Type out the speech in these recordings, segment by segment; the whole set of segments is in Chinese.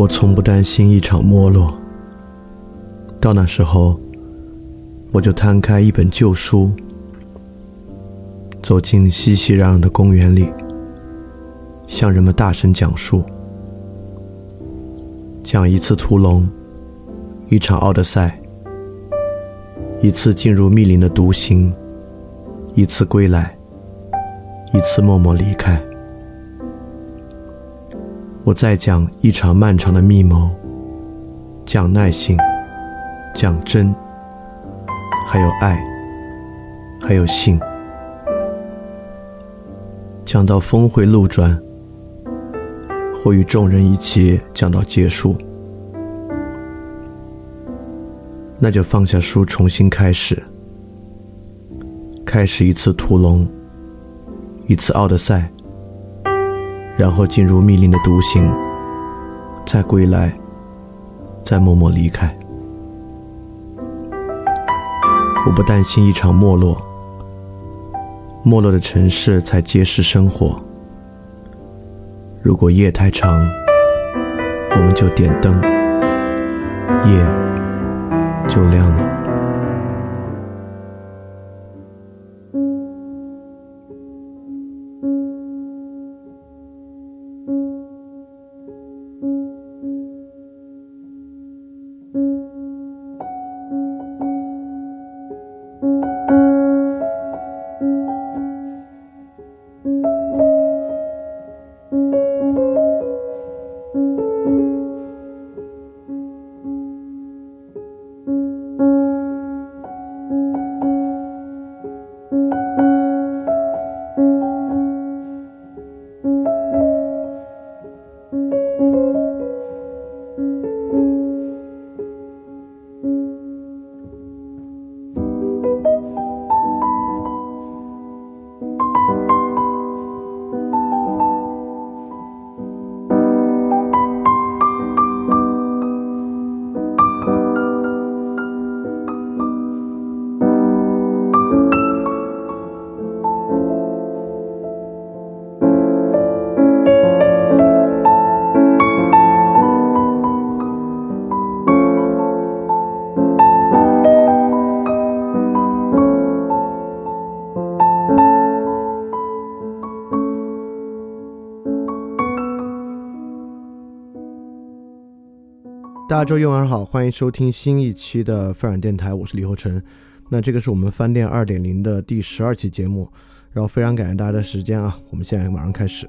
我从不担心一场没落。到那时候，我就摊开一本旧书，走进熙熙攘攘的公园里，向人们大声讲述：讲一次屠龙，一场奥德赛，一次进入密林的独行，一次归来，一次默默离开。我再讲一场漫长的密谋，讲耐心，讲真，还有爱，还有信，讲到峰回路转，或与众人一起讲到结束，那就放下书，重新开始，开始一次屠龙，一次奥德赛。然后进入密林的独行，再归来，再默默离开。我不担心一场没落，没落的城市才揭示生活。如果夜太长，我们就点灯，夜就亮了。家周一晚上好，欢迎收听新一期的泛软电台，我是李厚成。那这个是我们饭店二点零的第十二期节目，然后非常感谢大家的时间啊，我们现在马上开始。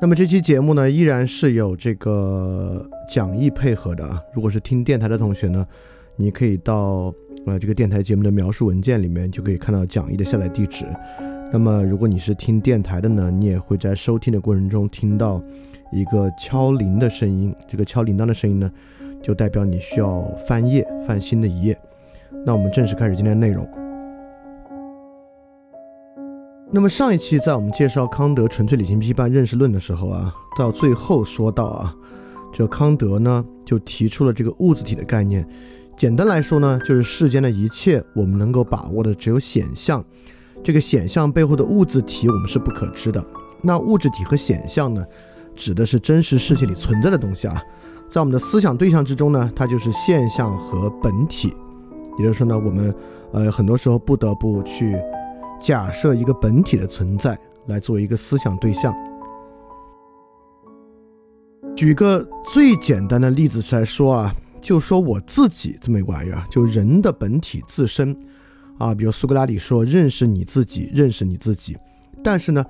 那么这期节目呢，依然是有这个讲义配合的啊。如果是听电台的同学呢，你可以到呃这个电台节目的描述文件里面就可以看到讲义的下载地址。那么如果你是听电台的呢，你也会在收听的过程中听到。一个敲铃的声音，这个敲铃铛的声音呢，就代表你需要翻页，翻新的一页。那我们正式开始今天的内容。那么上一期在我们介绍康德《纯粹理性批判认识论》的时候啊，到最后说到啊，这康德呢就提出了这个物质体的概念。简单来说呢，就是世间的一切我们能够把握的只有显象，这个显象背后的物质体我们是不可知的。那物质体和显象呢？指的是真实世界里存在的东西啊，在我们的思想对象之中呢，它就是现象和本体。也就是说呢，我们呃很多时候不得不去假设一个本体的存在，来做一个思想对象。举个最简单的例子来说啊，就说我自己这么一个玩意儿，就人的本体自身啊，比如苏格拉底说认识你自己，认识你自己，但是呢。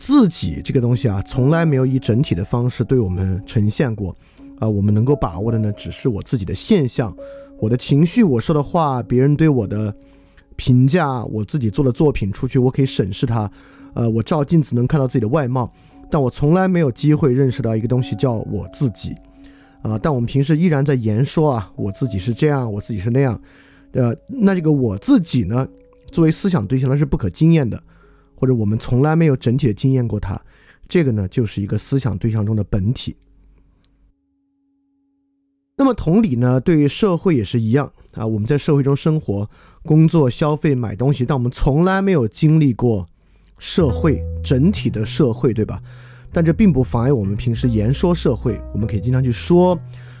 自己这个东西啊，从来没有以整体的方式对我们呈现过，啊，我们能够把握的呢，只是我自己的现象，我的情绪，我说的话，别人对我的评价，我自己做的作品出去，我可以审视它，呃，我照镜子能看到自己的外貌，但我从来没有机会认识到一个东西叫我自己，啊，但我们平时依然在言说啊，我自己是这样，我自己是那样，呃，那这个我自己呢，作为思想对象，那是不可经验的。或者我们从来没有整体的经验过它，这个呢就是一个思想对象中的本体。那么同理呢，对于社会也是一样啊。我们在社会中生活、工作、消费、买东西，但我们从来没有经历过社会整体的社会，对吧？但这并不妨碍我们平时言说社会，我们可以经常去说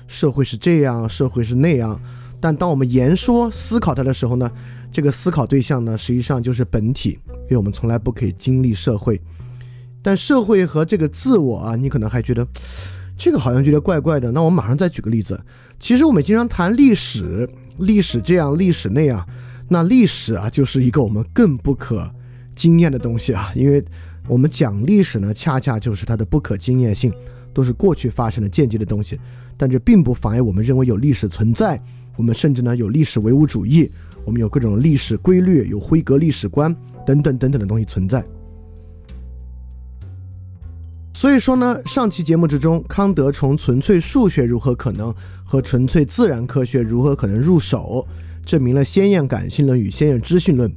社会是这样，社会是那样。但当我们言说思考它的时候呢，这个思考对象呢，实际上就是本体，因为我们从来不可以经历社会。但社会和这个自我啊，你可能还觉得这个好像觉得怪怪的。那我马上再举个例子，其实我们经常谈历史，历史这样，历史那样。那历史啊，就是一个我们更不可经验的东西啊，因为我们讲历史呢，恰恰就是它的不可经验性，都是过去发生的间接的东西。但这并不妨碍我们认为有历史存在，我们甚至呢有历史唯物主义，我们有各种历史规律，有辉格历史观等等等等的东西存在。所以说呢，上期节目之中，康德从纯粹数学如何可能和纯粹自然科学如何可能入手。证明了先验感性论与先验知性论，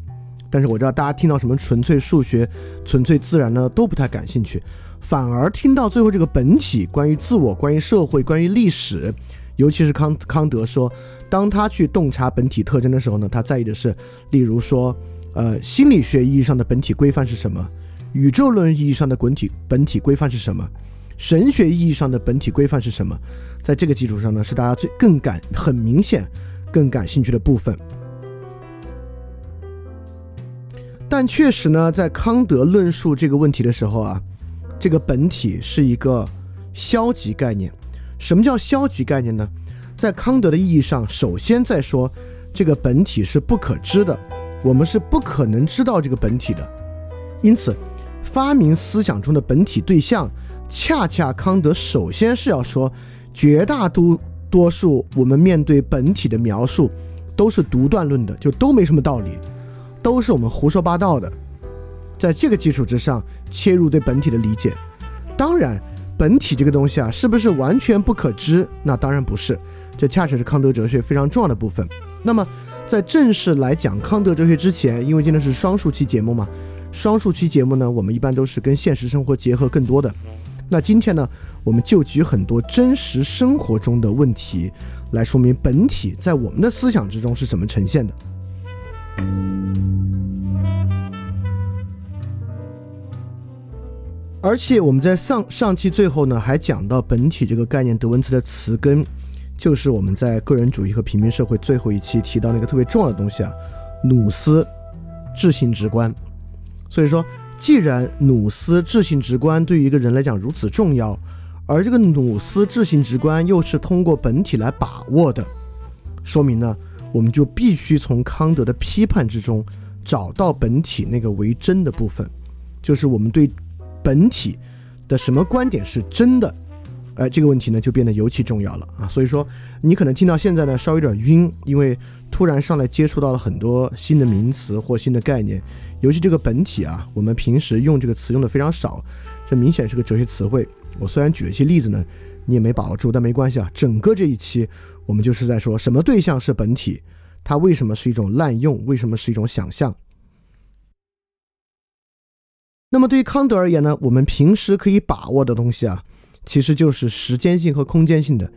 但是我知道大家听到什么纯粹数学、纯粹自然呢，都不太感兴趣，反而听到最后这个本体，关于自我、关于社会、关于历史，尤其是康康德说，当他去洞察本体特征的时候呢，他在意的是，例如说，呃，心理学意义上的本体规范是什么？宇宙论意义上的本体本体规范是什么？神学意义上的本体规范是什么？在这个基础上呢，是大家最更感很明显。更感兴趣的部分，但确实呢，在康德论述这个问题的时候啊，这个本体是一个消极概念。什么叫消极概念呢？在康德的意义上，首先在说这个本体是不可知的，我们是不可能知道这个本体的。因此，发明思想中的本体对象，恰恰康德首先是要说绝大多。多数我们面对本体的描述都是独断论的，就都没什么道理，都是我们胡说八道的。在这个基础之上切入对本体的理解，当然，本体这个东西啊，是不是完全不可知？那当然不是。这恰恰是康德哲学非常重要的部分。那么，在正式来讲康德哲学之前，因为今天是双数期节目嘛，双数期节目呢，我们一般都是跟现实生活结合更多的。那今天呢，我们就举很多真实生活中的问题来说明本体在我们的思想之中是怎么呈现的。而且我们在上上期最后呢，还讲到本体这个概念，德文词的词根就是我们在个人主义和平民社会最后一期提到那个特别重要的东西啊，努斯，智性直观。所以说。既然努斯智性直观对于一个人来讲如此重要，而这个努斯智性直观又是通过本体来把握的，说明呢，我们就必须从康德的批判之中找到本体那个为真的部分，就是我们对本体的什么观点是真的，哎，这个问题呢就变得尤其重要了啊。所以说，你可能听到现在呢稍微有点晕，因为突然上来接触到了很多新的名词或新的概念。尤其这个本体啊，我们平时用这个词用的非常少，这明显是个哲学词汇。我虽然举了一些例子呢，你也没把握住，但没关系啊。整个这一期我们就是在说什么对象是本体，它为什么是一种滥用，为什么是一种想象。那么对于康德而言呢，我们平时可以把握的东西啊，其实就是时间性和空间性的，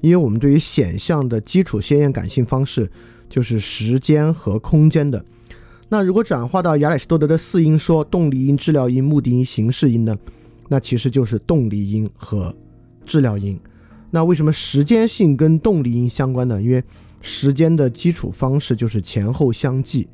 因为我们对于显象的基础先验感性方式就是时间和空间的。那如果转化到亚里士多德的四因说，动力因、治疗因、目的因、形式因呢？那其实就是动力因和治疗因。那为什么时间性跟动力因相关呢？因为时间的基础方式就是前后相继，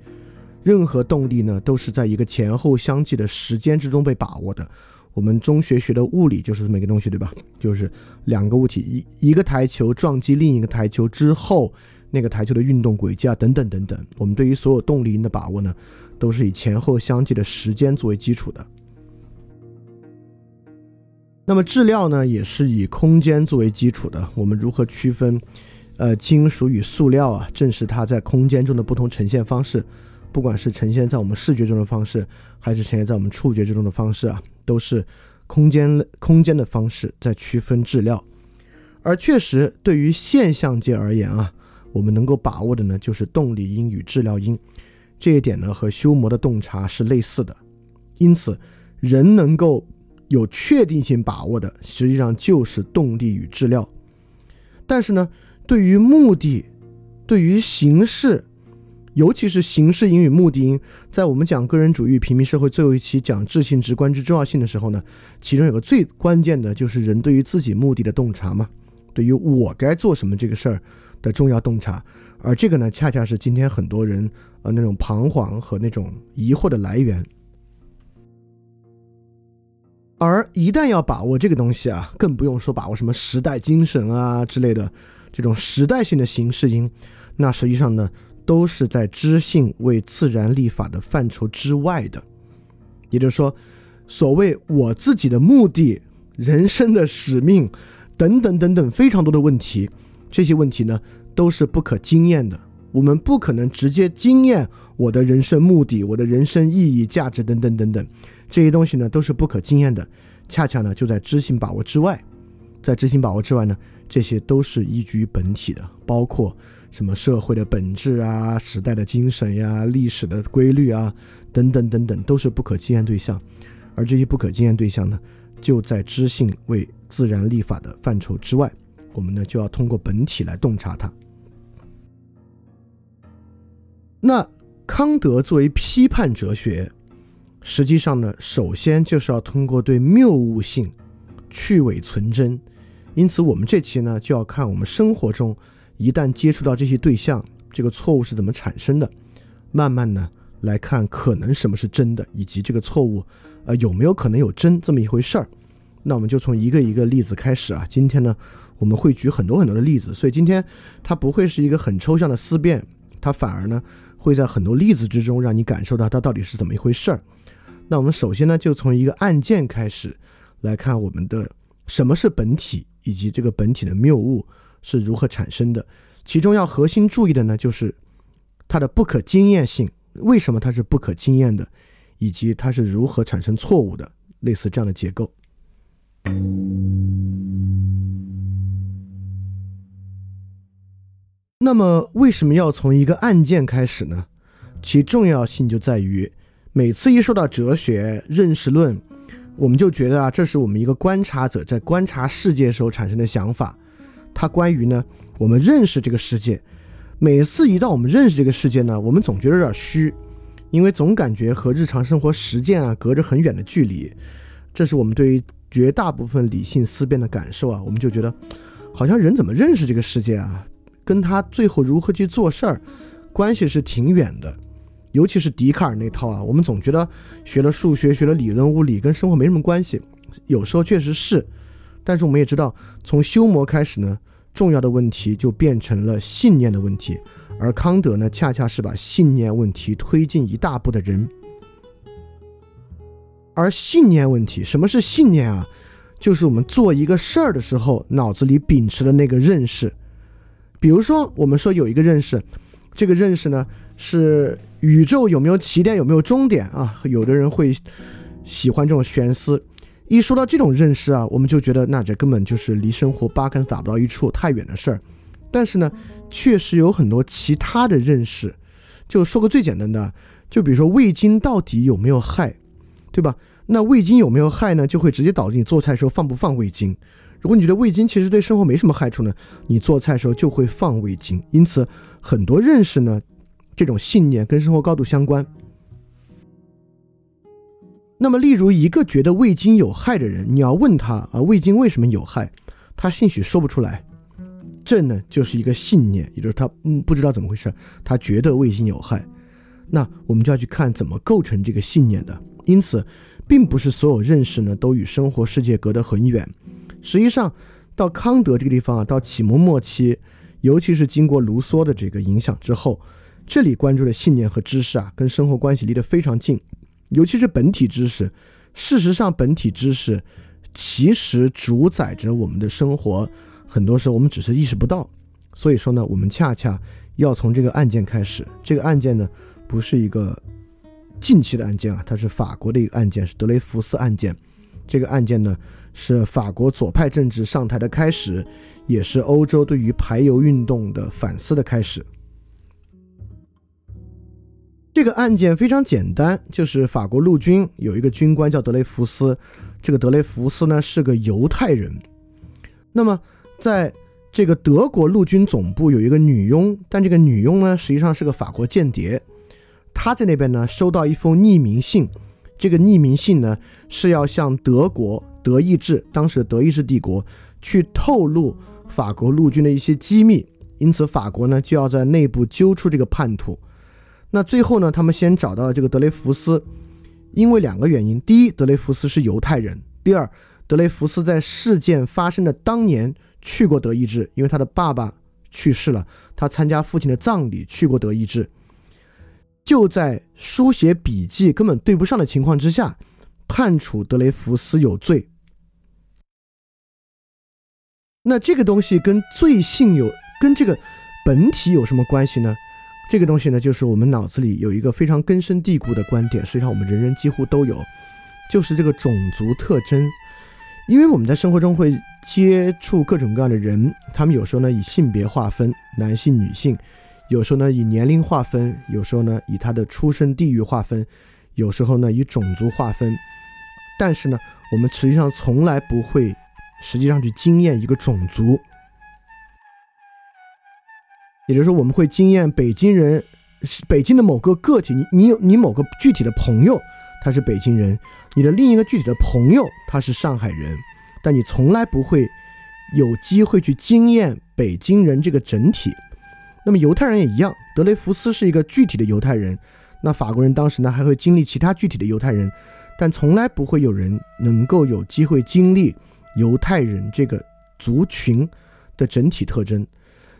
任何动力呢都是在一个前后相继的时间之中被把握的。我们中学学的物理就是这么一个东西，对吧？就是两个物体一一个台球撞击另一个台球之后。那个台球的运动轨迹啊，等等等等，我们对于所有动力因的把握呢，都是以前后相继的时间作为基础的。那么质料呢，也是以空间作为基础的。我们如何区分，呃，金属与塑料啊？正是它在空间中的不同呈现方式，不管是呈现在我们视觉中的方式，还是呈现在我们触觉之中的方式啊，都是空间空间的方式在区分质料。而确实，对于现象界而言啊。我们能够把握的呢，就是动力因与质料因，这一点呢和修魔的洞察是类似的。因此，人能够有确定性把握的，实际上就是动力与质料。但是呢，对于目的、对于形式，尤其是形式因与目的因，在我们讲个人主义平民社会最后一期讲智性直观之重要性的时候呢，其中有个最关键的就是人对于自己目的的洞察嘛，对于我该做什么这个事儿的重要洞察，而这个呢，恰恰是今天很多人呃那种彷徨和那种疑惑的来源。而一旦要把握这个东西啊，更不用说把握什么时代精神啊之类的这种时代性的形式因，那实际上呢。都是在知性为自然立法的范畴之外的，也就是说，所谓我自己的目的、人生的使命等等等等非常多的问题，这些问题呢都是不可经验的。我们不可能直接经验我的人生目的、我的人生意义、价值等等等等这些东西呢都是不可经验的，恰恰呢就在知性把握之外。在知性把握之外呢，这些都是依据于本体的，包括。什么社会的本质啊，时代的精神呀，历史的规律啊，等等等等，都是不可经验对象。而这些不可经验对象呢，就在知性为自然立法的范畴之外。我们呢，就要通过本体来洞察它。那康德作为批判哲学，实际上呢，首先就是要通过对谬误性去伪存真。因此，我们这期呢，就要看我们生活中。一旦接触到这些对象，这个错误是怎么产生的？慢慢呢来看，可能什么是真的，以及这个错误，呃，有没有可能有真这么一回事儿？那我们就从一个一个例子开始啊。今天呢，我们会举很多很多的例子，所以今天它不会是一个很抽象的思辨，它反而呢会在很多例子之中让你感受到它到底是怎么一回事儿。那我们首先呢就从一个案件开始来看我们的什么是本体，以及这个本体的谬误。是如何产生的？其中要核心注意的呢，就是它的不可经验性。为什么它是不可经验的？以及它是如何产生错误的？类似这样的结构。那么，为什么要从一个案件开始呢？其重要性就在于，每次一说到哲学认识论，我们就觉得啊，这是我们一个观察者在观察世界时候产生的想法。它关于呢，我们认识这个世界，每次一到我们认识这个世界呢，我们总觉得有点虚，因为总感觉和日常生活实践啊隔着很远的距离。这是我们对于绝大部分理性思辨的感受啊，我们就觉得，好像人怎么认识这个世界啊，跟他最后如何去做事儿，关系是挺远的。尤其是笛卡尔那套啊，我们总觉得学了数学、学了理论物理，跟生活没什么关系。有时候确实是。但是我们也知道，从修魔开始呢，重要的问题就变成了信念的问题，而康德呢，恰恰是把信念问题推进一大步的人。而信念问题，什么是信念啊？就是我们做一个事儿的时候，脑子里秉持的那个认识。比如说，我们说有一个认识，这个认识呢，是宇宙有没有起点，有没有终点啊？有的人会喜欢这种玄思。一说到这种认识啊，我们就觉得那这根本就是离生活八竿子打不到一处，太远的事儿。但是呢，确实有很多其他的认识。就说个最简单的，就比如说味精到底有没有害，对吧？那味精有没有害呢？就会直接导致你做菜时候放不放味精。如果你觉得味精其实对生活没什么害处呢，你做菜时候就会放味精。因此，很多认识呢，这种信念跟生活高度相关。那么，例如一个觉得味精有害的人，你要问他啊，味精为什么有害？他兴许说不出来。这呢，就是一个信念，也就是他嗯不知道怎么回事，他觉得味精有害。那我们就要去看怎么构成这个信念的。因此，并不是所有认识呢都与生活世界隔得很远。实际上，到康德这个地方啊，到启蒙末期，尤其是经过卢梭的这个影响之后，这里关注的信念和知识啊，跟生活关系离得非常近。尤其是本体知识，事实上，本体知识其实主宰着我们的生活，很多时候我们只是意识不到。所以说呢，我们恰恰要从这个案件开始。这个案件呢，不是一个近期的案件啊，它是法国的一个案件，是德雷福斯案件。这个案件呢，是法国左派政治上台的开始，也是欧洲对于排犹运动的反思的开始。这个案件非常简单，就是法国陆军有一个军官叫德雷福斯，这个德雷福斯呢是个犹太人。那么在这个德国陆军总部有一个女佣，但这个女佣呢，实际上是个法国间谍。她在那边呢，收到一封匿名信。这个匿名信呢，是要向德国德意志当时的德意志帝国去透露法国陆军的一些机密。因此，法国呢就要在内部揪出这个叛徒。那最后呢，他们先找到了这个德雷福斯，因为两个原因：第一，德雷福斯是犹太人；第二，德雷福斯在事件发生的当年去过德意志，因为他的爸爸去世了，他参加父亲的葬礼去过德意志。就在书写笔记根本对不上的情况之下，判处德雷福斯有罪。那这个东西跟罪性有跟这个本体有什么关系呢？这个东西呢，就是我们脑子里有一个非常根深蒂固的观点，实际上我们人人几乎都有，就是这个种族特征。因为我们在生活中会接触各种各样的人，他们有时候呢以性别划分，男性、女性。有时候呢以年龄划分，有时候呢以他的出生地域划分，有时候呢以种族划分，但是呢我们实际上从来不会实际上去经验一个种族，也就是说我们会经验北京人，是北京的某个个体，你你有你某个具体的朋友他是北京人，你的另一个具体的朋友他是上海人，但你从来不会有机会去经验北京人这个整体。那么犹太人也一样，德雷福斯是一个具体的犹太人，那法国人当时呢还会经历其他具体的犹太人，但从来不会有人能够有机会经历犹太人这个族群的整体特征。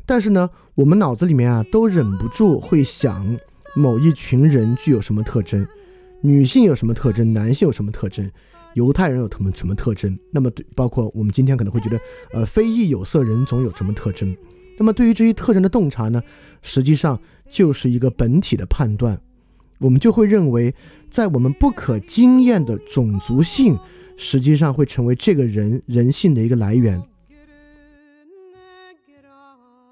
但是呢，我们脑子里面啊都忍不住会想某一群人具有什么特征，女性有什么特征，男性有什么特征，犹太人有什么什么特征。那么对，包括我们今天可能会觉得，呃，非裔有色人种有什么特征？那么，对于这些特征的洞察呢，实际上就是一个本体的判断。我们就会认为，在我们不可经验的种族性，实际上会成为这个人人性的一个来源。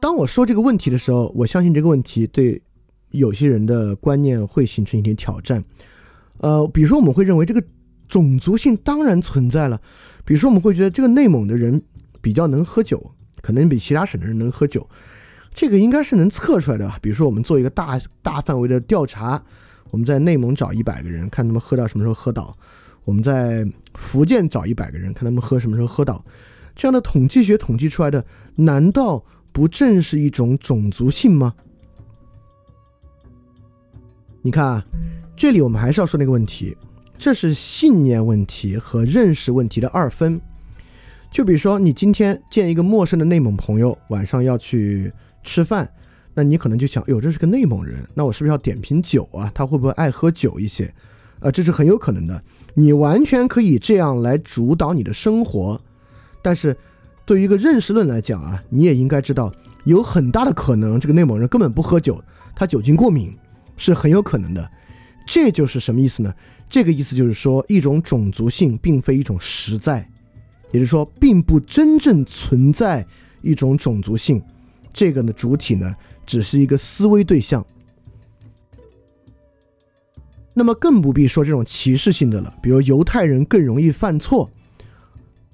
当我说这个问题的时候，我相信这个问题对有些人的观念会形成一点挑战。呃，比如说，我们会认为这个种族性当然存在了。比如说，我们会觉得这个内蒙的人比较能喝酒。可能比其他省的人能喝酒，这个应该是能测出来的。比如说，我们做一个大大范围的调查，我们在内蒙找一百个人，看他们喝到什么时候喝倒；我们在福建找一百个人，看他们喝什么时候喝倒。这样的统计学统计出来的，难道不正是一种种族性吗？你看啊，这里我们还是要说那个问题，这是信念问题和认识问题的二分。就比如说，你今天见一个陌生的内蒙朋友，晚上要去吃饭，那你可能就想，哟，这是个内蒙人，那我是不是要点瓶酒啊？他会不会爱喝酒一些？啊，这是很有可能的。你完全可以这样来主导你的生活，但是对于一个认识论来讲啊，你也应该知道，有很大的可能这个内蒙人根本不喝酒，他酒精过敏是很有可能的。这就是什么意思呢？这个意思就是说，一种种族性并非一种实在。也就是说，并不真正存在一种种族性，这个呢主体呢只是一个思维对象。那么更不必说这种歧视性的了，比如犹太人更容易犯错。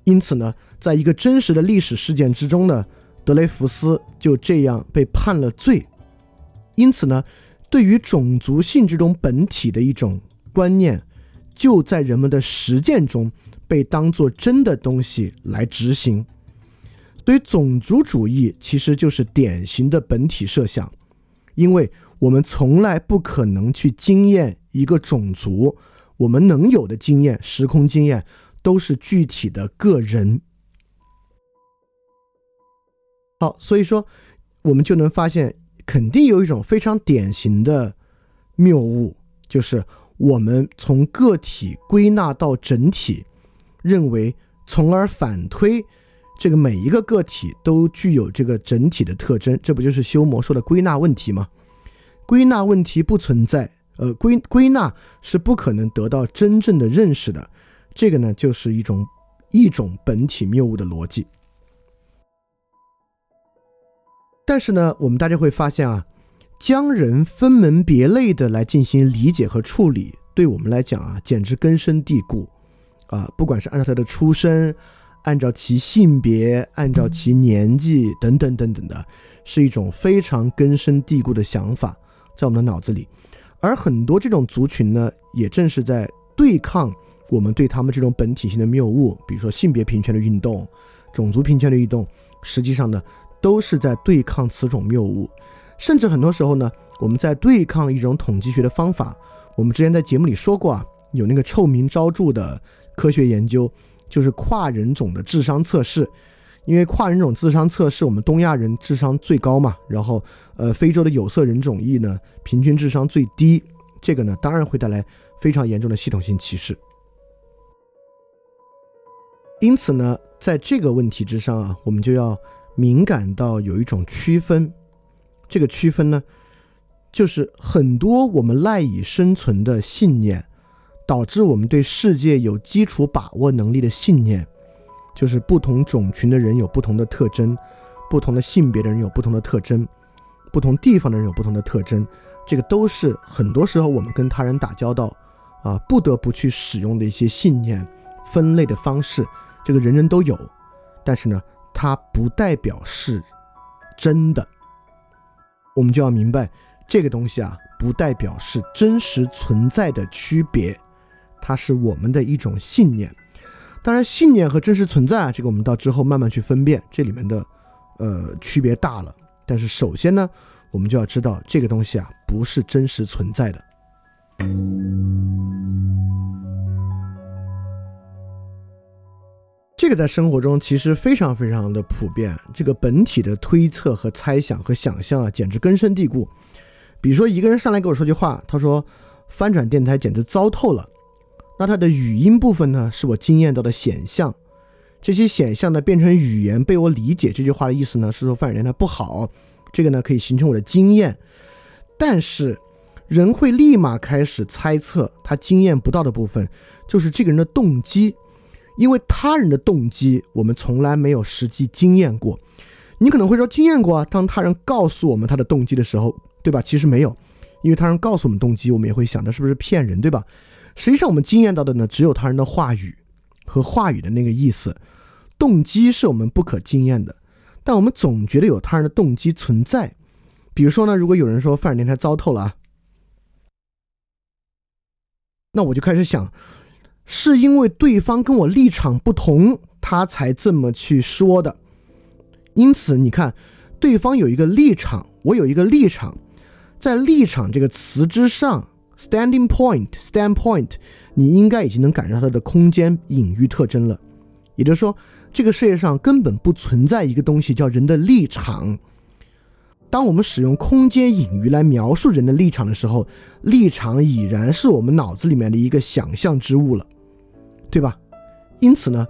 因此呢，在一个真实的历史事件之中呢，德雷福斯就这样被判了罪。因此呢，对于种族性这种本体的一种观念，就在人们的实践中。被当做真的东西来执行，所以种族主义其实就是典型的本体设想，因为我们从来不可能去经验一个种族，我们能有的经验、时空经验都是具体的个人。好，所以说我们就能发现，肯定有一种非常典型的谬误，就是我们从个体归纳到整体。认为，从而反推，这个每一个个体都具有这个整体的特征，这不就是修魔说的归纳问题吗？归纳问题不存在，呃，归归纳是不可能得到真正的认识的，这个呢，就是一种一种本体谬误的逻辑。但是呢，我们大家会发现啊，将人分门别类的来进行理解和处理，对我们来讲啊，简直根深蒂固。啊，不管是按照他的出身，按照其性别、按照其年纪等等等等的，是一种非常根深蒂固的想法在我们的脑子里。而很多这种族群呢，也正是在对抗我们对他们这种本体性的谬误，比如说性别平权的运动、种族平权的运动，实际上呢，都是在对抗此种谬误。甚至很多时候呢，我们在对抗一种统计学的方法。我们之前在节目里说过啊，有那个臭名昭著的科学研究，就是跨人种的智商测试。因为跨人种智商测试，我们东亚人智商最高嘛，然后呃，非洲的有色人种裔呢，平均智商最低。这个呢，当然会带来非常严重的系统性歧视。因此呢，在这个问题之上啊，我们就要敏感到有一种区分。这个区分呢，就是很多我们赖以生存的信念，导致我们对世界有基础把握能力的信念，就是不同种群的人有不同的特征，不同的性别的人有不同的特征，不同地方的人有不同的特征。这个都是很多时候我们跟他人打交道啊，不得不去使用的一些信念分类的方式。这个人人都有，但是呢，它不代表是真的。我们就要明白，这个东西啊，不代表是真实存在的区别，它是我们的一种信念。当然，信念和真实存在啊，这个我们到之后慢慢去分辨，这里面的呃区别大了。但是首先呢，我们就要知道这个东西啊，不是真实存在的。这个在生活中其实非常非常的普遍，这个本体的推测和猜想和想象啊，简直根深蒂固。比如说，一个人上来跟我说句话，他说：“翻转电台简直糟透了。”那他的语音部分呢，是我惊艳到的显象，这些显象呢变成语言被我理解。这句话的意思呢是说翻转电台不好，这个呢可以形成我的经验。但是人会立马开始猜测他经验不到的部分，就是这个人的动机。因为他人的动机，我们从来没有实际经验过。你可能会说经验过啊，当他人告诉我们他的动机的时候，对吧？其实没有，因为他人告诉我们动机，我们也会想他是不是骗人，对吧？实际上我们经验到的呢，只有他人的话语和话语的那个意思，动机是我们不可经验的。但我们总觉得有他人的动机存在。比如说呢，如果有人说范尔电台糟透了啊，那我就开始想。是因为对方跟我立场不同，他才这么去说的。因此，你看，对方有一个立场，我有一个立场，在立场这个词之上，standing point，standpoint，你应该已经能感受到它的空间隐喻特征了。也就是说，这个世界上根本不存在一个东西叫人的立场。当我们使用空间隐喻来描述人的立场的时候，立场已然是我们脑子里面的一个想象之物了。对吧？因此呢，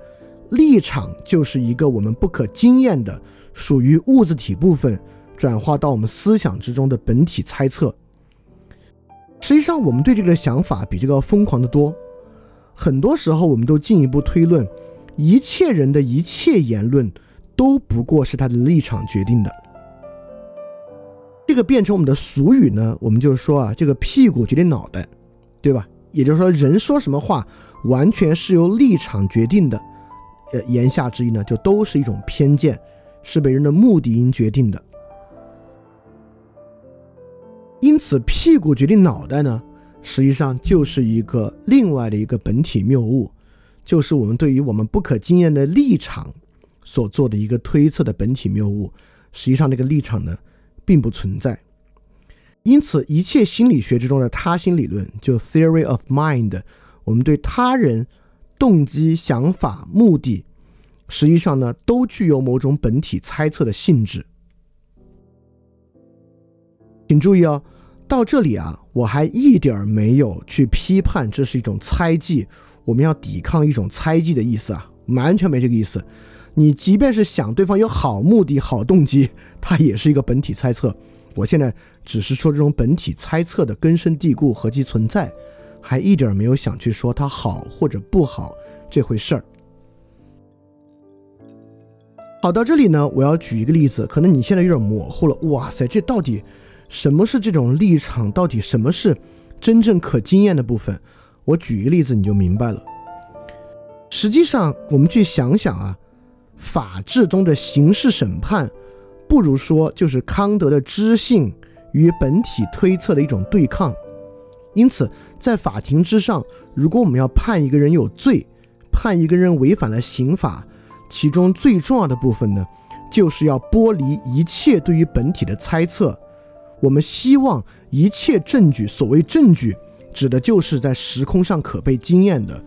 立场就是一个我们不可经验的、属于物质体部分转化到我们思想之中的本体猜测。实际上，我们对这个想法比这个疯狂的多。很多时候，我们都进一步推论，一切人的一切言论都不过是他的立场决定的。这个变成我们的俗语呢，我们就是说啊，这个屁股决定脑袋，对吧？也就是说，人说什么话。完全是由立场决定的，呃，言下之意呢，就都是一种偏见，是被人的目的因决定的。因此，屁股决定脑袋呢，实际上就是一个另外的一个本体谬误，就是我们对于我们不可经验的立场所做的一个推测的本体谬误。实际上，这个立场呢，并不存在。因此，一切心理学之中的他心理论，就 theory of mind。我们对他人动机、想法、目的，实际上呢，都具有某种本体猜测的性质。请注意哦，到这里啊，我还一点儿没有去批判这是一种猜忌，我们要抵抗一种猜忌的意思啊，完全没这个意思。你即便是想对方有好目的、好动机，它也是一个本体猜测。我现在只是说这种本体猜测的根深蒂固和其存在。还一点没有想去说它好或者不好这回事儿。好，到这里呢，我要举一个例子，可能你现在有点模糊了。哇塞，这到底什么是这种立场？到底什么是真正可经验的部分？我举一个例子你就明白了。实际上，我们去想想啊，法治中的刑事审判，不如说就是康德的知性与本体推测的一种对抗。因此，在法庭之上，如果我们要判一个人有罪，判一个人违反了刑法，其中最重要的部分呢，就是要剥离一切对于本体的猜测。我们希望一切证据，所谓证据，指的就是在时空上可被经验的。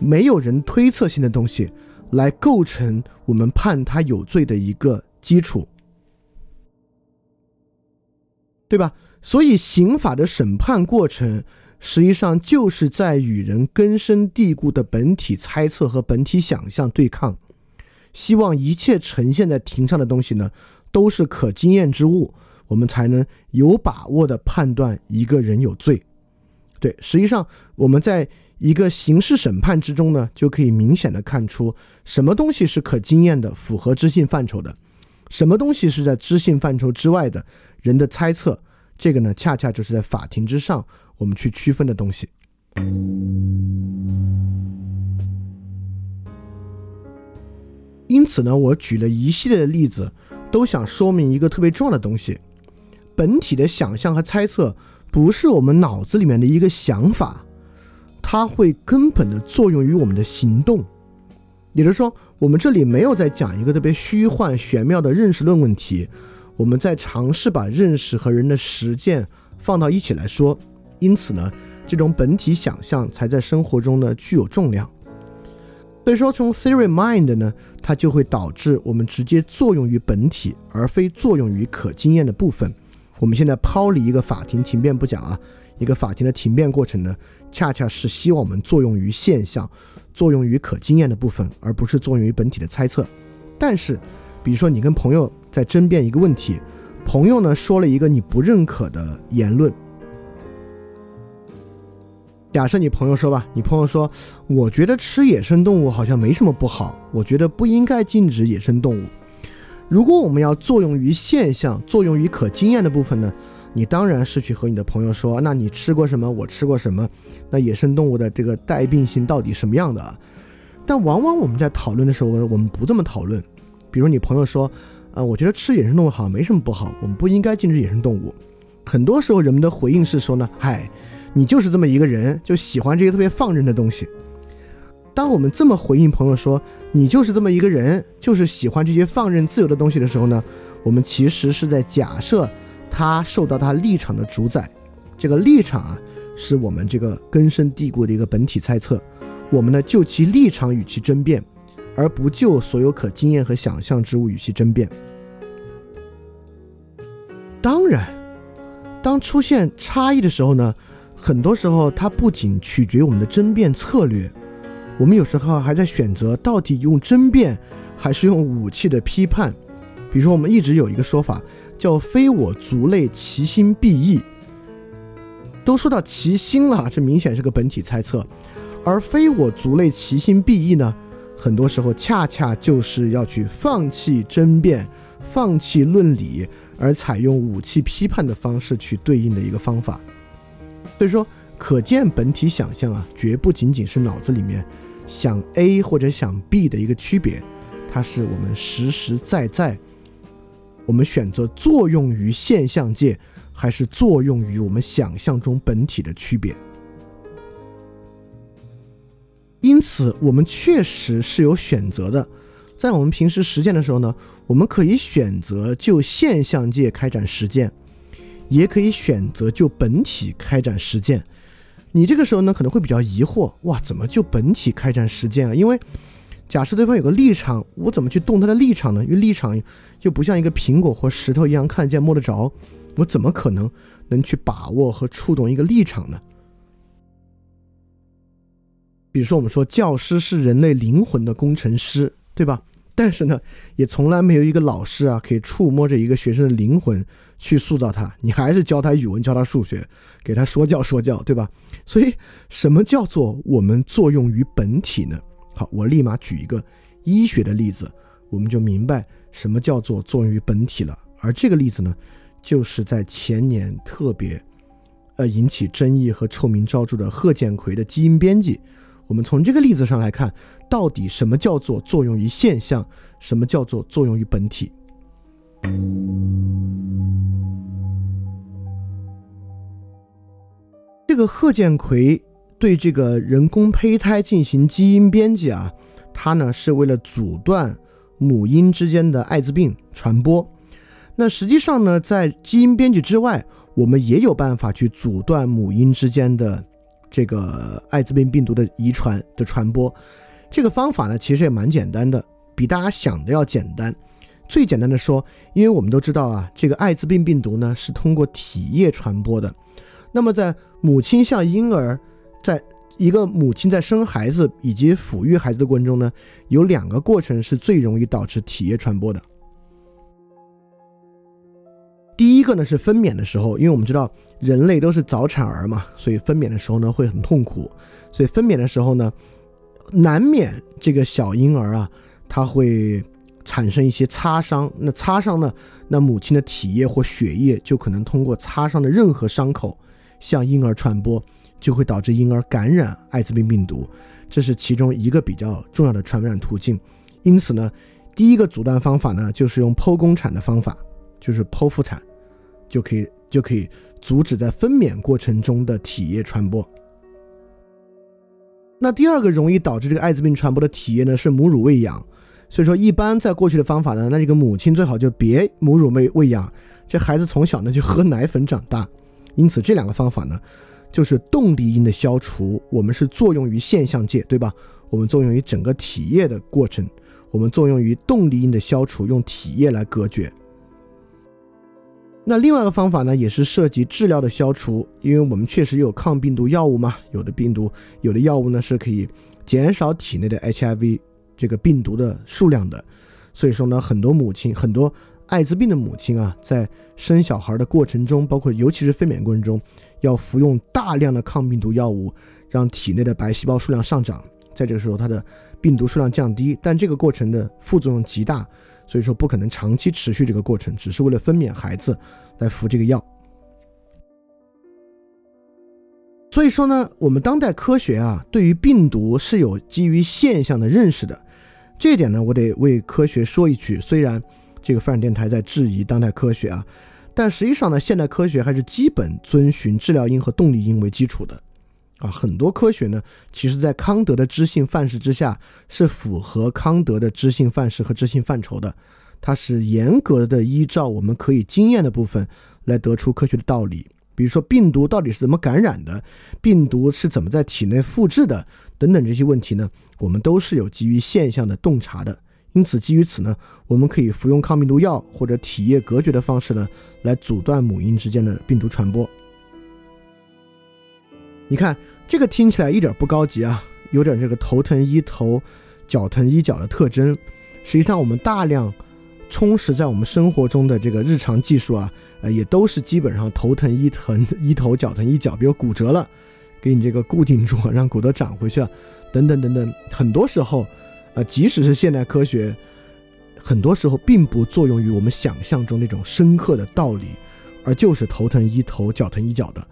没有人推测性的东西来构成我们判他有罪的一个基础，对吧？所以刑法的审判过程实际上就是在与人根深蒂固的本体猜测和本体想象对抗，希望一切呈现在庭上的东西呢都是可经验之物，我们才能有把握的判断一个人有罪。对，实际上我们在。一个刑事审判之中呢，就可以明显的看出什么东西是可经验的、符合知性范畴的，什么东西是在知性范畴之外的人的猜测。这个呢，恰恰就是在法庭之上我们去区分的东西。因此呢，我举了一系列的例子，都想说明一个特别重要的东西：本体的想象和猜测不是我们脑子里面的一个想法。它会根本的作用于我们的行动，也就是说，我们这里没有在讲一个特别虚幻玄妙的认识论问题，我们在尝试把认识和人的实践放到一起来说。因此呢，这种本体想象才在生活中呢具有重量。所以说，从 theory mind 呢，它就会导致我们直接作用于本体，而非作用于可经验的部分。我们现在抛离一个法庭庭辩不讲啊。一个法庭的庭辩过程呢，恰恰是希望我们作用于现象，作用于可经验的部分，而不是作用于本体的猜测。但是，比如说你跟朋友在争辩一个问题，朋友呢说了一个你不认可的言论。假设你朋友说吧，你朋友说，我觉得吃野生动物好像没什么不好，我觉得不应该禁止野生动物。如果我们要作用于现象，作用于可经验的部分呢？你当然是去和你的朋友说，那你吃过什么？我吃过什么？那野生动物的这个带病性到底什么样的？但往往我们在讨论的时候，我们不这么讨论。比如你朋友说，啊，我觉得吃野生动物好像，没什么不好，我们不应该禁止野生动物。很多时候人们的回应是说呢，嗨，你就是这么一个人，就喜欢这些特别放任的东西。当我们这么回应朋友说，你就是这么一个人，就是喜欢这些放任自由的东西的时候呢，我们其实是在假设。他受到他立场的主宰，这个立场啊，是我们这个根深蒂固的一个本体猜测。我们呢，就其立场与其争辩，而不就所有可经验和想象之物与其争辩。当然，当出现差异的时候呢，很多时候它不仅取决于我们的争辩策略，我们有时候还在选择到底用争辩还是用武器的批判。比如说，我们一直有一个说法。叫非我族类，其心必异。都说到其心了，这明显是个本体猜测。而非我族类，其心必异呢？很多时候恰恰就是要去放弃争辩，放弃论理，而采用武器批判的方式去对应的一个方法。所以说，可见本体想象啊，绝不仅仅是脑子里面想 A 或者想 B 的一个区别，它是我们实实在在。我们选择作用于现象界，还是作用于我们想象中本体的区别？因此，我们确实是有选择的。在我们平时实践的时候呢，我们可以选择就现象界开展实践，也可以选择就本体开展实践。你这个时候呢，可能会比较疑惑：哇，怎么就本体开展实践啊？因为假设对方有个立场，我怎么去动他的立场呢？因为立场又不像一个苹果或石头一样看得见摸得着，我怎么可能能去把握和触动一个立场呢？比如说，我们说教师是人类灵魂的工程师，对吧？但是呢，也从来没有一个老师啊可以触摸着一个学生的灵魂去塑造他。你还是教他语文，教他数学，给他说教说教，对吧？所以，什么叫做我们作用于本体呢？好，我立马举一个医学的例子，我们就明白什么叫做作用于本体了。而这个例子呢，就是在前年特别，呃引起争议和臭名昭著的贺建奎的基因编辑，我们从这个例子上来看，到底什么叫做作用于现象，什么叫做作用于本体？这个贺建奎对这个人工胚胎进行基因编辑啊，他呢是为了阻断母婴之间的艾滋病传播。那实际上呢，在基因编辑之外，我们也有办法去阻断母婴之间的这个艾滋病病毒的遗传的传播。这个方法呢，其实也蛮简单的，比大家想的要简单。最简单的说，因为我们都知道啊，这个艾滋病病毒呢是通过体液传播的。那么在母亲向婴儿，在一个母亲在生孩子以及抚育孩子的过程中呢，有两个过程是最容易导致体液传播的。第一个呢是分娩的时候，因为我们知道人类都是早产儿嘛，所以分娩的时候呢会很痛苦，所以分娩的时候呢，难免这个小婴儿啊，他会。产生一些擦伤，那擦伤呢？那母亲的体液或血液就可能通过擦伤的任何伤口向婴儿传播，就会导致婴儿感染艾滋病病毒，这是其中一个比较重要的传染途径。因此呢，第一个阻断方法呢，就是用剖宫产的方法，就是剖腹产，就可以就可以阻止在分娩过程中的体液传播。那第二个容易导致这个艾滋病传播的体液呢，是母乳喂养。所以说，一般在过去的方法呢，那这个母亲最好就别母乳喂喂养，这孩子从小呢就喝奶粉长大。因此，这两个方法呢，就是动力因的消除。我们是作用于现象界，对吧？我们作用于整个体液的过程，我们作用于动力因的消除，用体液来隔绝。那另外一个方法呢，也是涉及治疗的消除，因为我们确实有抗病毒药物嘛，有的病毒，有的药物呢是可以减少体内的 HIV。这个病毒的数量的，所以说呢，很多母亲，很多艾滋病的母亲啊，在生小孩的过程中，包括尤其是分娩过程中，要服用大量的抗病毒药物，让体内的白细胞数量上涨，在这个时候，它的病毒数量降低，但这个过程的副作用极大，所以说不可能长期持续这个过程，只是为了分娩孩子来服这个药。所以说呢，我们当代科学啊，对于病毒是有基于现象的认识的。这一点呢，我得为科学说一句。虽然这个范电台在质疑当代科学啊，但实际上呢，现代科学还是基本遵循治疗因和动力因为基础的啊。很多科学呢，其实在康德的知性范式之下，是符合康德的知性范式和知性范畴的。它是严格的依照我们可以经验的部分来得出科学的道理。比如说病毒到底是怎么感染的，病毒是怎么在体内复制的。等等这些问题呢，我们都是有基于现象的洞察的。因此，基于此呢，我们可以服用抗病毒药或者体液隔绝的方式呢，来阻断母婴之间的病毒传播。你看，这个听起来一点不高级啊，有点这个头疼医头，脚疼医脚的特征。实际上，我们大量充实在我们生活中的这个日常技术啊，呃，也都是基本上头疼医疼医头，脚疼医脚。比如骨折了。给你这个固定住，让骨头长回去啊，等等等等。很多时候，啊，即使是现代科学，很多时候并不作用于我们想象中那种深刻的道理，而就是头疼医头，脚疼医脚的。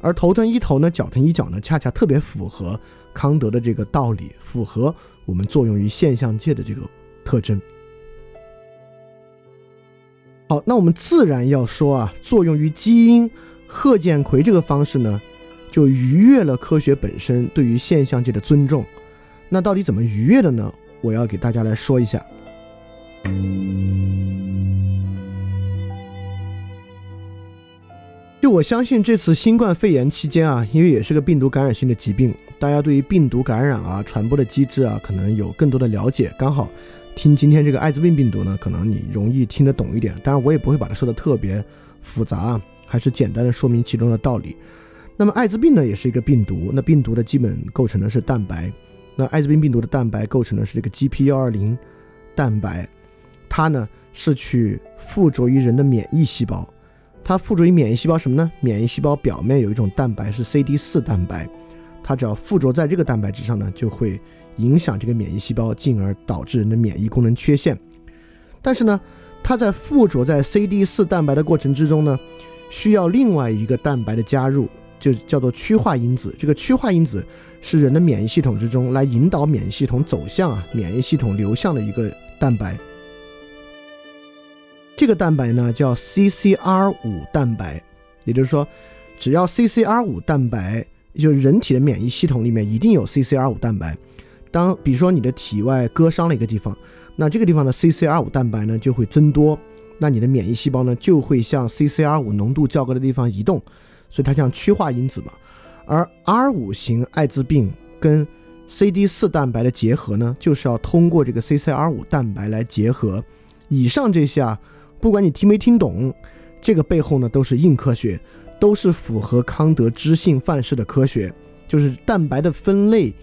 而头疼医头呢，脚疼医脚呢，恰恰特别符合康德的这个道理，符合我们作用于现象界的这个特征。好，那我们自然要说啊，作用于基因，贺建奎这个方式呢？就逾越了科学本身对于现象界的尊重，那到底怎么逾越的呢？我要给大家来说一下。我相信这次新冠肺炎期间啊，因为也是个病毒感染性的疾病，大家对于病毒感染啊、传播的机制啊，可能有更多的了解。刚好听今天这个艾滋病病毒呢，可能你容易听得懂一点。当然，我也不会把它说的特别复杂，还是简单的说明其中的道理。那么艾滋病呢，也是一个病毒。那病毒的基本构成呢是蛋白。那艾滋病病毒的蛋白构成的是这个 GP 幺二零蛋白，它呢是去附着于人的免疫细胞。它附着于免疫细胞什么呢？免疫细胞表面有一种蛋白是 CD 四蛋白，它只要附着在这个蛋白质上呢，就会影响这个免疫细胞，进而导致人的免疫功能缺陷。但是呢，它在附着在 CD 四蛋白的过程之中呢，需要另外一个蛋白的加入。就叫做趋化因子，这个趋化因子是人的免疫系统之中来引导免疫系统走向啊免疫系统流向的一个蛋白。这个蛋白呢叫 CCR 五蛋白，也就是说，只要 CCR 五蛋白，就是人体的免疫系统里面一定有 CCR 五蛋白。当比如说你的体外割伤了一个地方，那这个地方的 CCR 五蛋白呢就会增多，那你的免疫细胞呢就会向 CCR 五浓度较高的地方移动，所以它像趋化因子嘛。而 R 五型艾滋病跟 CD 四蛋白的结合呢，就是要通过这个 CCR 五蛋白来结合。以上这些啊。不管你听没听懂，这个背后呢都是硬科学，都是符合康德知性范式的科学，就是蛋白的分类，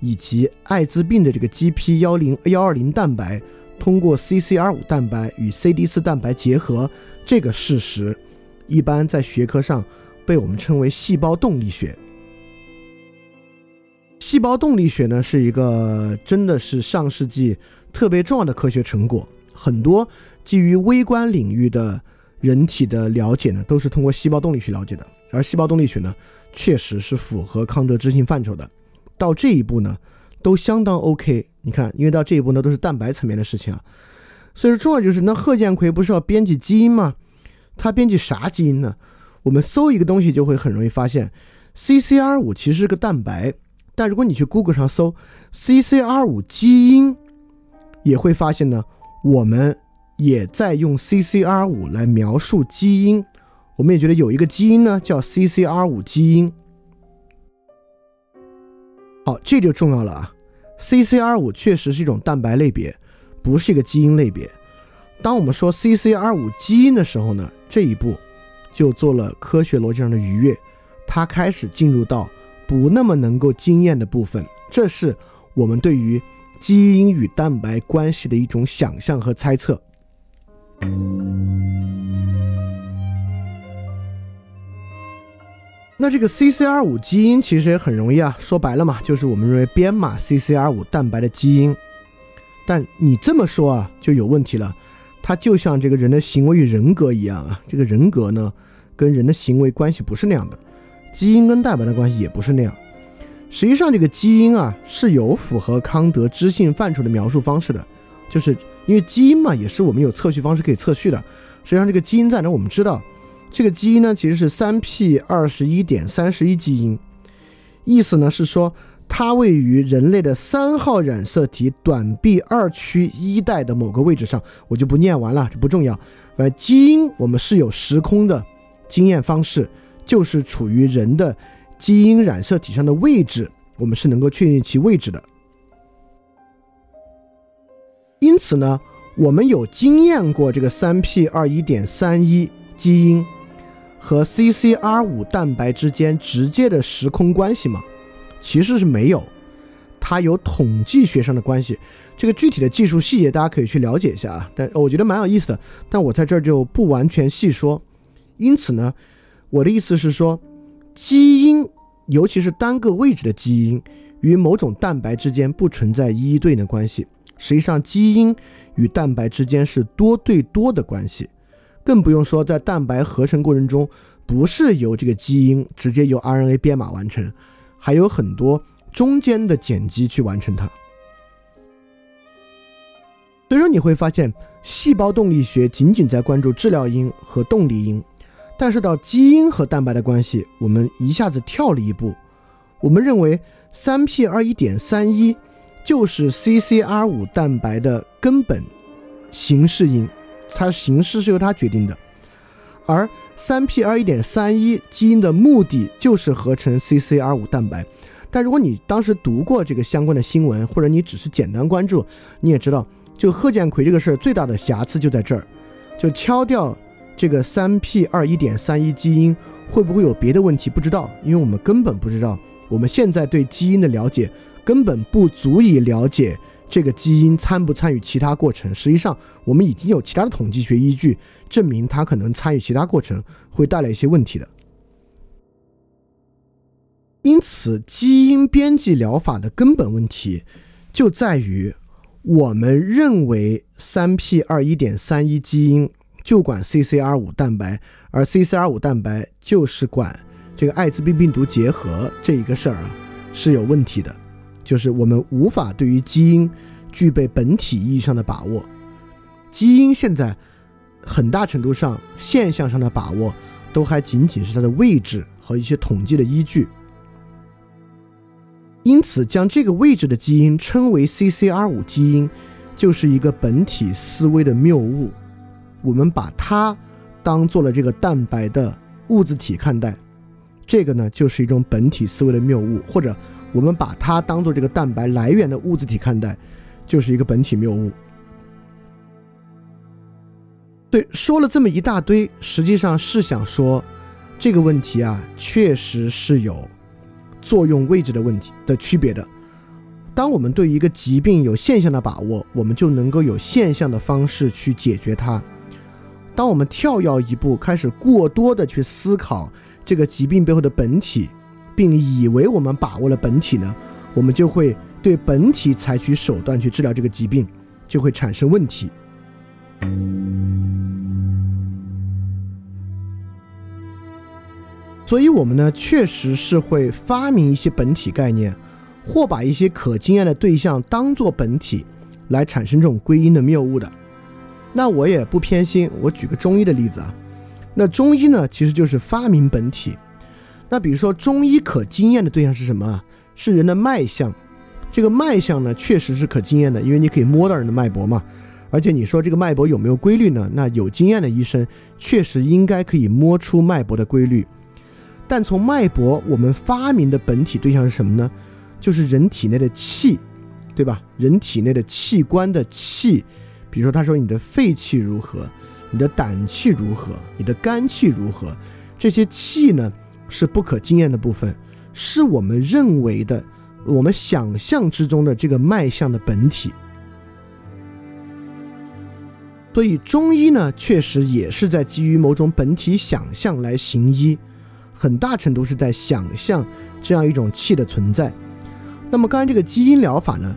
以及艾滋病的这个 GP 幺零幺二零蛋白通过 CCR 五蛋白与 CD 四蛋白结合这个事实，一般在学科上被我们称为细胞动力学。细胞动力学呢是一个真的是上世纪特别重要的科学成果，很多。基于微观领域的人体的了解呢，都是通过细胞动力学了解的。而细胞动力学呢，确实是符合康德知性范畴的。到这一步呢，都相当 OK。你看，因为到这一步呢，都是蛋白层面的事情啊。所以说，重要就是那贺建奎不是要编辑基因吗？他编辑啥基因呢？我们搜一个东西就会很容易发现，CCR 五其实是个蛋白。但如果你去 Google 上搜 CCR 五基因，也会发现呢，我们。也在用 CCR 五来描述基因，我们也觉得有一个基因呢叫 CCR 五基因。好，这就重要了啊！CCR 五确实是一种蛋白类别，不是一个基因类别。当我们说 CCR 五基因的时候呢，这一步就做了科学逻辑上的逾越，它开始进入到不那么能够经验的部分。这是我们对于基因与蛋白关系的一种想象和猜测。那这个 CCR 五基因其实也很容易啊，说白了嘛，就是我们认为编码 CCR 五蛋白的基因。但你这么说啊，就有问题了。它就像这个人的行为与人格一样啊，这个人格呢，跟人的行为关系不是那样的，基因跟蛋白的关系也不是那样。实际上，这个基因啊，是有符合康德知性范畴的描述方式的，就是。因为基因嘛，也是我们有测序方式可以测序的。实际上，这个基因在哪？我们知道，这个基因呢，其实是三 p 二十一点三十一基因。意思呢是说，它位于人类的三号染色体短臂二区一代的某个位置上。我就不念完了，这不重要。呃，基因我们是有时空的经验方式，就是处于人的基因染色体上的位置，我们是能够确定其位置的。因此呢，我们有经验过这个三 p 二一点三一基因和 CCR 五蛋白之间直接的时空关系吗？其实是没有，它有统计学上的关系。这个具体的技术细节大家可以去了解一下啊，但我觉得蛮有意思的，但我在这儿就不完全细说。因此呢，我的意思是说，基因，尤其是单个位置的基因，与某种蛋白之间不存在一一对应的关系。实际上，基因与蛋白之间是多对多的关系，更不用说在蛋白合成过程中，不是由这个基因直接由 RNA 编码完成，还有很多中间的碱基去完成它。所以说，你会发现，细胞动力学仅仅在关注治疗因和动力因，但是到基因和蛋白的关系，我们一下子跳了一步，我们认为三 p 二一点三一。就是 CCR 五蛋白的根本形式因，它形式是由它决定的。而三 P 二一点三一基因的目的就是合成 CCR 五蛋白。但如果你当时读过这个相关的新闻，或者你只是简单关注，你也知道，就贺建奎这个事儿最大的瑕疵就在这儿，就敲掉这个三 P 二一点三一基因会不会有别的问题？不知道，因为我们根本不知道。我们现在对基因的了解。根本不足以了解这个基因参不参与其他过程。实际上，我们已经有其他的统计学依据证明它可能参与其他过程，会带来一些问题的。因此，基因编辑疗法的根本问题就在于，我们认为三 p 二一点三一基因就管 CCR 五蛋白，而 CCR 五蛋白就是管这个艾滋病病毒结合这一个事儿啊。是有问题的，就是我们无法对于基因具备本体意义上的把握。基因现在很大程度上现象上的把握，都还仅仅是它的位置和一些统计的依据。因此，将这个位置的基因称为 CCR5 基因，就是一个本体思维的谬误。我们把它当做了这个蛋白的物质体看待，这个呢就是一种本体思维的谬误；或者我们把它当做这个蛋白来源的物质体看待，就是一个本体谬误。对，说了这么一大堆，实际上是想说，这个问题啊，确实是有。作用位置的问题的区别的，当我们对一个疾病有现象的把握，我们就能够有现象的方式去解决它。当我们跳跃一步，开始过多的去思考这个疾病背后的本体，并以为我们把握了本体呢，我们就会对本体采取手段去治疗这个疾病，就会产生问题。所以，我们呢，确实是会发明一些本体概念，或把一些可经验的对象当做本体，来产生这种归因的谬误的。那我也不偏心，我举个中医的例子啊。那中医呢，其实就是发明本体。那比如说，中医可经验的对象是什么？是人的脉象。这个脉象呢，确实是可经验的，因为你可以摸到人的脉搏嘛。而且你说这个脉搏有没有规律呢？那有经验的医生确实应该可以摸出脉搏的规律。但从脉搏，我们发明的本体对象是什么呢？就是人体内的气，对吧？人体内的器官的气，比如说他说你的肺气如何，你的胆气如何，你的肝气如何，这些气呢是不可经验的部分，是我们认为的、我们想象之中的这个脉象的本体。所以中医呢，确实也是在基于某种本体想象来行医。很大程度是在想象这样一种气的存在。那么刚才这个基因疗法呢，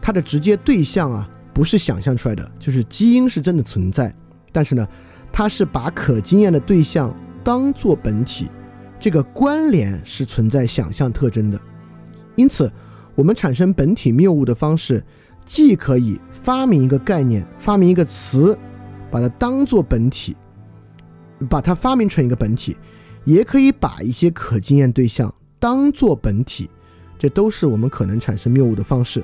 它的直接对象啊，不是想象出来的，就是基因是真的存在。但是呢，它是把可经验的对象当做本体，这个关联是存在想象特征的。因此，我们产生本体谬误的方式，既可以发明一个概念，发明一个词，把它当做本体，把它发明成一个本体。也可以把一些可经验对象当做本体，这都是我们可能产生谬误的方式。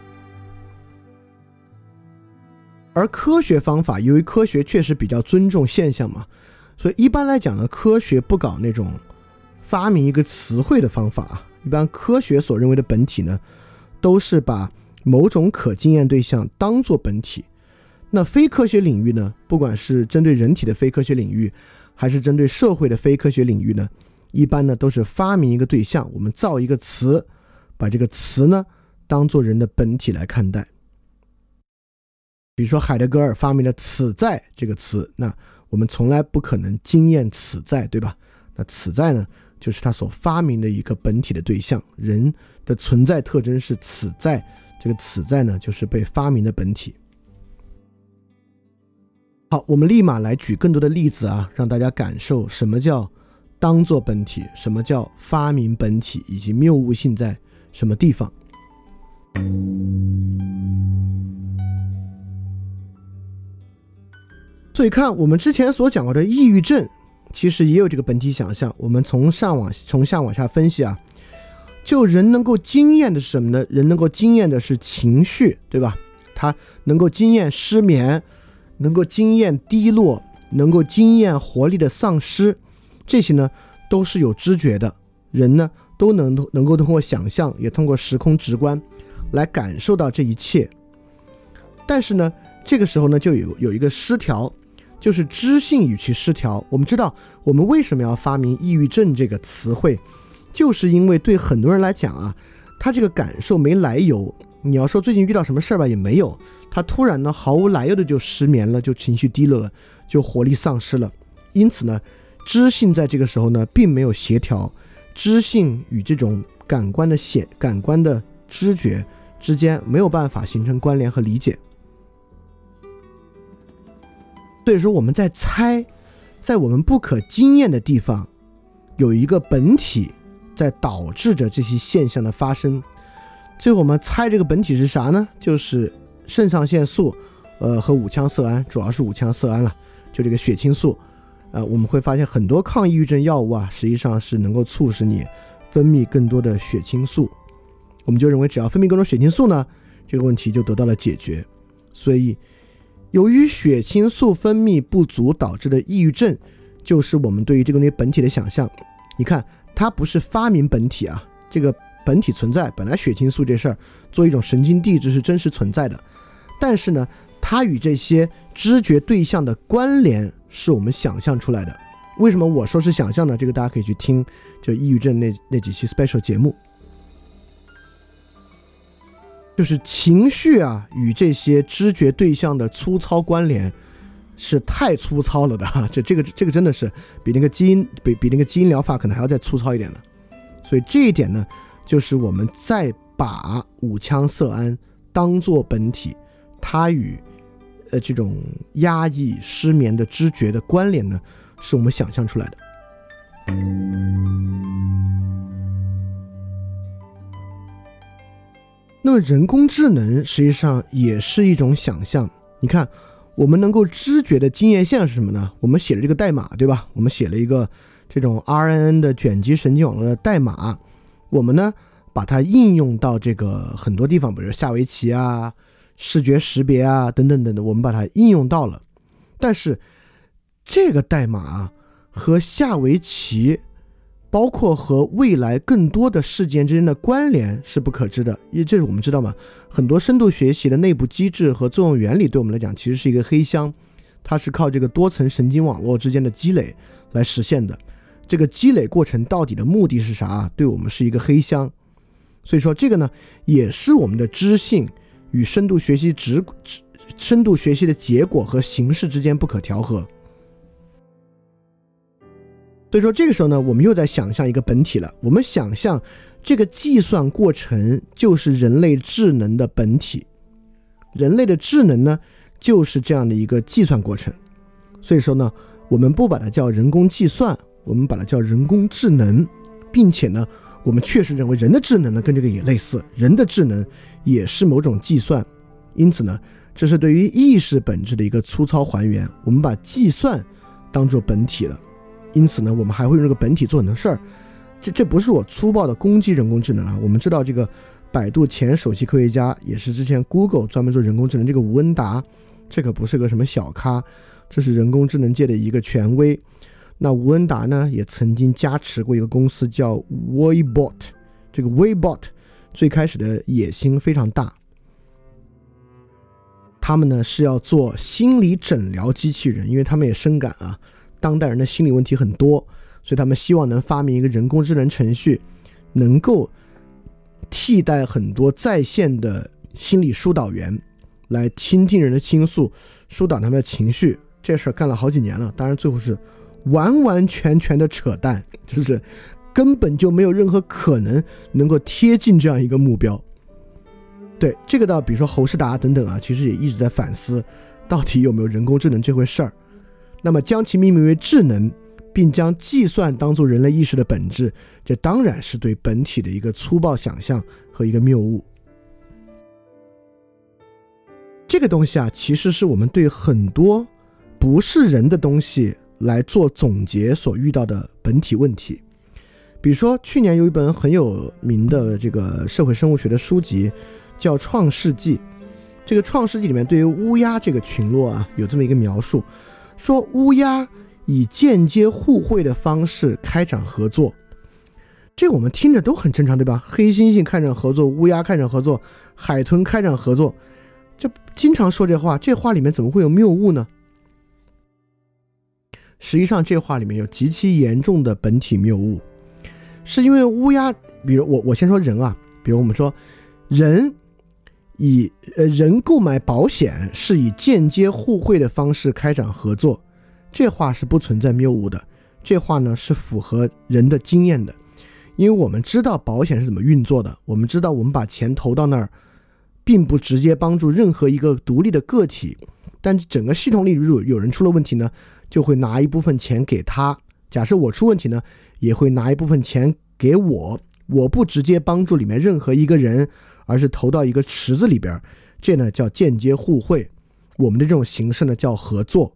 而科学方法，由于科学确实比较尊重现象嘛，所以一般来讲呢，科学不搞那种发明一个词汇的方法啊。一般科学所认为的本体呢，都是把某种可经验对象当做本体。那非科学领域呢，不管是针对人体的非科学领域。还是针对社会的非科学领域呢？一般呢都是发明一个对象，我们造一个词，把这个词呢当做人的本体来看待。比如说海德格尔发明了“此在”这个词，那我们从来不可能经验“此在”，对吧？那“此在”呢，就是他所发明的一个本体的对象，人的存在特征是“此在”，这个“此在”呢，就是被发明的本体。好，我们立马来举更多的例子啊，让大家感受什么叫当做本体，什么叫发明本体，以及谬误性在什么地方。所以看我们之前所讲过的抑郁症，其实也有这个本体想象。我们从上往从下往下分析啊，就人能够经验的是什么呢？人能够经验的是情绪，对吧？他能够经验失眠。能够经验低落，能够经验活力的丧失，这些呢都是有知觉的人呢，都能能够通过想象，也通过时空直观来感受到这一切。但是呢，这个时候呢就有有一个失调，就是知性语气失调。我们知道，我们为什么要发明抑郁症这个词汇，就是因为对很多人来讲啊，他这个感受没来由。你要说最近遇到什么事儿吧，也没有。他突然呢，毫无来由的就失眠了，就情绪低落了，就活力丧失了。因此呢，知性在这个时候呢，并没有协调，知性与这种感官的显感官的知觉之间没有办法形成关联和理解。所以说，我们在猜，在我们不可经验的地方，有一个本体在导致着这些现象的发生。最后我们猜这个本体是啥呢？就是肾上腺素，呃和五羟色胺，主要是五羟色胺了，就这个血清素。呃，我们会发现很多抗抑郁症药物啊，实际上是能够促使你分泌更多的血清素。我们就认为，只要分泌更多血清素呢，这个问题就得到了解决。所以，由于血清素分泌不足导致的抑郁症，就是我们对于这个东西本体的想象。你看，它不是发明本体啊，这个本体存在，本来血清素这事儿作为一种神经递质是真实存在的，但是呢，它与这些知觉对象的关联是我们想象出来的。为什么我说是想象呢？这个大家可以去听，就抑郁症那那几期 special 节目。就是情绪啊，与这些知觉对象的粗糙关联是太粗糙了的哈，这这个这个真的是比那个基因比比那个基因疗法可能还要再粗糙一点的，所以这一点呢，就是我们再把五羟色胺当做本体，它与呃这种压抑失眠的知觉的关联呢，是我们想象出来的。那么人工智能实际上也是一种想象。你看，我们能够知觉的经验线是什么呢？我们写了这个代码，对吧？我们写了一个这种 RNN 的卷积神经网络的代码，我们呢把它应用到这个很多地方，比如下围棋啊、视觉识别啊等等等等，我们把它应用到了。但是这个代码和下围棋。包括和未来更多的事件之间的关联是不可知的，因为这是我们知道嘛。很多深度学习的内部机制和作用原理，对我们来讲其实是一个黑箱，它是靠这个多层神经网络之间的积累来实现的。这个积累过程到底的目的是啥？对我们是一个黑箱。所以说这个呢，也是我们的知性与深度学习直深度学习的结果和形式之间不可调和。所以说，这个时候呢，我们又在想象一个本体了。我们想象这个计算过程就是人类智能的本体，人类的智能呢，就是这样的一个计算过程。所以说呢，我们不把它叫人工计算，我们把它叫人工智能，并且呢，我们确实认为人的智能呢跟这个也类似，人的智能也是某种计算。因此呢，这是对于意识本质的一个粗糙还原。我们把计算当做本体了。因此呢，我们还会用这个本体做很多事儿，这这不是我粗暴的攻击人工智能啊。我们知道这个百度前首席科学家，也是之前 Google 专门做人工智能这个吴恩达，这可不是个什么小咖，这是人工智能界的一个权威。那吴恩达呢，也曾经加持过一个公司叫 Waybot，这个 Waybot 最开始的野心非常大，他们呢是要做心理诊疗机器人，因为他们也深感啊。当代人的心理问题很多，所以他们希望能发明一个人工智能程序，能够替代很多在线的心理疏导员，来倾听人的倾诉，疏导他们的情绪。这事儿干了好几年了，当然最后是完完全全的扯淡，就是根本就没有任何可能能够贴近这样一个目标。对这个倒，比如说侯世达等等啊，其实也一直在反思，到底有没有人工智能这回事儿。那么将其命名为智能，并将计算当做人类意识的本质，这当然是对本体的一个粗暴想象和一个谬误。这个东西啊，其实是我们对很多不是人的东西来做总结所遇到的本体问题。比如说，去年有一本很有名的这个社会生物学的书籍，叫《创世纪》。这个《创世纪》里面对于乌鸦这个群落啊，有这么一个描述。说乌鸦以间接互惠的方式开展合作，这我们听着都很正常，对吧？黑猩猩开展合作，乌鸦开展合作，海豚开展合作，这经常说这话，这话里面怎么会有谬误呢？实际上，这话里面有极其严重的本体谬误，是因为乌鸦，比如我我先说人啊，比如我们说人。以呃人购买保险是以间接互惠的方式开展合作，这话是不存在谬误的。这话呢是符合人的经验的，因为我们知道保险是怎么运作的，我们知道我们把钱投到那儿，并不直接帮助任何一个独立的个体，但整个系统里如果有人出了问题呢，就会拿一部分钱给他。假设我出问题呢，也会拿一部分钱给我，我不直接帮助里面任何一个人，而是投到一个池子里边，这呢叫间接互惠。我们的这种形式呢叫合作。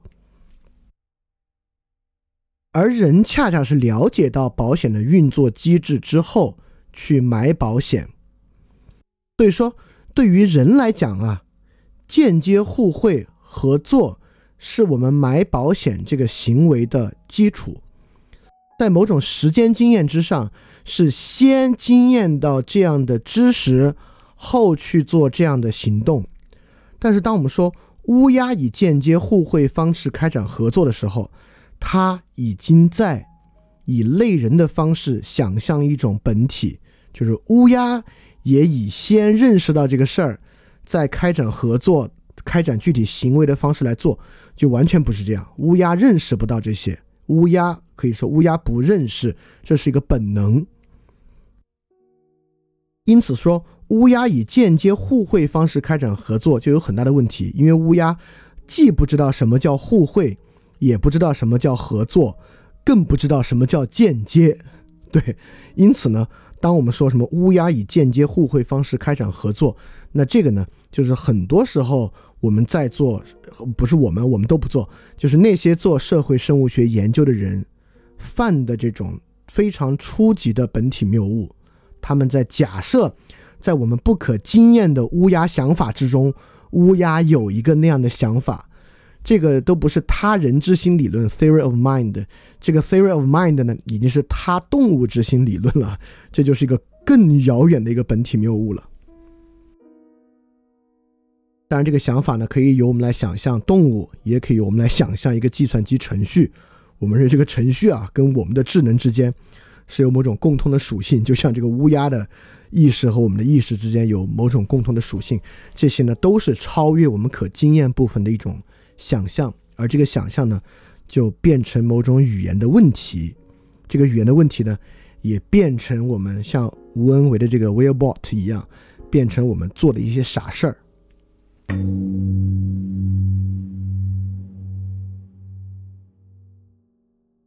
而人恰恰是了解到保险的运作机制之后去买保险。所以说，对于人来讲啊，间接互惠合作是我们买保险这个行为的基础。在某种时间经验之上，是先经验到这样的知识，后去做这样的行动。但是，当我们说乌鸦以间接互惠方式开展合作的时候，他已经在以类人的方式想象一种本体，就是乌鸦也以先认识到这个事儿，在开展合作、开展具体行为的方式来做，就完全不是这样。乌鸦认识不到这些，乌鸦可以说乌鸦不认识，这是一个本能。因此说，乌鸦以间接互惠方式开展合作就有很大的问题，因为乌鸦既不知道什么叫互惠。也不知道什么叫合作，更不知道什么叫间接，对，因此呢，当我们说什么乌鸦以间接互惠方式开展合作，那这个呢，就是很多时候我们在做，不是我们，我们都不做，就是那些做社会生物学研究的人犯的这种非常初级的本体谬误，他们在假设，在我们不可经验的乌鸦想法之中，乌鸦有一个那样的想法。这个都不是他人之心理论 （theory of mind），这个 theory of mind 呢，已经是他动物之心理论了。这就是一个更遥远的一个本体谬误了。当然，这个想法呢，可以由我们来想象动物，也可以由我们来想象一个计算机程序。我们认为这个程序啊，跟我们的智能之间是有某种共通的属性，就像这个乌鸦的意识和我们的意识之间有某种共同的属性。这些呢，都是超越我们可经验部分的一种。想象，而这个想象呢，就变成某种语言的问题。这个语言的问题呢，也变成我们像吴恩维的这个 Willbot 一样，变成我们做的一些傻事儿。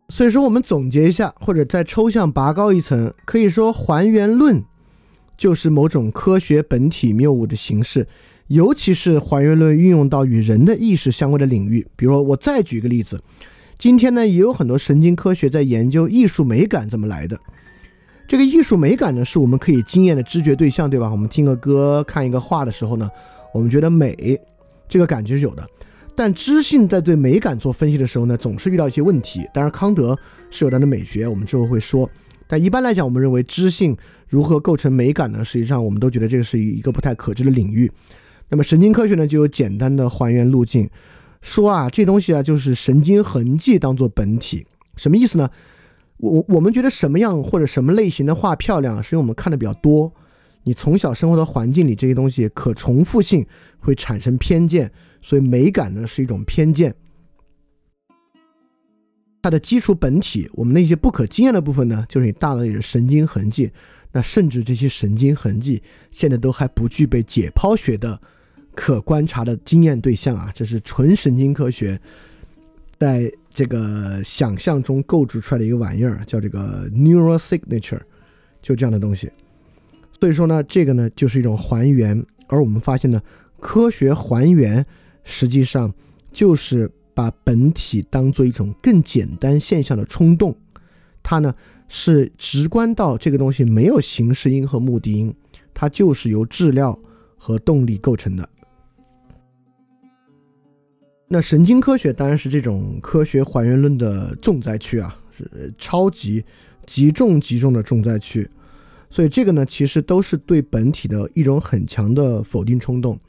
所以说，我们总结一下，或者再抽象拔高一层，可以说还原论就是某种科学本体谬误的形式。尤其是还原论运用到与人的意识相关的领域，比如，我再举一个例子，今天呢也有很多神经科学在研究艺术美感怎么来的。这个艺术美感呢，是我们可以经验的知觉对象，对吧？我们听个歌、看一个画的时候呢，我们觉得美，这个感觉是有的。但知性在对美感做分析的时候呢，总是遇到一些问题。当然，康德是有他的美学，我们之后会说。但一般来讲，我们认为知性如何构成美感呢？实际上，我们都觉得这个是一个不太可知的领域。那么神经科学呢，就有简单的还原路径，说啊，这东西啊就是神经痕迹当做本体，什么意思呢？我我们觉得什么样或者什么类型的画漂亮，是因为我们看的比较多。你从小生活的环境里这些东西可重复性会产生偏见，所以美感呢是一种偏见。它的基础本体，我们那些不可经验的部分呢，就是你大脑里的神经痕迹。那甚至这些神经痕迹现在都还不具备解剖学的。可观察的经验对象啊，这是纯神经科学在这个想象中构筑出来的一个玩意儿，叫这个 neural signature，就这样的东西。所以说呢，这个呢就是一种还原，而我们发现呢，科学还原实际上就是把本体当做一种更简单现象的冲动，它呢是直观到这个东西没有形式音和目的音，它就是由质料和动力构成的。那神经科学当然是这种科学还原论的重灾区啊，是超级极重极重的重灾区。所以这个呢，其实都是对本体的一种很强的否定冲动，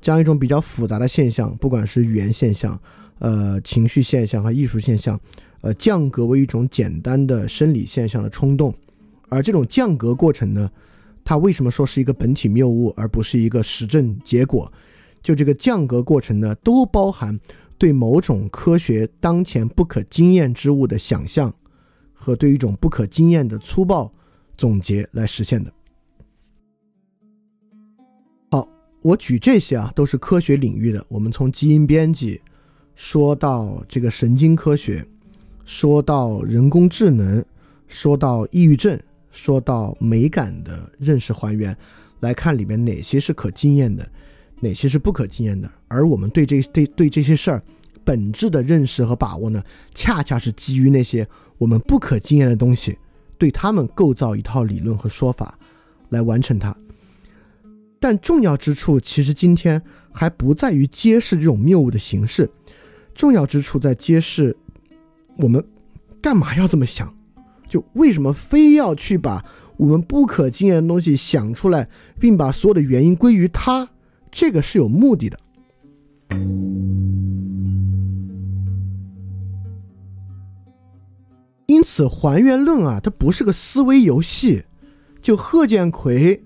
将一种比较复杂的现象，不管是语言现象、呃情绪现象和艺术现象，呃降格为一种简单的生理现象的冲动。而这种降格过程呢，它为什么说是一个本体谬误，而不是一个实证结果？就这个降格过程呢，都包含对某种科学当前不可经验之物的想象，和对一种不可经验的粗暴总结来实现的。好，我举这些啊，都是科学领域的。我们从基因编辑说到这个神经科学，说到人工智能，说到抑郁症，说到美感的认识还原，来看里面哪些是可经验的，哪些是不可经验的。而我们对这对对这些事儿本质的认识和把握呢，恰恰是基于那些我们不可经验的东西，对他们构造一套理论和说法来完成它。但重要之处，其实今天还不在于揭示这种谬误的形式，重要之处在揭示我们干嘛要这么想。就为什么非要去把我们不可经验的东西想出来，并把所有的原因归于它？这个是有目的的。因此，还原论啊，它不是个思维游戏。就贺建奎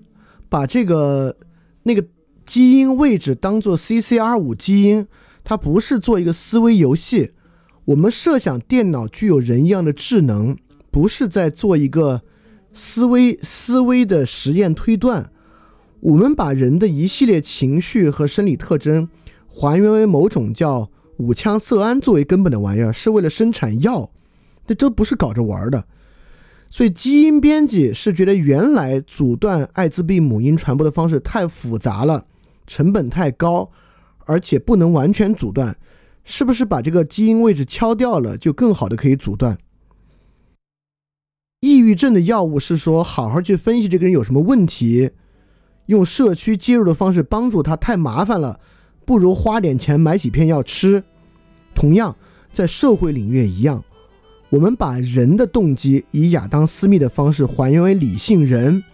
把这个那个基因位置当做 CCR 五基因，它不是做一个思维游戏。我们设想电脑具有人一样的智能。不是在做一个思维思维的实验推断，我们把人的一系列情绪和生理特征还原为某种叫五羟色胺作为根本的玩意儿，是为了生产药，这都不是搞着玩的。所以基因编辑是觉得原来阻断艾滋病母婴传播的方式太复杂了，成本太高，而且不能完全阻断，是不是把这个基因位置敲掉了就更好的可以阻断？抑郁症的药物是说，好好去分析这个人有什么问题，用社区介入的方式帮助他，太麻烦了，不如花点钱买几片药吃。同样，在社会领域也一样，我们把人的动机以亚当·斯密的方式还原为理性人，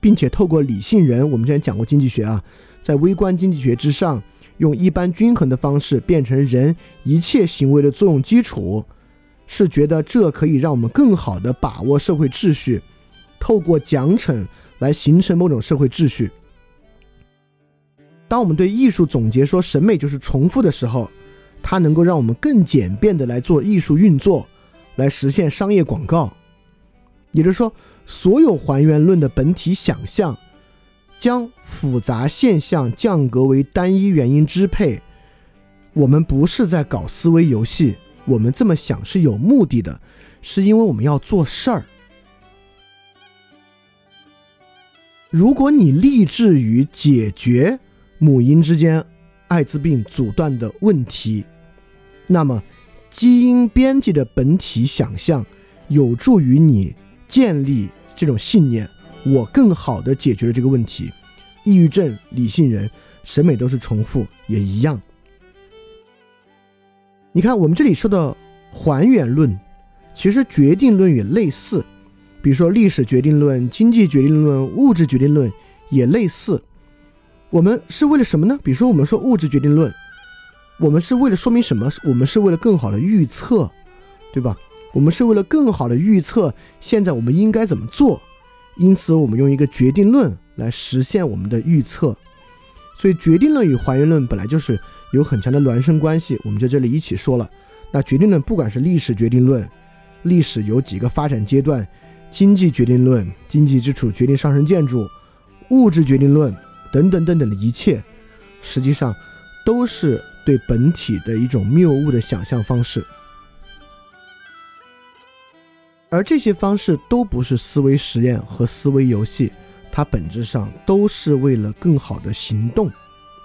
并且透过理性人，我们之前讲过经济学啊，在微观经济学之上，用一般均衡的方式变成人一切行为的作用基础。是觉得这可以让我们更好的把握社会秩序，透过奖惩来形成某种社会秩序。当我们对艺术总结说审美就是重复的时候，它能够让我们更简便的来做艺术运作，来实现商业广告。也就是说，所有还原论的本体想象，将复杂现象降格为单一原因支配。我们不是在搞思维游戏。我们这么想是有目的的，是因为我们要做事儿。如果你立志于解决母婴之间艾滋病阻断的问题，那么基因编辑的本体想象有助于你建立这种信念：我更好的解决了这个问题。抑郁症、理性人、审美都是重复，也一样。你看，我们这里说的还原论，其实决定论也类似，比如说历史决定论、经济决定论、物质决定论也类似。我们是为了什么呢？比如说，我们说物质决定论，我们是为了说明什么？我们是为了更好的预测，对吧？我们是为了更好的预测现在我们应该怎么做，因此我们用一个决定论来实现我们的预测。所以，决定论与还原论本来就是。有很强的孪生关系，我们在这里一起说了。那决定论，不管是历史决定论，历史有几个发展阶段；经济决定论，经济基础决定上层建筑；物质决定论等等等等的一切，实际上都是对本体的一种谬误的想象方式。而这些方式都不是思维实验和思维游戏，它本质上都是为了更好的行动，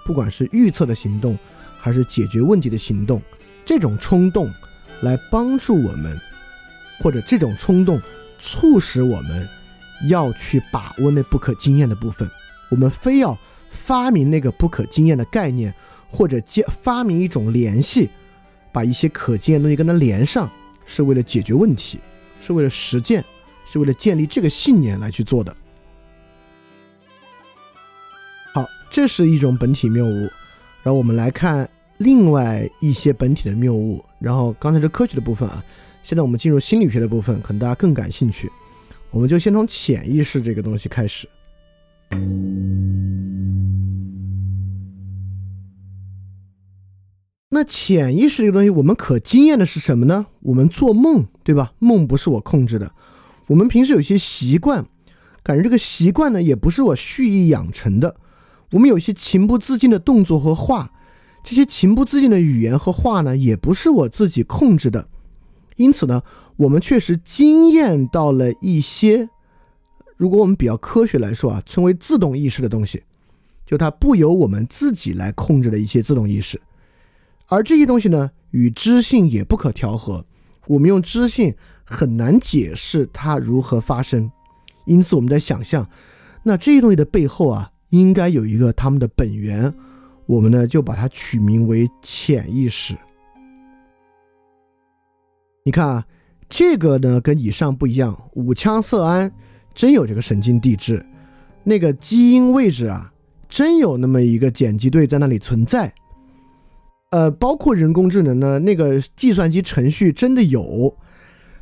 不管是预测的行动。还是解决问题的行动，这种冲动来帮助我们，或者这种冲动促使我们要去把握那不可经验的部分。我们非要发明那个不可经验的概念，或者接发明一种联系，把一些可经验东西跟它连上，是为了解决问题，是为了实践，是为了建立这个信念来去做的。好，这是一种本体谬误。然后我们来看另外一些本体的谬误。然后刚才是科学的部分啊，现在我们进入心理学的部分，可能大家更感兴趣。我们就先从潜意识这个东西开始。那潜意识这个东西，我们可经验的是什么呢？我们做梦，对吧？梦不是我控制的。我们平时有些习惯，感觉这个习惯呢，也不是我蓄意养成的。我们有些情不自禁的动作和话，这些情不自禁的语言和话呢，也不是我自己控制的。因此呢，我们确实经验到了一些如果我们比较科学来说啊，称为自动意识的东西，就它不由我们自己来控制的一些自动意识。而这些东西呢，与知性也不可调和。我们用知性很难解释它如何发生，因此我们在想象，那这些东西的背后啊，应该有一个它们的本源。我们呢就把它取名为潜意识。你看啊，这个呢跟以上不一样，五羟色胺真有这个神经递质，那个基因位置啊，真有那么一个碱基对在那里存在。呃，包括人工智能呢，那个计算机程序真的有，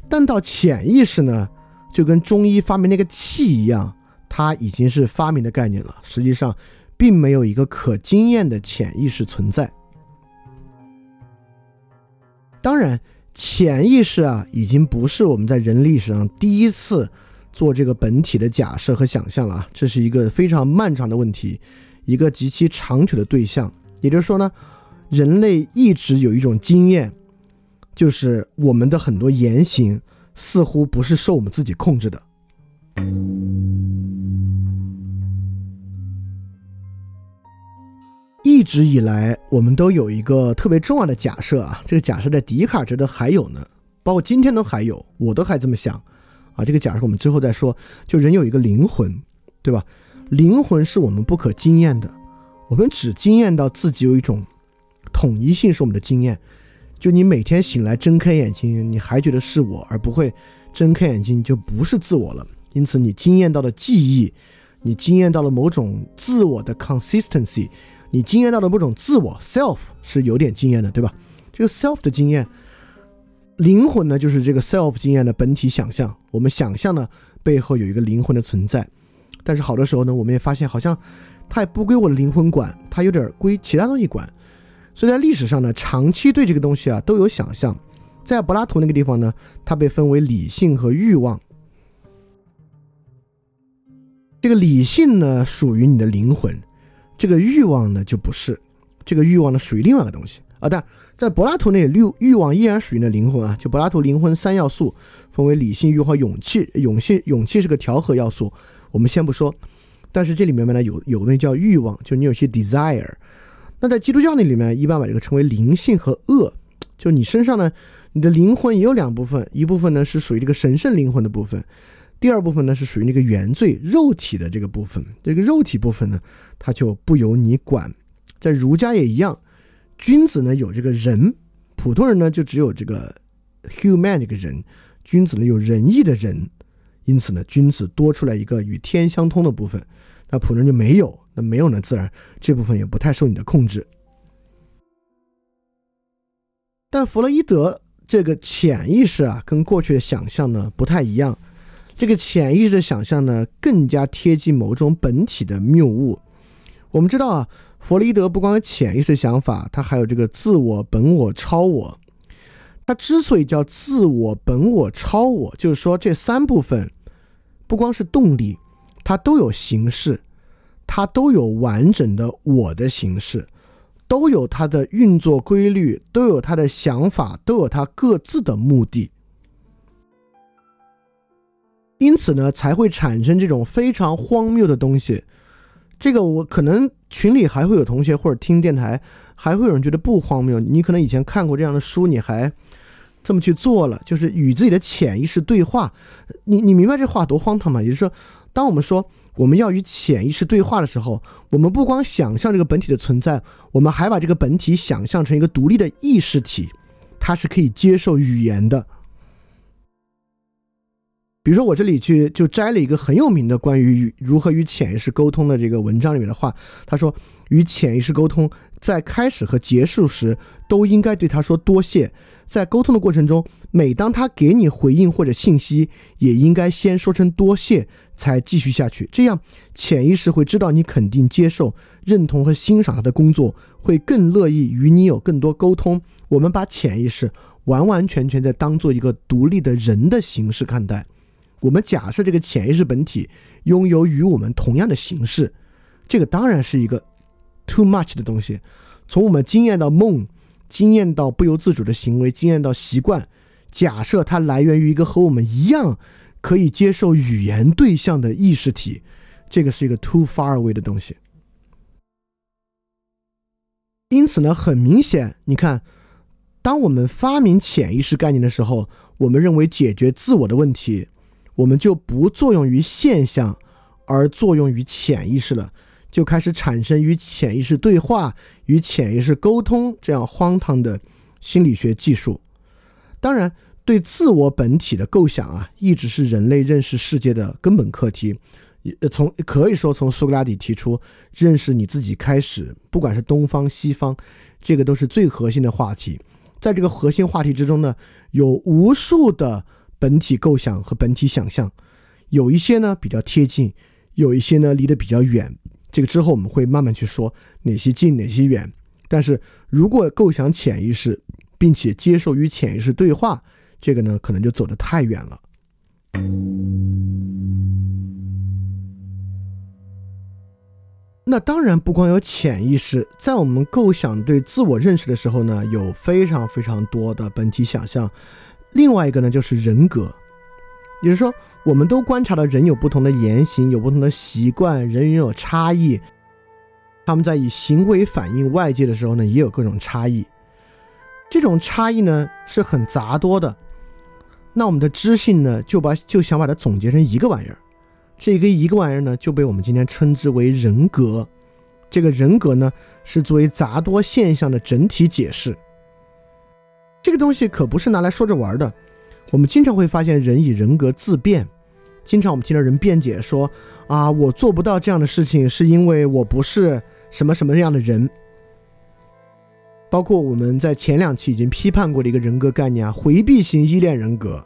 但到潜意识呢，就跟中医发明那个气一样，它已经是发明的概念了。实际上。并没有一个可经验的潜意识存在。当然，潜意识啊，已经不是我们在人历史上第一次做这个本体的假设和想象了，这是一个非常漫长的问题，一个极其长久的对象。也就是说呢，人类一直有一种经验，就是我们的很多言行似乎不是受我们自己控制的。一直以来，我们都有一个特别重要的假设啊，这个假设在笛卡尔觉得还有呢，包括今天都还有，我都还这么想啊。这个假设我们之后再说。就人有一个灵魂，对吧？灵魂是我们不可经验的，我们只经验到自己有一种统一性，是我们的经验。就你每天醒来睁开眼睛，你还觉得是我，而不会睁开眼睛就不是自我了。因此，你经验到的记忆，你经验到了某种自我的 consistency。你经验到的某种自我 self 是有点经验的，对吧？这个 self 的经验，灵魂呢，就是这个 self 经验的本体想象。我们想象呢，背后有一个灵魂的存在。但是好多时候呢，我们也发现，好像它也不归我的灵魂管，它有点归其他东西管。所以在历史上呢，长期对这个东西啊都有想象。在柏拉图那个地方呢，它被分为理性和欲望。这个理性呢，属于你的灵魂。这个欲望呢就不是，这个欲望呢属于另外一个东西啊。但在柏拉图那里，欲欲望依然属于那灵魂啊。就柏拉图灵魂三要素分为理性、欲望、勇气。勇气勇气是个调和要素，我们先不说。但是这里面呢有有东西叫欲望，就你有些 desire。那在基督教那里面，一般把这个称为灵性和恶。就你身上呢，你的灵魂也有两部分，一部分呢是属于这个神圣灵魂的部分。第二部分呢是属于那个原罪肉体的这个部分，这个肉体部分呢，它就不由你管。在儒家也一样，君子呢有这个仁，普通人呢就只有这个 human 这个人，君子呢有仁义的人，因此呢，君子多出来一个与天相通的部分，那普通人就没有，那没有呢，自然这部分也不太受你的控制。但弗洛伊德这个潜意识啊，跟过去的想象呢不太一样。这个潜意识的想象呢，更加贴近某种本体的谬误。我们知道啊，弗洛伊德不光有潜意识想法，他还有这个自我、本我、超我。他之所以叫自我、本我、超我，就是说这三部分不光是动力，它都有形式，它都有完整的我的形式，都有它的运作规律，都有它的想法，都有它各自的目的。因此呢，才会产生这种非常荒谬的东西。这个我可能群里还会有同学或者听电台，还会有人觉得不荒谬。你可能以前看过这样的书，你还这么去做了，就是与自己的潜意识对话。你你明白这话多荒唐吗？也就是说，当我们说我们要与潜意识对话的时候，我们不光想象这个本体的存在，我们还把这个本体想象成一个独立的意识体，它是可以接受语言的。比如说，我这里去就摘了一个很有名的关于如何与潜意识沟通的这个文章里面的话。他说，与潜意识沟通，在开始和结束时都应该对他说多谢。在沟通的过程中，每当他给你回应或者信息，也应该先说声多谢，才继续下去。这样，潜意识会知道你肯定接受、认同和欣赏他的工作，会更乐意与你有更多沟通。我们把潜意识完完全全在当做一个独立的人的形式看待。我们假设这个潜意识本体拥有与我们同样的形式，这个当然是一个 too much 的东西。从我们经验到梦，经验到不由自主的行为，经验到习惯，假设它来源于一个和我们一样可以接受语言对象的意识体，这个是一个 too far away 的东西。因此呢，很明显，你看，当我们发明潜意识概念的时候，我们认为解决自我的问题，我们就不作用于现象，而作用于潜意识了，就开始产生与潜意识对话、与潜意识沟通这样荒唐的心理学技术。当然，对自我本体的构想啊，一直是人类认识世界的根本课题。从可以说从苏格拉底提出认识你自己开始，不管是东方西方，这个都是最核心的话题。在这个核心话题之中呢，有无数的本体构想和本体想象，有一些呢比较贴近，有一些呢离得比较远。这个之后我们会慢慢去说哪些近，哪些远。但是如果构想潜意识，并且接受与潜意识对话，这个呢可能就走得太远了。那当然不光有潜意识，在我们构想对自我认识的时候呢，有非常非常多的本体想象。另外一个呢，就是人格，也就是说，我们都观察到人有不同的言行，有不同的习惯，人人有差异。他们在以行为反映外界的时候呢，也有各种差异。这种差异呢是很杂多的。那我们的知性呢，就把就想把它总结成一个玩意儿。这个一个玩意儿呢，就被我们今天称之为人格。这个人格呢，是作为杂多现象的整体解释。这个东西可不是拿来说着玩的。我们经常会发现人以人格自辩，经常我们听到人辩解说：“啊，我做不到这样的事情，是因为我不是什么什么样的人。”包括我们在前两期已经批判过的一个人格概念啊，回避型依恋人格。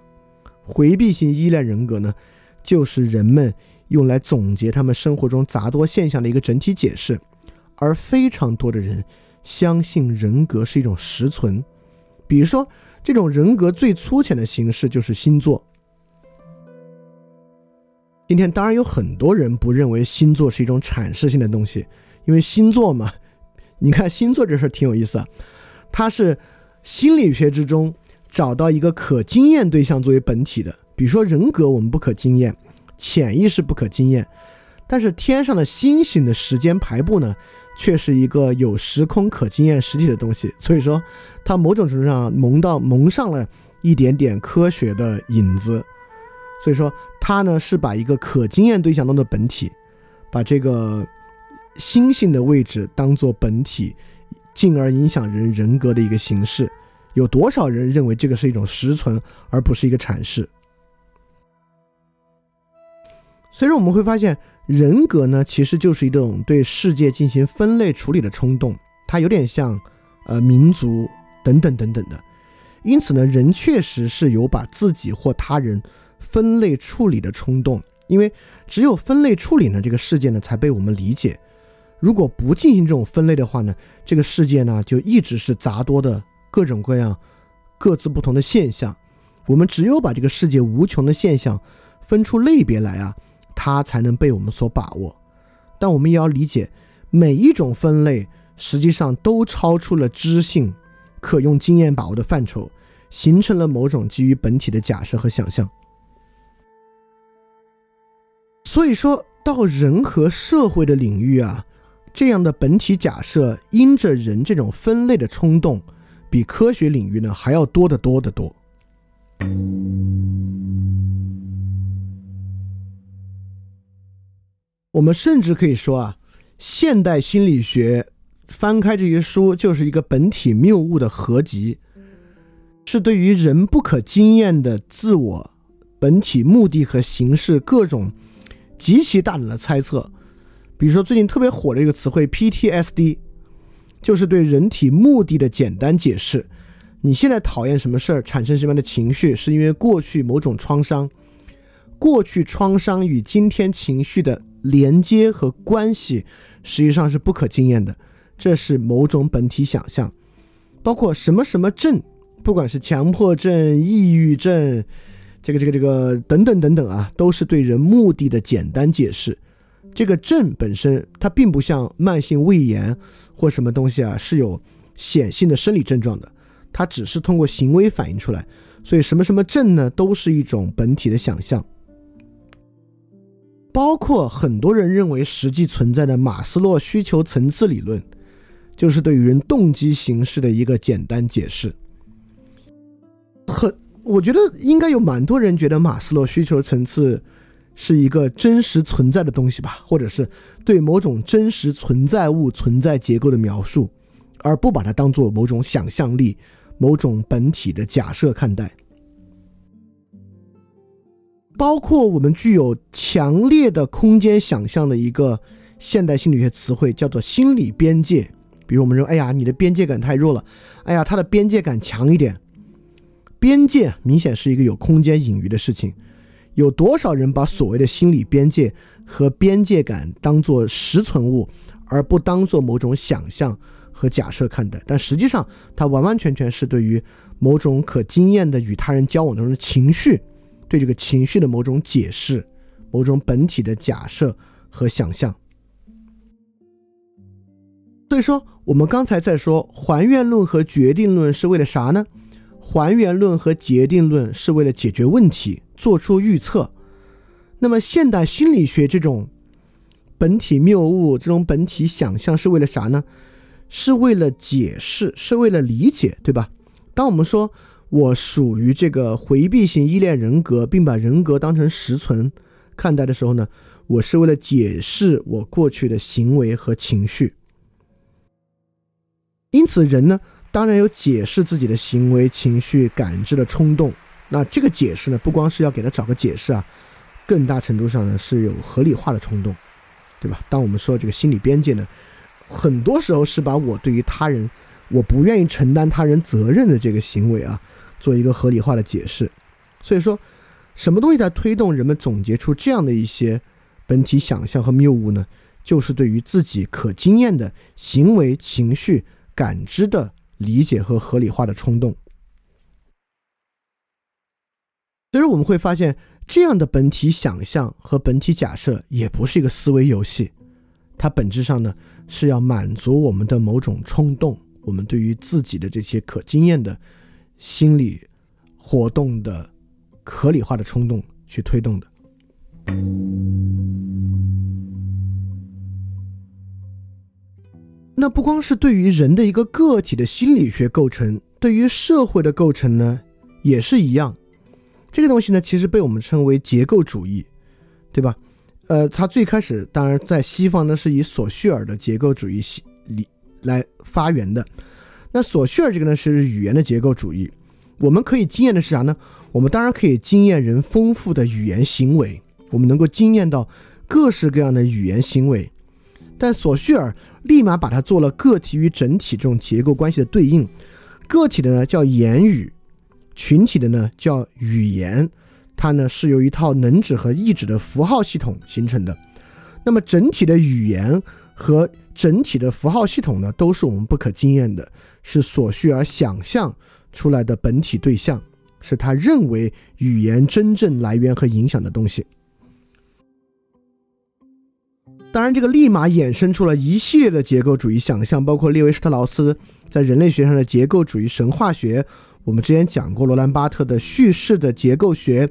回避型依恋人格呢？就是人们用来总结他们生活中杂多现象的一个整体解释，而非常多的人相信人格是一种实存。比如说，这种人格最粗浅的形式就是星座。今天当然有很多人不认为星座是一种阐释性的东西，因为星座嘛，你看星座这事挺有意思啊，它是心理学之中找到一个可经验对象作为本体的。比如说人格，我们不可经验，潜意识不可经验，但是天上的星星的时间排布呢，却是一个有时空可经验实体的东西。所以说，它某种程度上蒙到蒙上了一点点科学的影子。所以说，它呢是把一个可经验对象当做本体，把这个星星的位置当做本体，进而影响人人格的一个形式。有多少人认为这个是一种实存，而不是一个阐释？所以说我们会发现，人格呢其实就是一种对世界进行分类处理的冲动，它有点像，呃，民族等等等等的。因此呢，人确实是有把自己或他人分类处理的冲动，因为只有分类处理呢，这个世界呢才被我们理解。如果不进行这种分类的话呢，这个世界呢就一直是杂多的各种各样、各自不同的现象。我们只有把这个世界无穷的现象分出类别来啊。它才能被我们所把握，但我们也要理解，每一种分类实际上都超出了知性可用经验把握的范畴，形成了某种基于本体的假设和想象。所以说到人和社会的领域啊，这样的本体假设因着人这种分类的冲动，比科学领域呢还要多得多得多。我们甚至可以说啊，现代心理学翻开这些书就是一个本体谬误的合集，是对于人不可经验的自我本体目的和形式各种极其大胆的猜测。比如说最近特别火的一个词汇 PTSD，就是对人体目的的简单解释。你现在讨厌什么事儿，产生什么样的情绪，是因为过去某种创伤，过去创伤与今天情绪的。连接和关系实际上是不可经验的，这是某种本体想象。包括什么什么症，不管是强迫症、抑郁症，这个这个这个等等等等啊，都是对人目的的简单解释。这个症本身它并不像慢性胃炎或什么东西啊是有显性的生理症状的，它只是通过行为反映出来。所以什么什么症呢，都是一种本体的想象。包括很多人认为实际存在的马斯洛需求层次理论，就是对于人动机形式的一个简单解释。很，我觉得应该有蛮多人觉得马斯洛需求层次是一个真实存在的东西吧，或者是对某种真实存在物存在结构的描述，而不把它当做某种想象力、某种本体的假设看待。包括我们具有强烈的空间想象的一个现代心理学词汇，叫做心理边界。比如我们说，哎呀，你的边界感太弱了。哎呀，他的边界感强一点。边界明显是一个有空间隐喻的事情。有多少人把所谓的心理边界和边界感当做实存物，而不当做某种想象和假设看待？但实际上，它完完全全是对于某种可经验的与他人交往中的情绪。对这个情绪的某种解释，某种本体的假设和想象。所以说，我们刚才在说还原论和决定论是为了啥呢？还原论和决定论是为了解决问题，做出预测。那么，现代心理学这种本体谬误、这种本体想象是为了啥呢？是为了解释，是为了理解，对吧？当我们说。我属于这个回避型依恋人格，并把人格当成实存看待的时候呢，我是为了解释我过去的行为和情绪。因此，人呢，当然有解释自己的行为、情绪、感知的冲动。那这个解释呢，不光是要给他找个解释啊，更大程度上呢是有合理化的冲动，对吧？当我们说这个心理边界呢，很多时候是把我对于他人，我不愿意承担他人责任的这个行为啊。做一个合理化的解释，所以说，什么东西在推动人们总结出这样的一些本体想象和谬误呢？就是对于自己可经验的行为、情绪、感知的理解和合理化的冲动。所以，我们会发现，这样的本体想象和本体假设也不是一个思维游戏，它本质上呢是要满足我们的某种冲动，我们对于自己的这些可经验的。心理活动的合理化的冲动去推动的。那不光是对于人的一个个体的心理学构成，对于社会的构成呢，也是一样。这个东西呢，其实被我们称为结构主义，对吧？呃，它最开始当然在西方呢，是以索绪尔的结构主义系理来发源的。那索绪尔这个呢是语言的结构主义，我们可以经验的是啥呢？我们当然可以经验人丰富的语言行为，我们能够经验到各式各样的语言行为。但索绪尔立马把它做了个体与整体这种结构关系的对应，个体的呢叫言语，群体的呢叫语言，它呢是由一套能指和意指的符号系统形成的。那么整体的语言和整体的符号系统呢，都是我们不可经验的。是所需而想象出来的本体对象，是他认为语言真正来源和影响的东西。当然，这个立马衍生出了一系列的结构主义想象，包括列维施特劳斯在人类学上的结构主义神话学。我们之前讲过罗兰巴特的叙事的结构学，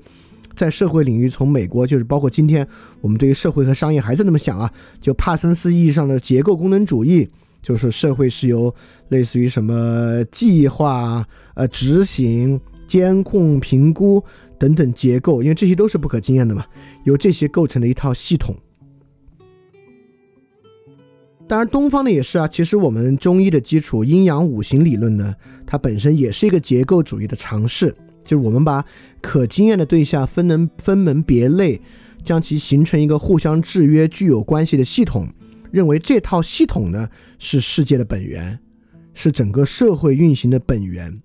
在社会领域，从美国就是包括今天我们对于社会和商业还是那么想啊，就帕森斯意义上的结构功能主义。就是社会是由类似于什么计划、呃执行、监控、评估等等结构，因为这些都是不可经验的嘛，由这些构成的一套系统。当然，东方的也是啊。其实我们中医的基础阴阳五行理论呢，它本身也是一个结构主义的尝试，就是我们把可经验的对象分能分门别类，将其形成一个互相制约、具有关系的系统。认为这套系统呢是世界的本源，是整个社会运行的本源。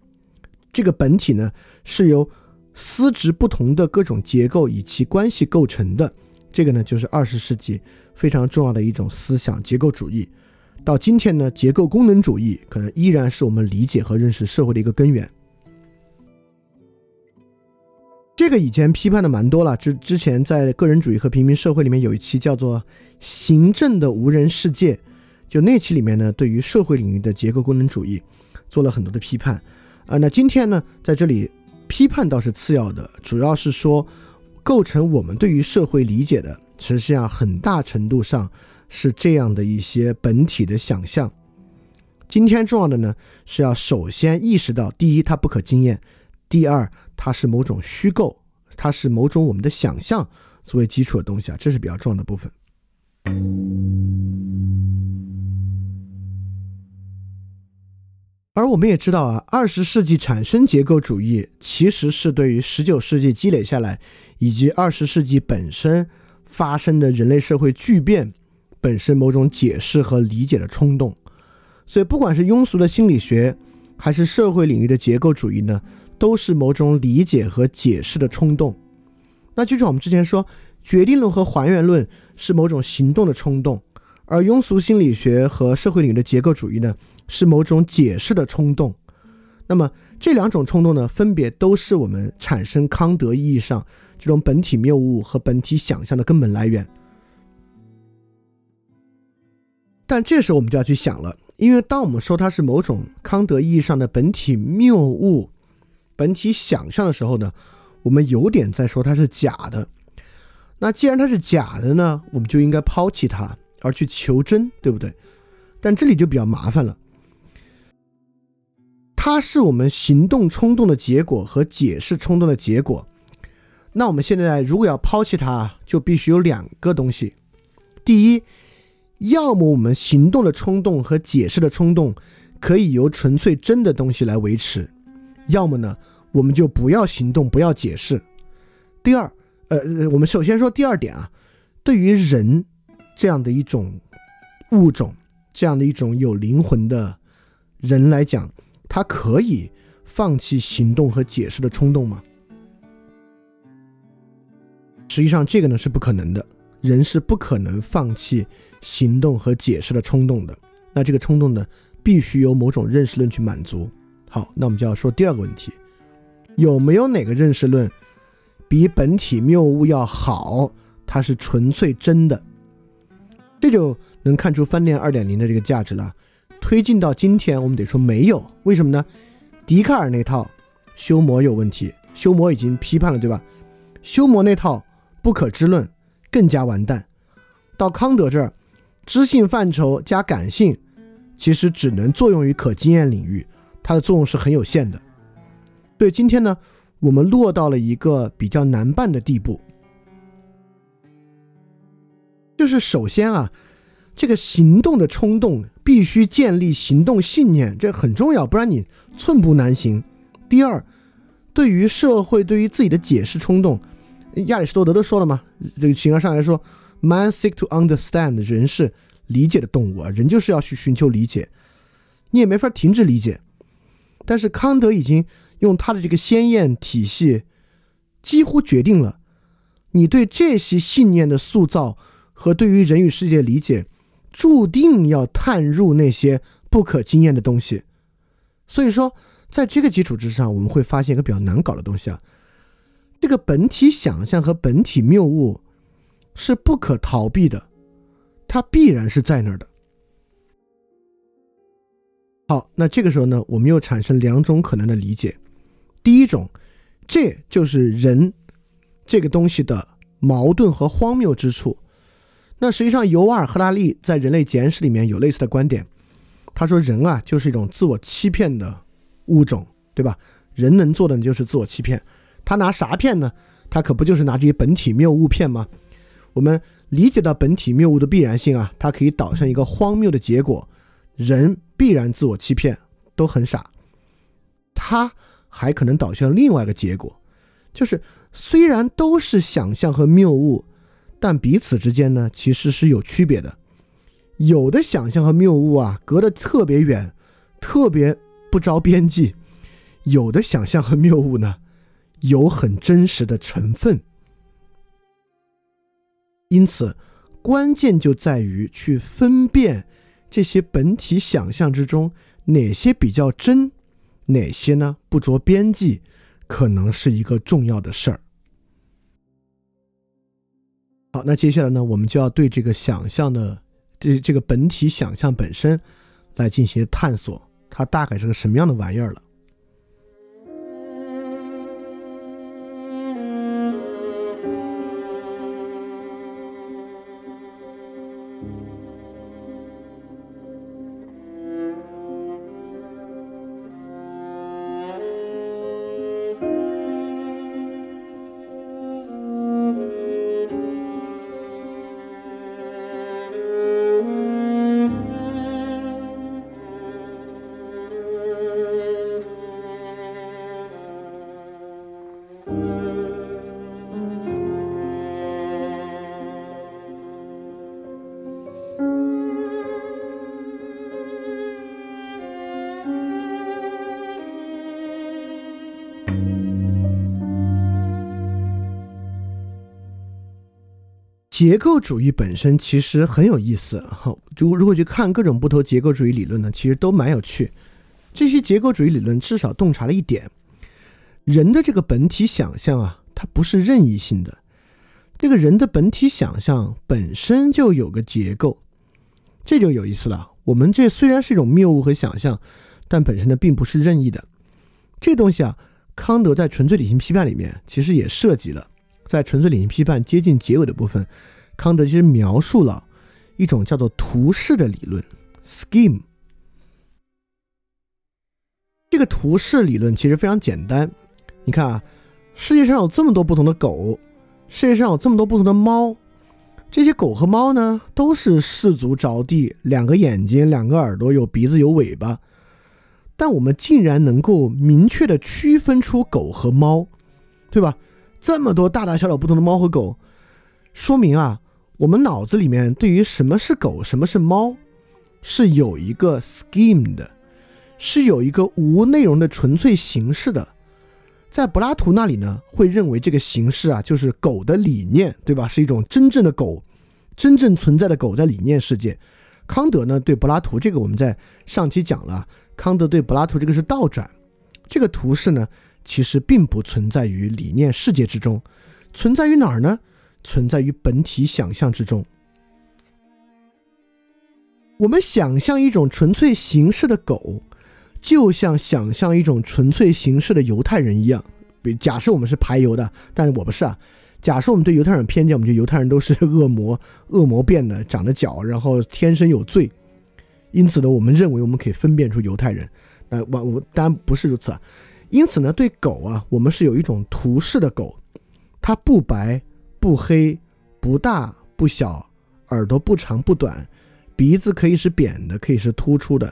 这个本体呢是由丝质不同的各种结构以其关系构成的。这个呢就是二十世纪非常重要的一种思想——结构主义。到今天呢，结构功能主义可能依然是我们理解和认识社会的一个根源。这个以前批判的蛮多了，之之前在个人主义和平民社会里面有一期叫做《行政的无人世界》，就那期里面呢，对于社会领域的结构功能主义做了很多的批判。啊，那今天呢，在这里批判倒是次要的，主要是说构成我们对于社会理解的实际上很大程度上是这样的一些本体的想象。今天重要的呢，是要首先意识到，第一，它不可经验；第二，它是某种虚构，它是某种我们的想象作为基础的东西啊，这是比较重要的部分。而我们也知道啊，二十世纪产生结构主义，其实是对于十九世纪积累下来，以及二十世纪本身发生的人类社会巨变本身某种解释和理解的冲动。所以，不管是庸俗的心理学，还是社会领域的结构主义呢，都是某种理解和解释的冲动。那就像我们之前说，决定论和还原论是某种行动的冲动，而庸俗心理学和社会领域的结构主义呢，是某种解释的冲动。那么这两种冲动呢，分别都是我们产生康德意义上这种本体谬误和本体想象的根本来源。但这时候我们就要去想了。因为当我们说它是某种康德意义上的本体谬误、本体想象的时候呢，我们有点在说它是假的。那既然它是假的呢，我们就应该抛弃它，而去求真，对不对？但这里就比较麻烦了。它是我们行动冲动的结果和解释冲动的结果。那我们现在如果要抛弃它，就必须有两个东西。第一。要么我们行动的冲动和解释的冲动可以由纯粹真的东西来维持，要么呢，我们就不要行动，不要解释。第二，呃，我们首先说第二点啊，对于人这样的一种物种，这样的一种有灵魂的人来讲，他可以放弃行动和解释的冲动吗？实际上，这个呢是不可能的，人是不可能放弃。行动和解释的冲动的，那这个冲动呢，必须由某种认识论去满足。好，那我们就要说第二个问题：有没有哪个认识论比本体谬误要好？它是纯粹真的，这就能看出翻链二点零的这个价值了。推进到今天，我们得说没有，为什么呢？笛卡尔那套修魔有问题，修魔已经批判了，对吧？修魔那套不可知论更加完蛋。到康德这儿。知性范畴加感性，其实只能作用于可经验领域，它的作用是很有限的。所以今天呢，我们落到了一个比较难办的地步，就是首先啊，这个行动的冲动必须建立行动信念，这很重要，不然你寸步难行。第二，对于社会对于自己的解释冲动，亚里士多德都说了嘛，这个形而上来说。Man seek to understand，人是理解的动物啊，人就是要去寻求理解，你也没法停止理解。但是康德已经用他的这个鲜艳体系，几乎决定了你对这些信念的塑造和对于人与世界理解，注定要探入那些不可经验的东西。所以说，在这个基础之上，我们会发现一个比较难搞的东西啊，这个本体想象和本体谬误。是不可逃避的，它必然是在那儿的。好，那这个时候呢，我们又产生两种可能的理解。第一种，这就是人这个东西的矛盾和荒谬之处。那实际上，尤瓦尔·赫拉利在《人类简史》里面有类似的观点。他说，人啊，就是一种自我欺骗的物种，对吧？人能做的就是自我欺骗。他拿啥骗呢？他可不就是拿这些本体谬误骗吗？我们理解到本体谬误的必然性啊，它可以导向一个荒谬的结果，人必然自我欺骗，都很傻。他还可能导向另外一个结果，就是虽然都是想象和谬误，但彼此之间呢其实是有区别的。有的想象和谬误啊隔得特别远，特别不着边际；有的想象和谬误呢有很真实的成分。因此，关键就在于去分辨这些本体想象之中哪些比较真，哪些呢不着边际，可能是一个重要的事儿。好，那接下来呢，我们就要对这个想象的这这个本体想象本身来进行探索，它大概是个什么样的玩意儿了。结构主义本身其实很有意思，哈，就如果去看各种不同结构主义理论呢，其实都蛮有趣。这些结构主义理论至少洞察了一点：人的这个本体想象啊，它不是任意性的。这个人的本体想象本身就有个结构，这就有意思了。我们这虽然是一种谬误和想象，但本身呢并不是任意的。这东西啊，康德在《纯粹理性批判》里面其实也涉及了。在《纯粹理性批判》接近结尾的部分，康德其实描述了一种叫做图式的理论 （scheme）。这个图式理论其实非常简单。你看啊，世界上有这么多不同的狗，世界上有这么多不同的猫，这些狗和猫呢都是四足着地，两个眼睛，两个耳朵，有鼻子，有尾巴。但我们竟然能够明确的区分出狗和猫，对吧？这么多大大小小不同的猫和狗，说明啊，我们脑子里面对于什么是狗，什么是猫，是有一个 scheme 的，是有一个无内容的纯粹形式的。在柏拉图那里呢，会认为这个形式啊，就是狗的理念，对吧？是一种真正的狗，真正存在的狗在理念世界。康德呢，对柏拉图这个我们在上期讲了，康德对柏拉图这个是倒转，这个图示呢。其实并不存在于理念世界之中，存在于哪儿呢？存在于本体想象之中。我们想象一种纯粹形式的狗，就像想象一种纯粹形式的犹太人一样。比假设我们是排犹的，但是我不是啊。假设我们对犹太人偏见，我们觉得犹太人都是恶魔，恶魔变的，长着脚，然后天生有罪。因此呢，我们认为我们可以分辨出犹太人。那我我当然不是如此啊。因此呢，对狗啊，我们是有一种图式的狗，它不白不黑，不大不小，耳朵不长不短，鼻子可以是扁的，可以是突出的，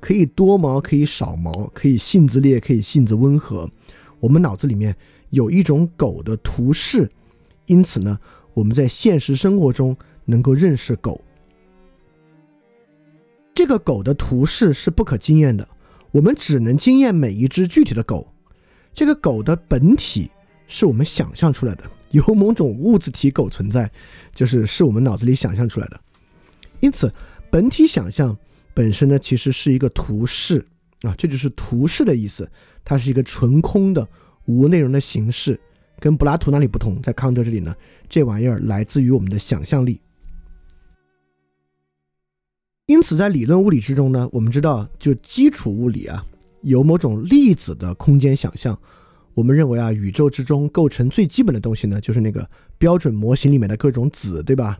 可以多毛，可以少毛，可以性子烈，可以性子温和。我们脑子里面有一种狗的图式，因此呢，我们在现实生活中能够认识狗。这个狗的图式是不可经验的。我们只能经验每一只具体的狗，这个狗的本体是我们想象出来的，有某种物质体狗存在，就是是我们脑子里想象出来的。因此，本体想象本身呢，其实是一个图式啊，这就是图式的意思，它是一个纯空的无内容的形式，跟柏拉图那里不同，在康德这里呢，这玩意儿来自于我们的想象力。因此，在理论物理之中呢，我们知道，就基础物理啊，有某种粒子的空间想象。我们认为啊，宇宙之中构成最基本的东西呢，就是那个标准模型里面的各种子，对吧？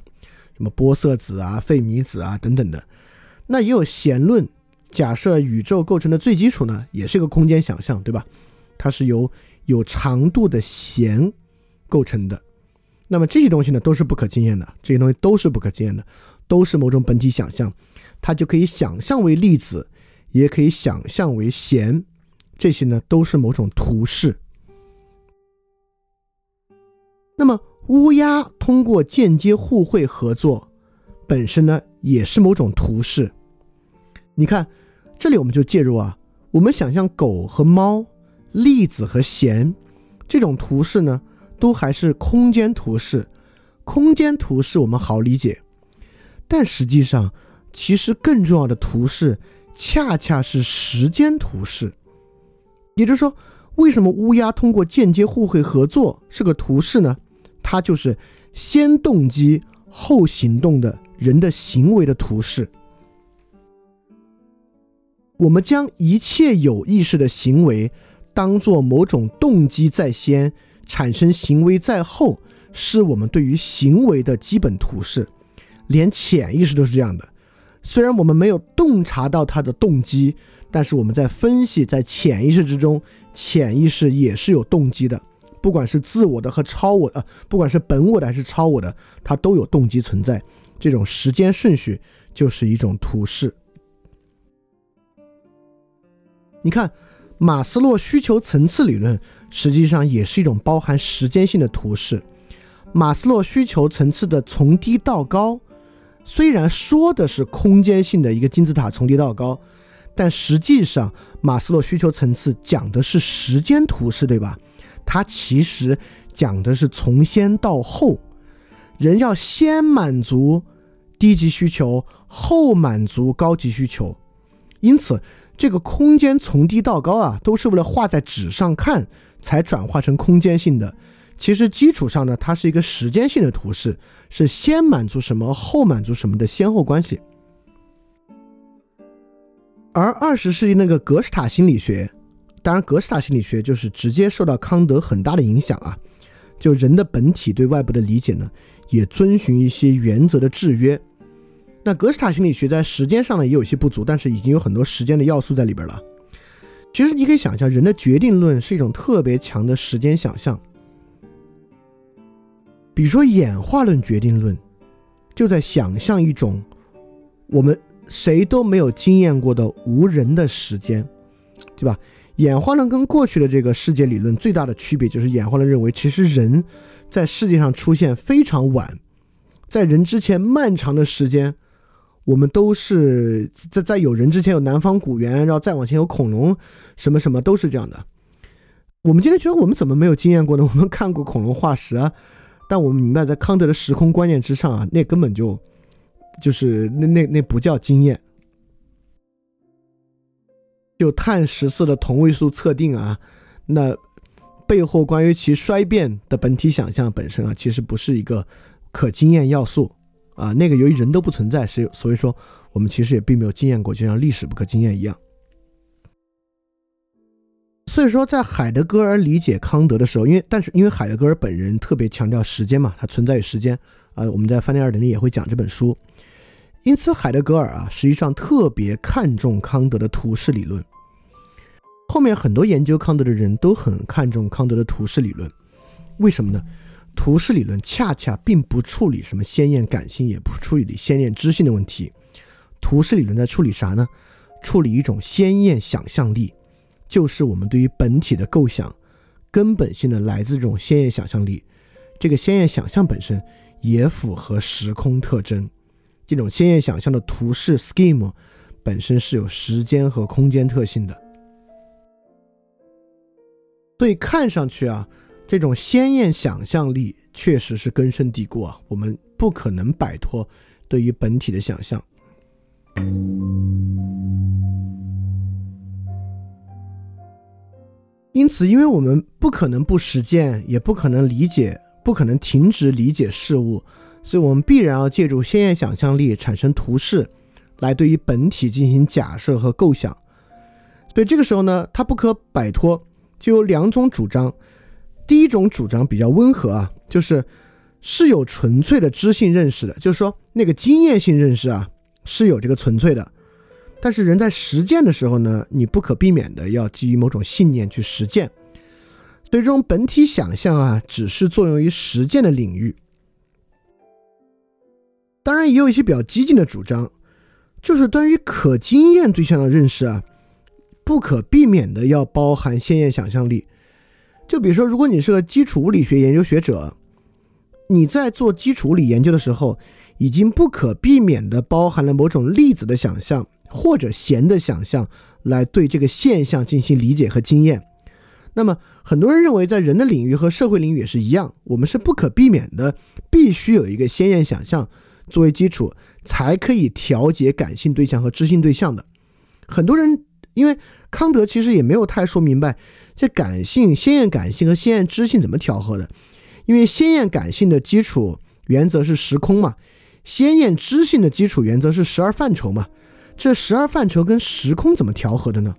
什么玻色子啊、费米子啊等等的。那也有弦论，假设宇宙构成的最基础呢，也是一个空间想象，对吧？它是由有长度的弦构成的。那么这些东西呢，都是不可经验的，这些东西都是不可经验的，都是某种本体想象。它就可以想象为粒子，也可以想象为弦，这些呢都是某种图式。那么乌鸦通过间接互惠合作，本身呢也是某种图式。你看，这里我们就介入啊，我们想象狗和猫、粒子和弦这种图式呢，都还是空间图式。空间图式我们好理解，但实际上。其实更重要的图示，恰恰是时间图示。也就是说，为什么乌鸦通过间接互惠合作是个图示呢？它就是先动机后行动的人的行为的图示。我们将一切有意识的行为当做某种动机在先，产生行为在后，是我们对于行为的基本图示。连潜意识都是这样的。虽然我们没有洞察到他的动机，但是我们在分析，在潜意识之中，潜意识也是有动机的。不管是自我的和超我的，不管是本我的还是超我的，它都有动机存在。这种时间顺序就是一种图示。你看，马斯洛需求层次理论实际上也是一种包含时间性的图示。马斯洛需求层次的从低到高。虽然说的是空间性的一个金字塔从低到高，但实际上马斯洛需求层次讲的是时间图式，对吧？它其实讲的是从先到后。人要先满足低级需求，后满足高级需求。因此，这个空间从低到高啊，都是为了画在纸上看才转化成空间性的。其实基础上呢，它是一个时间性的图示，是先满足什么，后满足什么的先后关系。而二十世纪那个格式塔心理学，当然格式塔心理学就是直接受到康德很大的影响啊。就人的本体对外部的理解呢，也遵循一些原则的制约。那格式塔心理学在时间上呢也有些不足，但是已经有很多时间的要素在里边了。其实你可以想象，人的决定论是一种特别强的时间想象。比如说演化论决定论，就在想象一种我们。谁都没有经验过的无人的时间，对吧？演化论跟过去的这个世界理论最大的区别就是，演化论认为其实人在世界上出现非常晚，在人之前漫长的时间，我们都是在在有人之前有南方古猿，然后再往前有恐龙，什么什么都是这样的。我们今天觉得我们怎么没有经验过呢？我们看过恐龙化石啊，但我们明白在康德的时空观念之上啊，那根本就。就是那那那不叫经验，就碳十四的同位素测定啊，那背后关于其衰变的本体想象本身啊，其实不是一个可经验要素啊。那个由于人都不存在，是所以说我们其实也并没有经验过，就像历史不可经验一样。所以说，在海德格尔理解康德的时候，因为但是因为海德格尔本人特别强调时间嘛，他存在于时间啊，我们在《翻天二点零》也会讲这本书。因此，海德格尔啊，实际上特别看重康德的图式理论。后面很多研究康德的人都很看重康德的图式理论，为什么呢？图式理论恰恰并不处理什么鲜艳感性，也不处理鲜艳知性的问题。图式理论在处理啥呢？处理一种鲜艳想象力，就是我们对于本体的构想，根本性的来自这种鲜艳想象力。这个鲜艳想象本身也符合时空特征。这种鲜艳想象的图式 scheme 本身是有时间和空间特性的，所以看上去啊，这种鲜艳想象力确实是根深蒂固啊，我们不可能摆脱对于本体的想象。因此，因为我们不可能不实践，也不可能理解，不可能停止理解事物。所以，我们必然要借助鲜艳想象力产生图示，来对于本体进行假设和构想。所以，这个时候呢，它不可摆脱，就有两种主张。第一种主张比较温和啊，就是是有纯粹的知性认识的，就是说那个经验性认识啊是有这个纯粹的。但是，人在实践的时候呢，你不可避免的要基于某种信念去实践。所以，这种本体想象啊，只是作用于实践的领域。当然，也有一些比较激进的主张，就是关于可经验对象的认识啊，不可避免的要包含先验想象力。就比如说，如果你是个基础物理学研究学者，你在做基础物理研究的时候，已经不可避免的包含了某种粒子的想象或者弦的想象，来对这个现象进行理解和经验。那么，很多人认为，在人的领域和社会领域也是一样，我们是不可避免的，必须有一个先验想象。作为基础，才可以调节感性对象和知性对象的。很多人因为康德其实也没有太说明白这感性、先验感性和先验知性怎么调和的。因为先验感性的基础原则是时空嘛，先验知性的基础原则是十二范畴嘛。这十二范畴跟时空怎么调和的呢？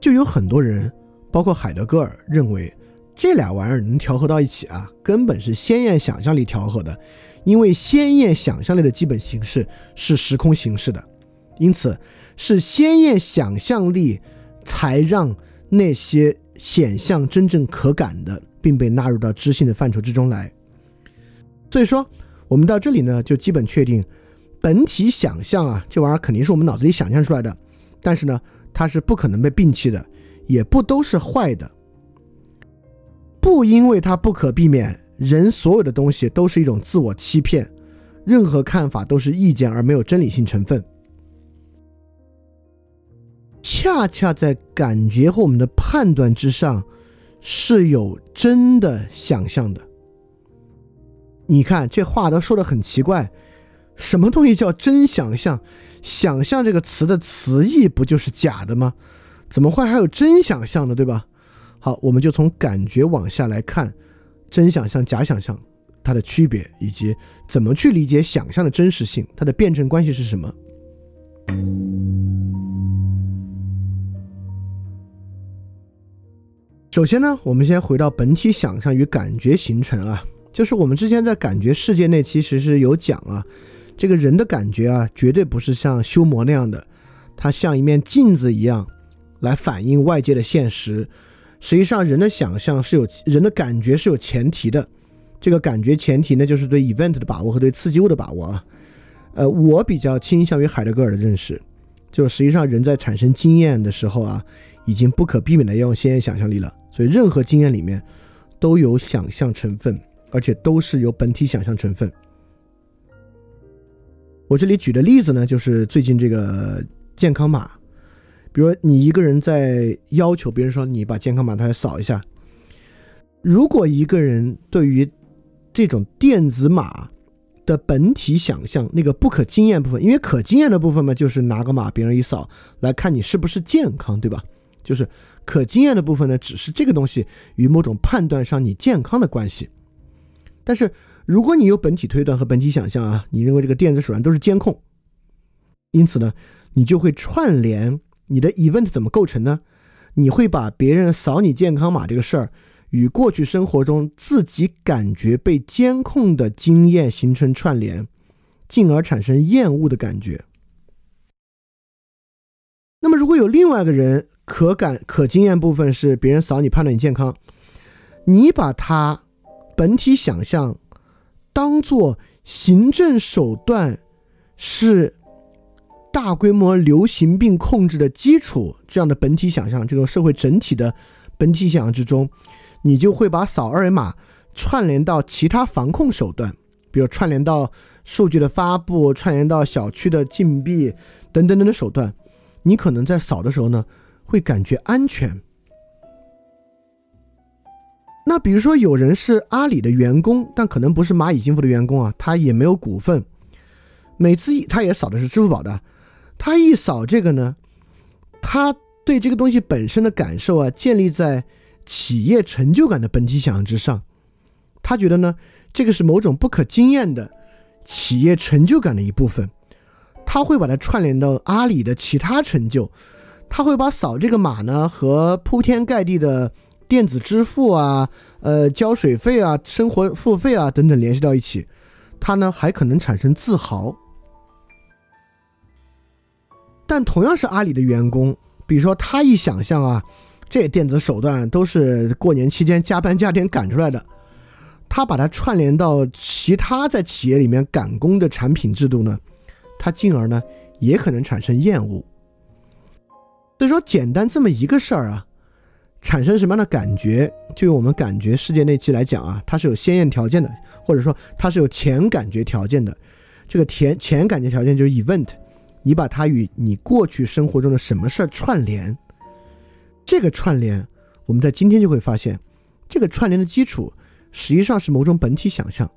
就有很多人，包括海德格尔认为。这俩玩意儿能调和到一起啊，根本是鲜艳想象力调和的，因为鲜艳想象力的基本形式是时空形式的，因此是鲜艳想象力才让那些显象真正可感的，并被纳入到知性的范畴之中来。所以说，我们到这里呢，就基本确定，本体想象啊，这玩意儿肯定是我们脑子里想象出来的，但是呢，它是不可能被摒弃的，也不都是坏的。不因为它不可避免，人所有的东西都是一种自我欺骗，任何看法都是意见而没有真理性成分。恰恰在感觉和我们的判断之上，是有真的想象的，你看这话都说的很奇怪，什么东西叫真想象？想象这个词的词义不就是假的吗？怎么会还有真想象呢？对吧？好，我们就从感觉往下来看，真想象、假想象它的区别，以及怎么去理解想象的真实性，它的辩证关系是什么？首先呢，我们先回到本体想象与感觉形成啊。就是我们之前在感觉世界内其实是有讲啊，这个人的感觉啊，绝对不是像修魔那样的，它像一面镜子一样来反映外界的现实。实际上，人的想象是有人的感觉是有前提的，这个感觉前提呢，就是对 event 的把握和对刺激物的把握啊。呃，我比较倾向于海德格尔的认识，就实际上人在产生经验的时候啊，已经不可避免的要用先验想象力了，所以任何经验里面都有想象成分。而且都是有本体想象成分。我这里举的例子呢，就是最近这个健康码，比如你一个人在要求别人说你把健康码它扫一下，如果一个人对于这种电子码的本体想象那个不可经验部分，因为可经验的部分嘛，就是拿个码别人一扫来看你是不是健康，对吧？就是可经验的部分呢，只是这个东西与某种判断上你健康的关系。但是，如果你有本体推断和本体想象啊，你认为这个电子手段都是监控，因此呢，你就会串联你的 event 怎么构成呢？你会把别人扫你健康码这个事儿与过去生活中自己感觉被监控的经验形成串联，进而产生厌恶的感觉。那么，如果有另外一个人可感可经验部分是别人扫你判断你健康，你把他。本体想象当做行政手段是大规模流行病控制的基础，这样的本体想象，这个社会整体的本体想象之中，你就会把扫二维码串联到其他防控手段，比如串联到数据的发布，串联到小区的禁闭等等等的手段，你可能在扫的时候呢，会感觉安全。那比如说，有人是阿里的员工，但可能不是蚂蚁金服的员工啊，他也没有股份。每次他也扫的是支付宝的，他一扫这个呢，他对这个东西本身的感受啊，建立在企业成就感的本体想象之上。他觉得呢，这个是某种不可经验的企业成就感的一部分。他会把它串联到阿里的其他成就，他会把扫这个码呢和铺天盖地的。电子支付啊，呃，交水费啊，生活付费啊等等联系到一起，它呢还可能产生自豪。但同样是阿里的员工，比如说他一想象啊，这电子手段都是过年期间加班加点赶出来的，他把它串联到其他在企业里面赶工的产品制度呢，他进而呢也可能产生厌恶。所以说，简单这么一个事儿啊。产生什么样的感觉？就用我们感觉世界那期来讲啊，它是有先验条件的，或者说它是有前感觉条件的。这个前前感觉条件就是 event，你把它与你过去生活中的什么事儿串联，这个串联，我们在今天就会发现，这个串联的基础实际上是某种本体想象，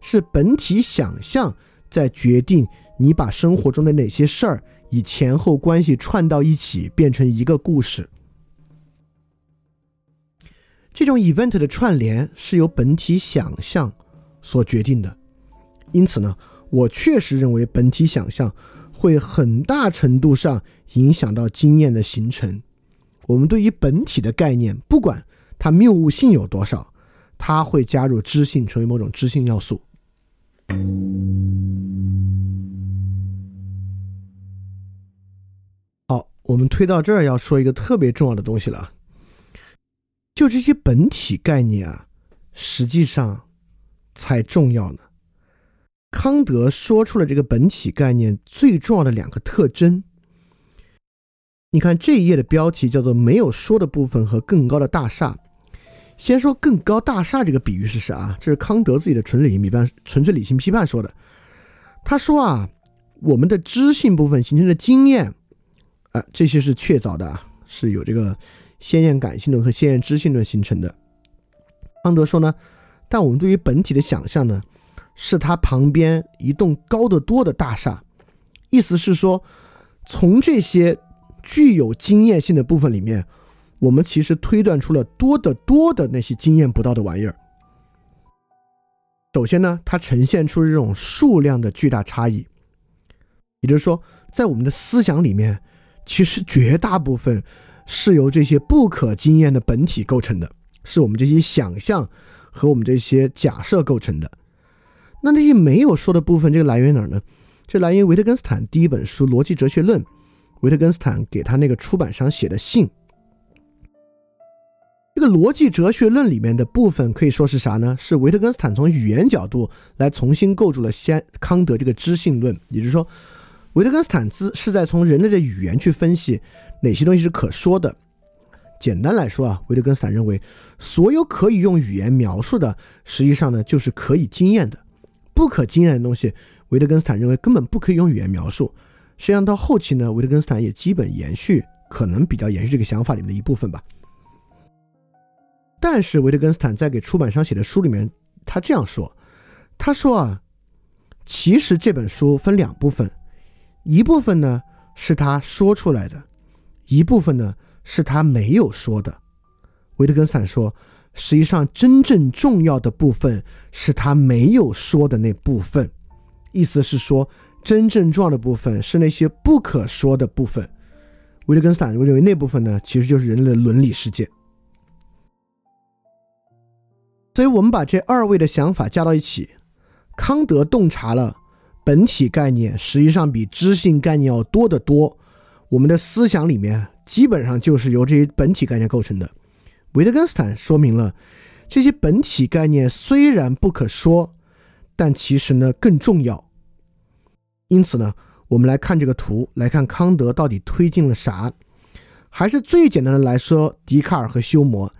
是本体想象在决定你把生活中的哪些事儿以前后关系串到一起，变成一个故事。这种 event 的串联是由本体想象所决定的，因此呢，我确实认为本体想象会很大程度上影响到经验的形成。我们对于本体的概念，不管它谬误性有多少，它会加入知性，成为某种知性要素。好，我们推到这儿要说一个特别重要的东西了。就这些本体概念啊，实际上才重要呢。康德说出了这个本体概念最重要的两个特征。你看这一页的标题叫做“没有说的部分和更高的大厦”。先说更高大厦这个比喻是啥？这是康德自己的纯理性批判、纯粹理性批判说的。他说啊，我们的知性部分形成的经验啊，这些是确凿的，是有这个。先验感性论和先验知性论形成的。康德说呢，但我们对于本体的想象呢，是它旁边一栋高得多的大厦。意思是说，从这些具有经验性的部分里面，我们其实推断出了多得多的那些经验不到的玩意儿。首先呢，它呈现出这种数量的巨大差异，也就是说，在我们的思想里面，其实绝大部分是由这些不可经验的本体构成的，是我们这些想象和我们这些假设构成的。那那些没有说的部分，这个来源哪儿呢？这来源于维特根斯坦第一本书《逻辑哲学论》，维特根斯坦给他那个出版商写的信。这个逻辑哲学论里面的部分可以说是啥呢？是维特根斯坦从语言角度来重新构筑了先康德这个知性论。也就是说，维特根斯坦兹是在从人类的语言去分析哪些东西是可说的。简单来说啊，维特根斯坦认为，所有可以用语言描述的，实际上呢就是可以经验的；不可经验的东西，维特根斯坦认为根本不可以用语言描述。实际上到后期呢，维特根斯坦也基本延续，可能比较延续这个想法里面的一部分吧。但是维特根斯坦在给出版商写的书里面，他这样说：“他说啊，其实这本书分两部分，一部分呢是他说出来的，一部分呢是他没有说的。”维特根斯坦说：“实际上，真正重要的部分是他没有说的那部分，意思是说，真正重要的部分是那些不可说的部分。”维特根斯坦认为那部分呢，其实就是人类的伦理世界。所以，我们把这二位的想法加到一起，康德洞察了本体概念实际上比知性概念要多得多。我们的思想里面基本上就是由这些本体概念构成的。维特根斯坦说明了这些本体概念虽然不可说，但其实呢更重要。因此呢，我们来看这个图，来看康德到底推进了啥。还是最简单的来说，笛卡尔和休谟，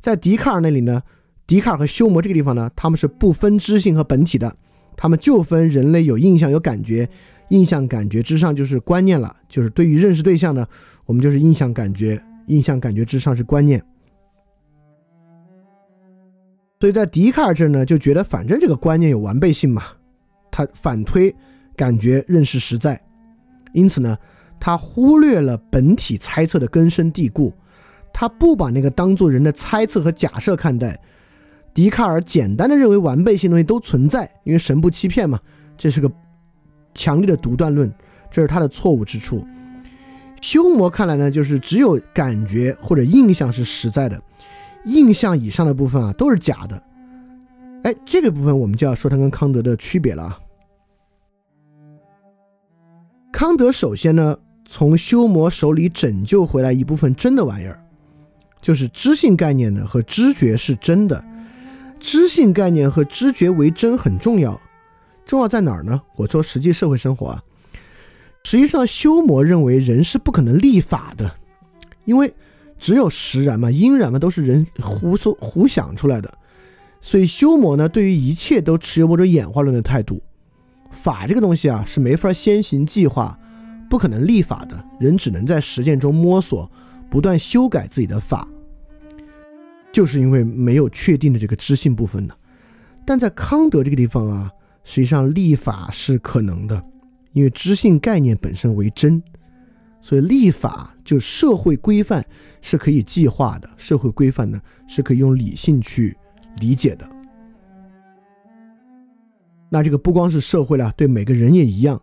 在笛卡尔那里呢。笛卡尔和休谟这个地方呢，他们是不分知性和本体的，他们就分人类有印象有感觉，印象感觉之上就是观念了，就是对于认识对象呢，我们就是印象感觉，印象感觉之上是观念。所以在笛卡尔这呢，就觉得反正这个观念有完备性嘛，他反推感觉认识实在，因此呢，他忽略了本体猜测的根深蒂固，他不把那个当做人的猜测和假设看待。笛卡尔简单的认为完备性东西都存在，因为神不欺骗嘛，这是个强烈的独断论，这是他的错误之处。休谟看来呢，就是只有感觉或者印象是实在的，印象以上的部分啊都是假的。哎，这个部分我们就要说它跟康德的区别了啊。康德首先呢，从休谟手里拯救回来一部分真的玩意儿，就是知性概念呢和知觉是真的。知性概念和知觉为真很重要，重要在哪儿呢？我说实际社会生活啊，实际上修谟认为人是不可能立法的，因为只有实然嘛，因然嘛都是人胡说胡想出来的，所以修谟呢对于一切都持有某种演化论的态度，法这个东西啊是没法先行计划，不可能立法的，人只能在实践中摸索，不断修改自己的法。就是因为没有确定的这个知性部分呢，但在康德这个地方啊，实际上立法是可能的，因为知性概念本身为真，所以立法就社会规范是可以计划的，社会规范呢是可以用理性去理解的。那这个不光是社会了，对每个人也一样。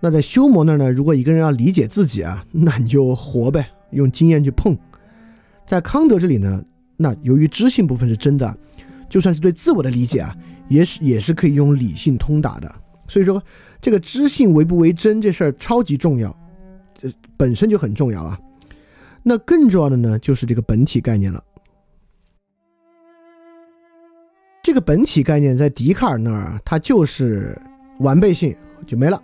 那在修谟那儿呢，如果一个人要理解自己啊，那你就活呗，用经验去碰。在康德这里呢。那由于知性部分是真的，就算是对自我的理解啊，也是也是可以用理性通达的。所以说，这个知性为不为真这事儿超级重要，这本身就很重要啊。那更重要的呢，就是这个本体概念了。这个本体概念在笛卡尔那儿啊，它就是完备性就没了；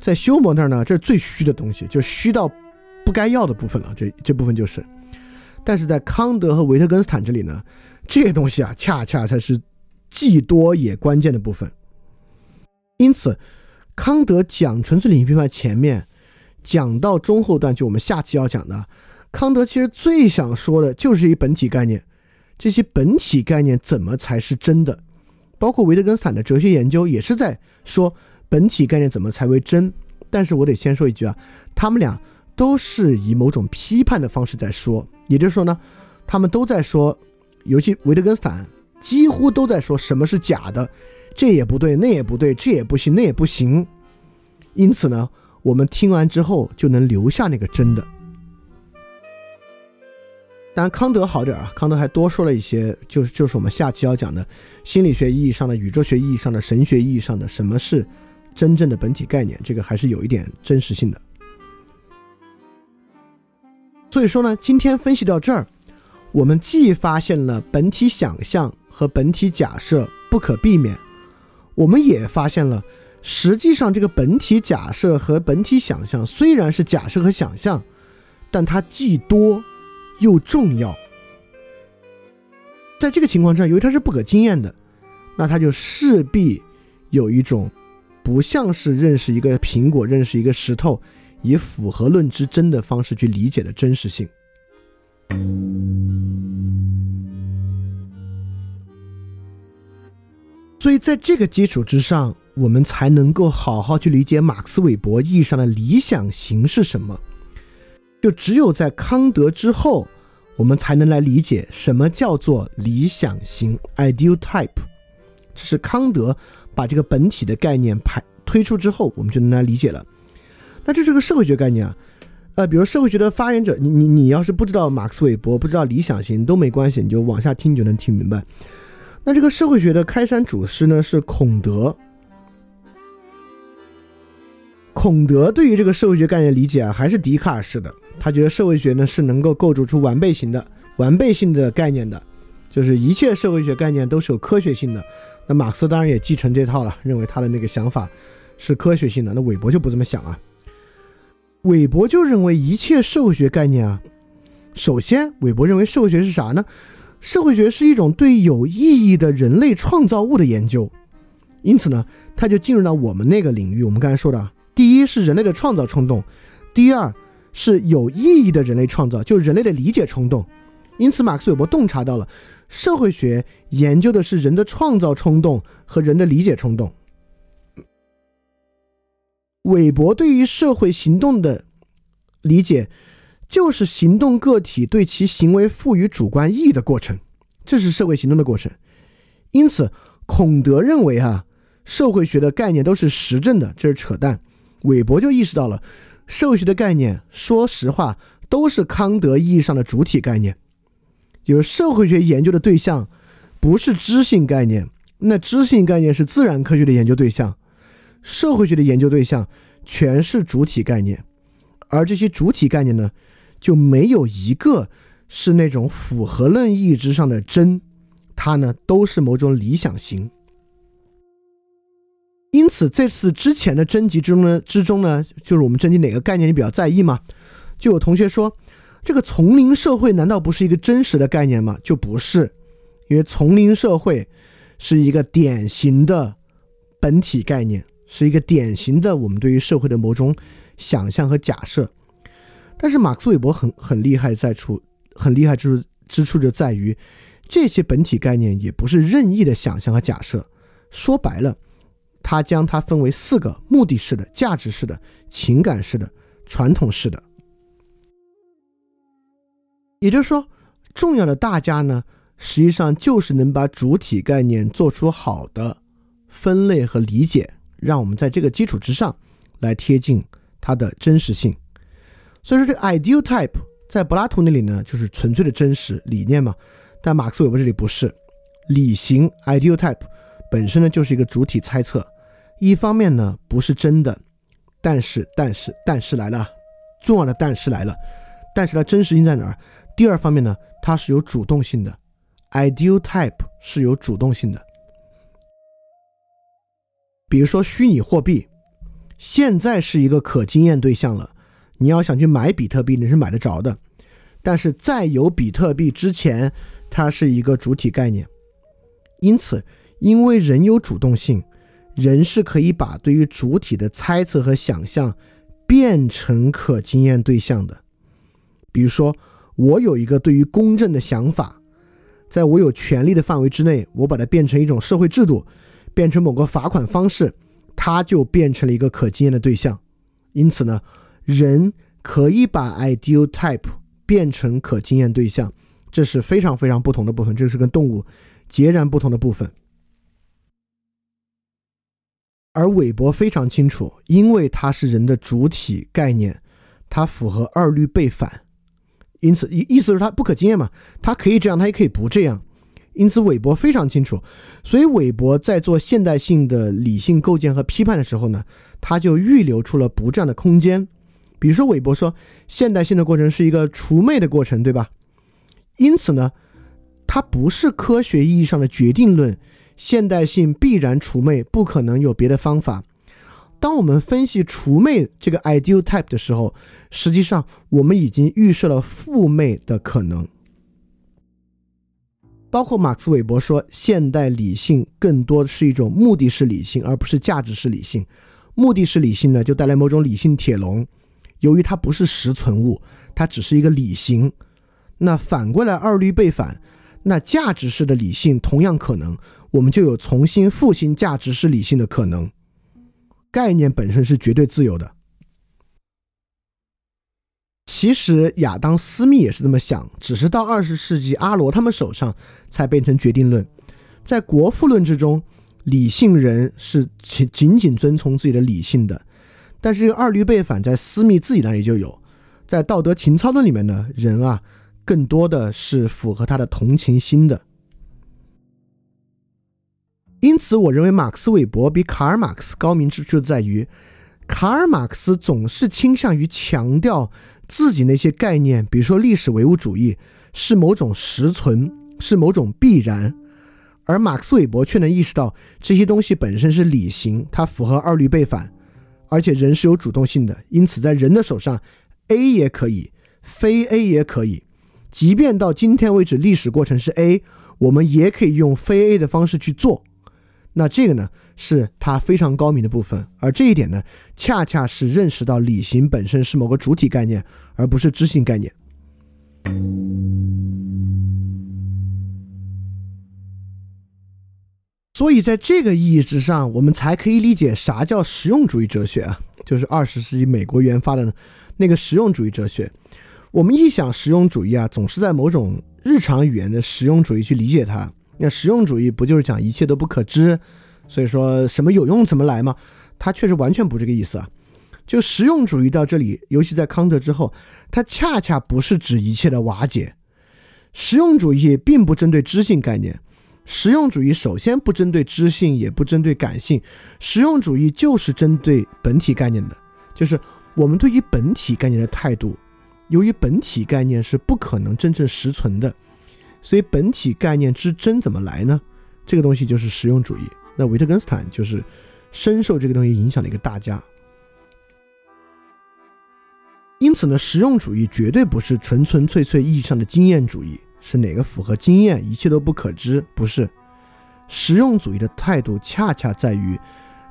在休谟那儿呢，这是最虚的东西，就虚到不该要的部分了。这这部分就是。但是在康德和维特根斯坦这里呢，这些东西啊，恰恰才是既多也关键的部分。因此，康德讲纯粹理性批判前面讲到中后段，就我们下期要讲的，康德其实最想说的就是一本体概念。这些本体概念怎么才是真的？包括维特根斯坦的哲学研究也是在说本体概念怎么才为真。但是我得先说一句啊，他们俩都是以某种批判的方式在说，也就是说呢，他们都在说，尤其维特根斯坦几乎都在说什么是假的，这也不对，那也不对，这也不行，那也不行。因此呢，我们听完之后就能留下那个真的。当然，康德好点啊，康德还多说了一些，就是就是我们下期要讲的心理学意义上的、宇宙学意义上的、神学意义上的什么是真正的本体概念，这个还是有一点真实性的。所以说呢，今天分析到这儿，我们既发现了本体想象和本体假设不可避免，我们也发现了实际上这个本体假设和本体想象虽然是假设和想象，但它既多。又重要，在这个情况之下，由于它是不可经验的，那它就势必有一种不像是认识一个苹果、认识一个石头，以符合论之真的方式去理解的真实性。所以，在这个基础之上，我们才能够好好去理解马克思韦伯意义上的理想型是什么。就只有在康德之后，我们才能来理解什么叫做理想型 （ideal type）。这是康德把这个本体的概念排推出之后，我们就能来理解了。那这是个社会学概念啊，呃，比如社会学的发言者，你你你要是不知道马克思韦伯，不知道理想型都没关系，你就往下听就能听明白。那这个社会学的开山祖师呢是孔德。孔德对于这个社会学概念理解啊，还是笛卡尔式的。他觉得社会学呢是能够构筑出完备型的、完备性的概念的，就是一切社会学概念都是有科学性的。那马克思当然也继承这套了，认为他的那个想法是科学性的。那韦伯就不这么想啊，韦伯就认为一切社会学概念啊，首先韦伯认为社会学是啥呢？社会学是一种对有意义的人类创造物的研究。因此呢，它就进入到我们那个领域。我们刚才说的，第一是人类的创造冲动，第二。是有意义的人类创造，就是人类的理解冲动。因此，马克思韦伯洞察到了社会学研究的是人的创造冲动和人的理解冲动。韦伯对于社会行动的理解，就是行动个体对其行为赋予主观意义的过程，这是社会行动的过程。因此，孔德认为啊，社会学的概念都是实证的，这是扯淡。韦伯就意识到了。社会学的概念，说实话，都是康德意义上的主体概念。就是社会学研究的对象，不是知性概念，那知性概念是自然科学的研究对象，社会学的研究对象全是主体概念。而这些主体概念呢，就没有一个是那种符合论意义之上的真，它呢都是某种理想型。因此，这次之前的征集之中呢，之中呢，就是我们征集哪个概念你比较在意吗？就有同学说，这个丛林社会难道不是一个真实的概念吗？就不是，因为丛林社会是一个典型的本体概念，是一个典型的我们对于社会的某种想象和假设。但是马克思韦伯很很厉害在处，很厉害之之处就在于，这些本体概念也不是任意的想象和假设。说白了。他将它分为四个：目的式的、价值式的、情感式的、传统式的。也就是说，重要的大家呢，实际上就是能把主体概念做出好的分类和理解，让我们在这个基础之上来贴近它的真实性。所以说，这个 ideal type 在柏拉图那里呢，就是纯粹的真实理念嘛，但马克思韦伯这里不是理型 ideal type。本身呢就是一个主体猜测，一方面呢不是真的，但是但是但是来了，重要的但是来了，但是它真实性在哪儿？第二方面呢，它是有主动性的，ideal type 是有主动性的。比如说虚拟货币，现在是一个可经验对象了，你要想去买比特币，你是买得着的，但是在有比特币之前，它是一个主体概念，因此。因为人有主动性，人是可以把对于主体的猜测和想象变成可经验对象的。比如说，我有一个对于公正的想法，在我有权利的范围之内，我把它变成一种社会制度，变成某个罚款方式，它就变成了一个可经验的对象。因此呢，人可以把 ideal type 变成可经验对象，这是非常非常不同的部分，这是跟动物截然不同的部分。而韦伯非常清楚，因为它是人的主体概念，它符合二律背反，因此意意思是它不可经验嘛，它可以这样，它也可以不这样。因此韦伯非常清楚，所以韦伯在做现代性的理性构建和批判的时候呢，他就预留出了不这样的空间。比如说，韦伯说现代性的过程是一个除魅的过程，对吧？因此呢，它不是科学意义上的决定论。现代性必然除魅，不可能有别的方法。当我们分析除魅这个 ideal type 的时候，实际上我们已经预设了负魅的可能。包括马克思韦伯说，现代理性更多的是一种目的式理性，而不是价值式理性。目的式理性呢，就带来某种理性铁笼，由于它不是实存物，它只是一个理性。那反过来二律背反，那价值式的理性同样可能。我们就有重新复兴价值式理性的可能。概念本身是绝对自由的。其实亚当·斯密也是这么想，只是到二十世纪阿罗他们手上才变成决定论。在国富论之中，理性人是仅仅仅遵从自己的理性的，但是这个二律背反在斯密自己那里就有。在道德情操论里面呢，人啊更多的是符合他的同情心的。因此，我认为马克思韦伯比卡尔马克思高明之处在于，卡尔马克思总是倾向于强调自己那些概念，比如说历史唯物主义是某种实存，是某种必然，而马克思韦伯却能意识到这些东西本身是理性，它符合二律背反，而且人是有主动性的，因此在人的手上，A 也可以，非 A 也可以，即便到今天为止历史过程是 A，我们也可以用非 A 的方式去做。那这个呢，是他非常高明的部分，而这一点呢，恰恰是认识到理性本身是某个主体概念，而不是知性概念。所以在这个意义之上，我们才可以理解啥叫实用主义哲学啊，就是二十世纪美国研发的那个实用主义哲学。我们一想实用主义啊，总是在某种日常语言的实用主义去理解它。那实用主义不就是讲一切都不可知，所以说什么有用怎么来吗？它确实完全不这个意思啊。就实用主义到这里，尤其在康德之后，它恰恰不是指一切的瓦解。实用主义并不针对知性概念，实用主义首先不针对知性，也不针对感性，实用主义就是针对本体概念的，就是我们对于本体概念的态度。由于本体概念是不可能真正实存的。所以本体概念之真怎么来呢？这个东西就是实用主义。那维特根斯坦就是深受这个东西影响的一个大家。因此呢，实用主义绝对不是纯纯粹粹意义上的经验主义，是哪个符合经验，一切都不可知？不是。实用主义的态度恰恰在于，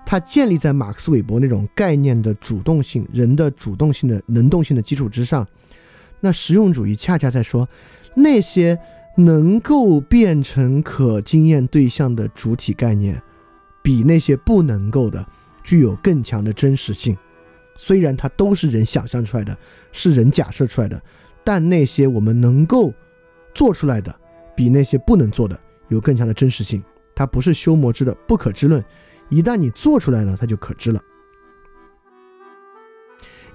它建立在马克思韦伯那种概念的主动性、人的主动性的能动性的基础之上。那实用主义恰恰在说那些。能够变成可经验对象的主体概念，比那些不能够的具有更强的真实性。虽然它都是人想象出来的，是人假设出来的，但那些我们能够做出来的，比那些不能做的有更强的真实性。它不是修魔之的不可知论，一旦你做出来了，它就可知了。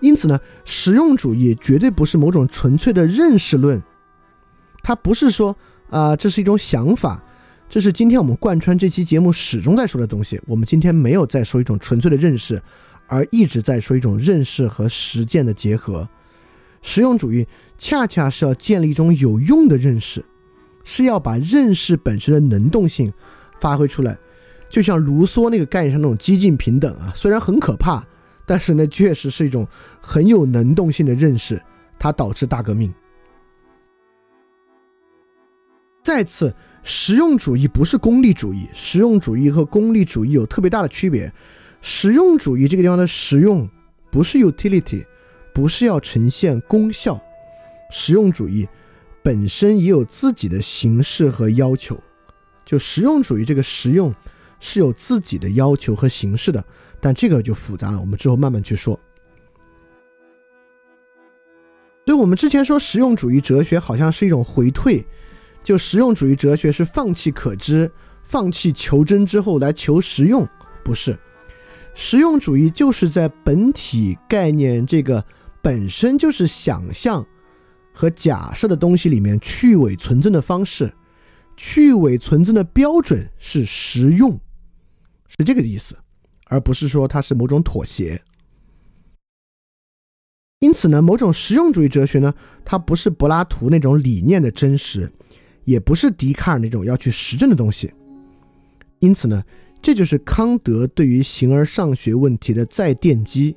因此呢，实用主义绝对不是某种纯粹的认识论。它不是说啊，这是一种想法，这是今天我们贯穿这期节目始终在说的东西。我们今天没有在说一种纯粹的认识，而一直在说一种认识和实践的结合。实用主义恰恰是要建立一种有用的认识，是要把认识本身的能动性发挥出来。就像卢梭那个概念上那种激进平等啊，虽然很可怕，但是呢，确实是一种很有能动性的认识，它导致大革命。再次，实用主义不是功利主义。实用主义和功利主义有特别大的区别。实用主义这个地方的实用，不是 utility，不是要呈现功效。实用主义本身也有自己的形式和要求。就实用主义这个实用是有自己的要求和形式的，但这个就复杂了，我们之后慢慢去说。所以我们之前说实用主义哲学好像是一种回退，就实用主义哲学是放弃可知、放弃求真之后来求实用，不是。实用主义就是在本体概念这个本身就是想象和假设的东西里面去伪存真的方式。去伪存真的标准是实用，是这个意思，而不是说它是某种妥协。因此呢，某种实用主义哲学呢，它不是柏拉图那种理念的真实，也不是笛卡尔那种要去实证的东西。因此呢，这就是康德对于形而上学问题的再奠基。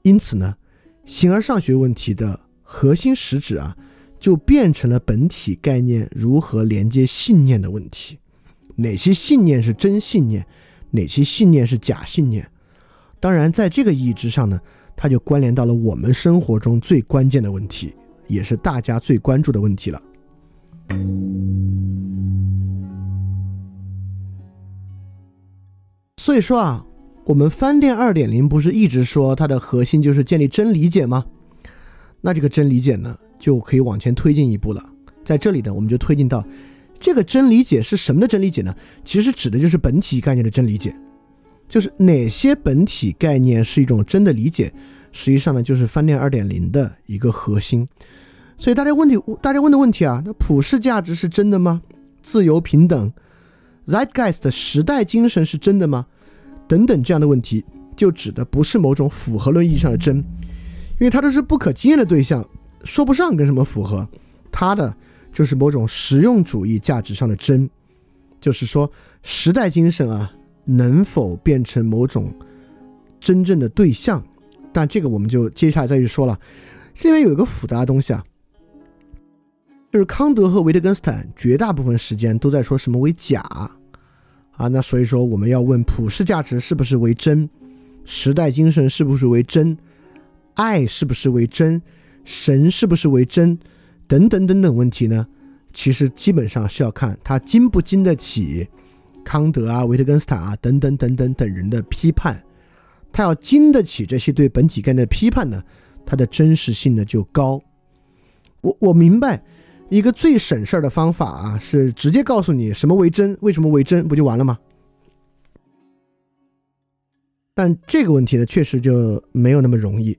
因此呢，形而上学问题的核心实质啊。就变成了本体概念如何连接信念的问题，哪些信念是真信念，哪些信念是假信念？当然，在这个意义之上呢，它就关联到了我们生活中最关键的问题，也是大家最关注的问题了。所以说啊，我们翻店二点零不是一直说它的核心就是建立真理解吗？那这个真理解呢？就可以往前推进一步了。在这里呢，我们就推进到这个真理解是什么的真理解呢？其实指的就是本体概念的真理解，就是哪些本体概念是一种真的理解。实际上呢，就是翻链二点零的一个核心。所以大家问题，大家问的问题啊，那普世价值是真的吗？自由平等，Zeitgeist 的时代精神是真的吗？等等这样的问题，就指的不是某种符合论意义上的真，因为它都是不可经验的对象。说不上跟什么符合，它的就是某种实用主义价值上的真，就是说时代精神啊能否变成某种真正的对象？但这个我们就接下来再去说了。这里面有一个复杂的东西啊，就是康德和维特根斯坦绝大部分时间都在说什么为假啊，那所以说我们要问普世价值是不是为真，时代精神是不是为真，爱是不是为真？神是不是为真，等等等等问题呢？其实基本上是要看他经不经得起康德啊、维特根斯坦啊等等等等等人的批判。他要经得起这些对本体概念的批判呢，它的真实性呢就高。我我明白，一个最省事儿的方法啊，是直接告诉你什么为真，为什么为真，不就完了吗？但这个问题呢，确实就没有那么容易。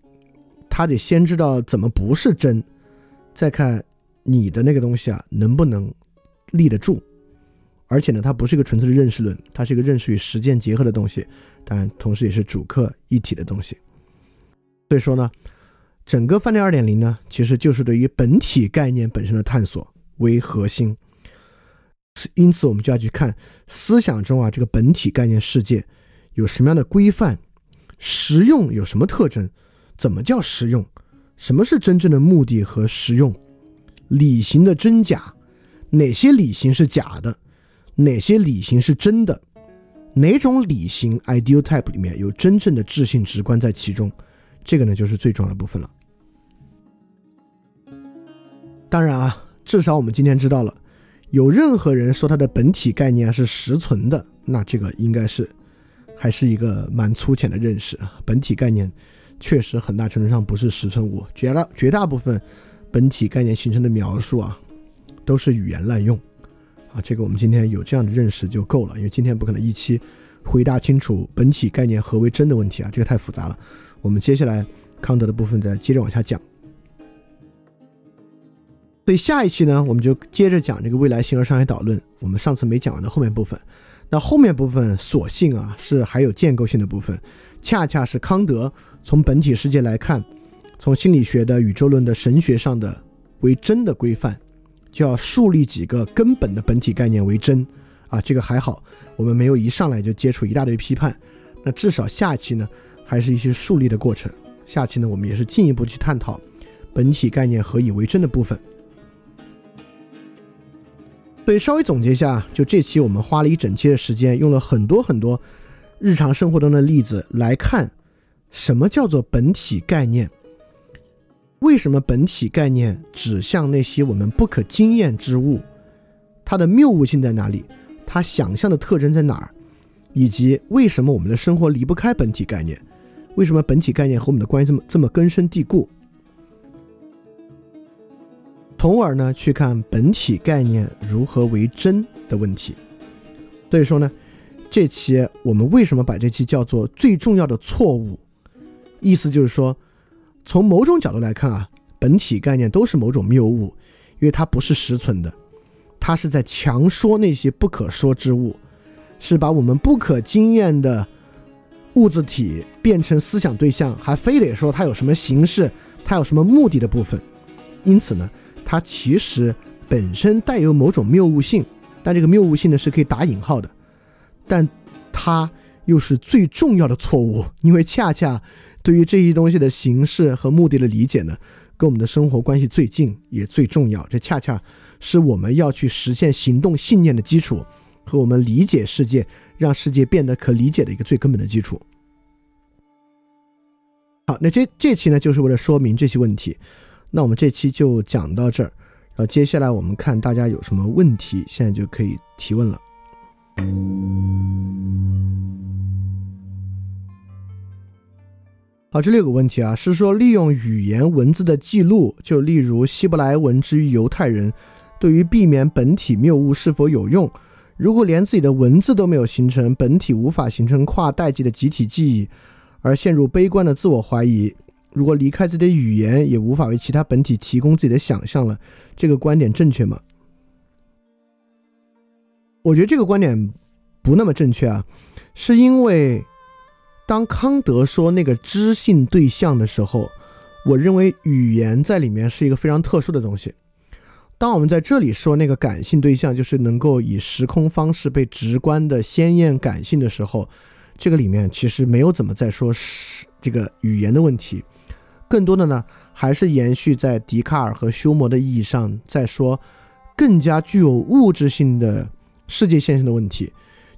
他得先知道怎么不是真，再看你的那个东西啊能不能立得住。而且呢，它不是一个纯粹的认识论，它是一个认识与实践结合的东西，当然同时也是主客一体的东西。所以说呢，整个饭店二点零呢，其实就是对于本体概念本身的探索为核心。因此，我们就要去看思想中啊这个本体概念世界有什么样的规范，实用有什么特征。怎么叫实用？什么是真正的目的和实用？理型的真假？哪些理型是假的？哪些理型是真的？哪种理型 ideal type 里面有真正的智性直观在其中？这个呢，就是最重要的部分了。当然啊，至少我们今天知道了，有任何人说他的本体概念是实存的，那这个应该是还是一个蛮粗浅的认识啊，本体概念。确实，很大程度上不是实存物，绝大绝大部分本体概念形成的描述啊，都是语言滥用啊。这个我们今天有这样的认识就够了，因为今天不可能一期回答清楚本体概念何为真的问题啊，这个太复杂了。我们接下来康德的部分再接着往下讲。所以下一期呢，我们就接着讲这个未来形而上学导论。我们上次没讲完的后面部分，那后面部分所幸啊是还有建构性的部分，恰恰是康德。从本体世界来看，从心理学的宇宙论的神学上的为真的规范，就要树立几个根本的本体概念为真啊，这个还好，我们没有一上来就接触一大堆批判。那至少下期呢，还是一些树立的过程。下期呢，我们也是进一步去探讨本体概念何以为真的部分。所以稍微总结一下，就这期我们花了一整期的时间，用了很多很多日常生活中的例子来看。什么叫做本体概念？为什么本体概念指向那些我们不可经验之物？它的谬误性在哪里？它想象的特征在哪儿？以及为什么我们的生活离不开本体概念？为什么本体概念和我们的关系这么这么根深蒂固？从而呢，去看本体概念如何为真的问题。所以说呢，这期我们为什么把这期叫做最重要的错误？意思就是说，从某种角度来看啊，本体概念都是某种谬误，因为它不是实存的。它是在强说那些不可说之物，是把我们不可经验的物质体变成思想对象，还非得说它有什么形式，它有什么目的的部分。因此呢，它其实本身带有某种谬误性，但这个谬误性呢是可以打引号的，但它又是最重要的错误，因为恰恰对于这些东西的形式和目的的理解呢，跟我们的生活关系最近也最重要。这恰恰。是我们要去实现行动信念的基础，和我们理解世界、让世界变得可理解的一个最根本的基础。好，那这这期呢，就是为了说明这些问题。那我们这期就讲到这儿，然后接下来我们看大家有什么问题，现在就可以提问了。好，这里有个问题啊，是说利用语言文字的记录，就例如希伯来文之于犹太人。对于避免本体谬误是否有用？如果连自己的文字都没有形成，本体无法形成跨代际的集体记忆，而陷入悲观的自我怀疑，如果离开自己的语言也无法为其他本体提供自己的想象了，这个观点正确吗？我觉得这个观点不那么正确啊，是因为当康德说那个知性对象的时候，我认为语言在里面是一个非常特殊的东西。当我们在这里说那个感性对象，就是能够以时空方式被直观的鲜艳感性的时候，这个里面其实没有怎么在说是这个语言的问题，更多的呢还是延续在笛卡尔和休谟的意义上，在说更加具有物质性的世界现象的问题。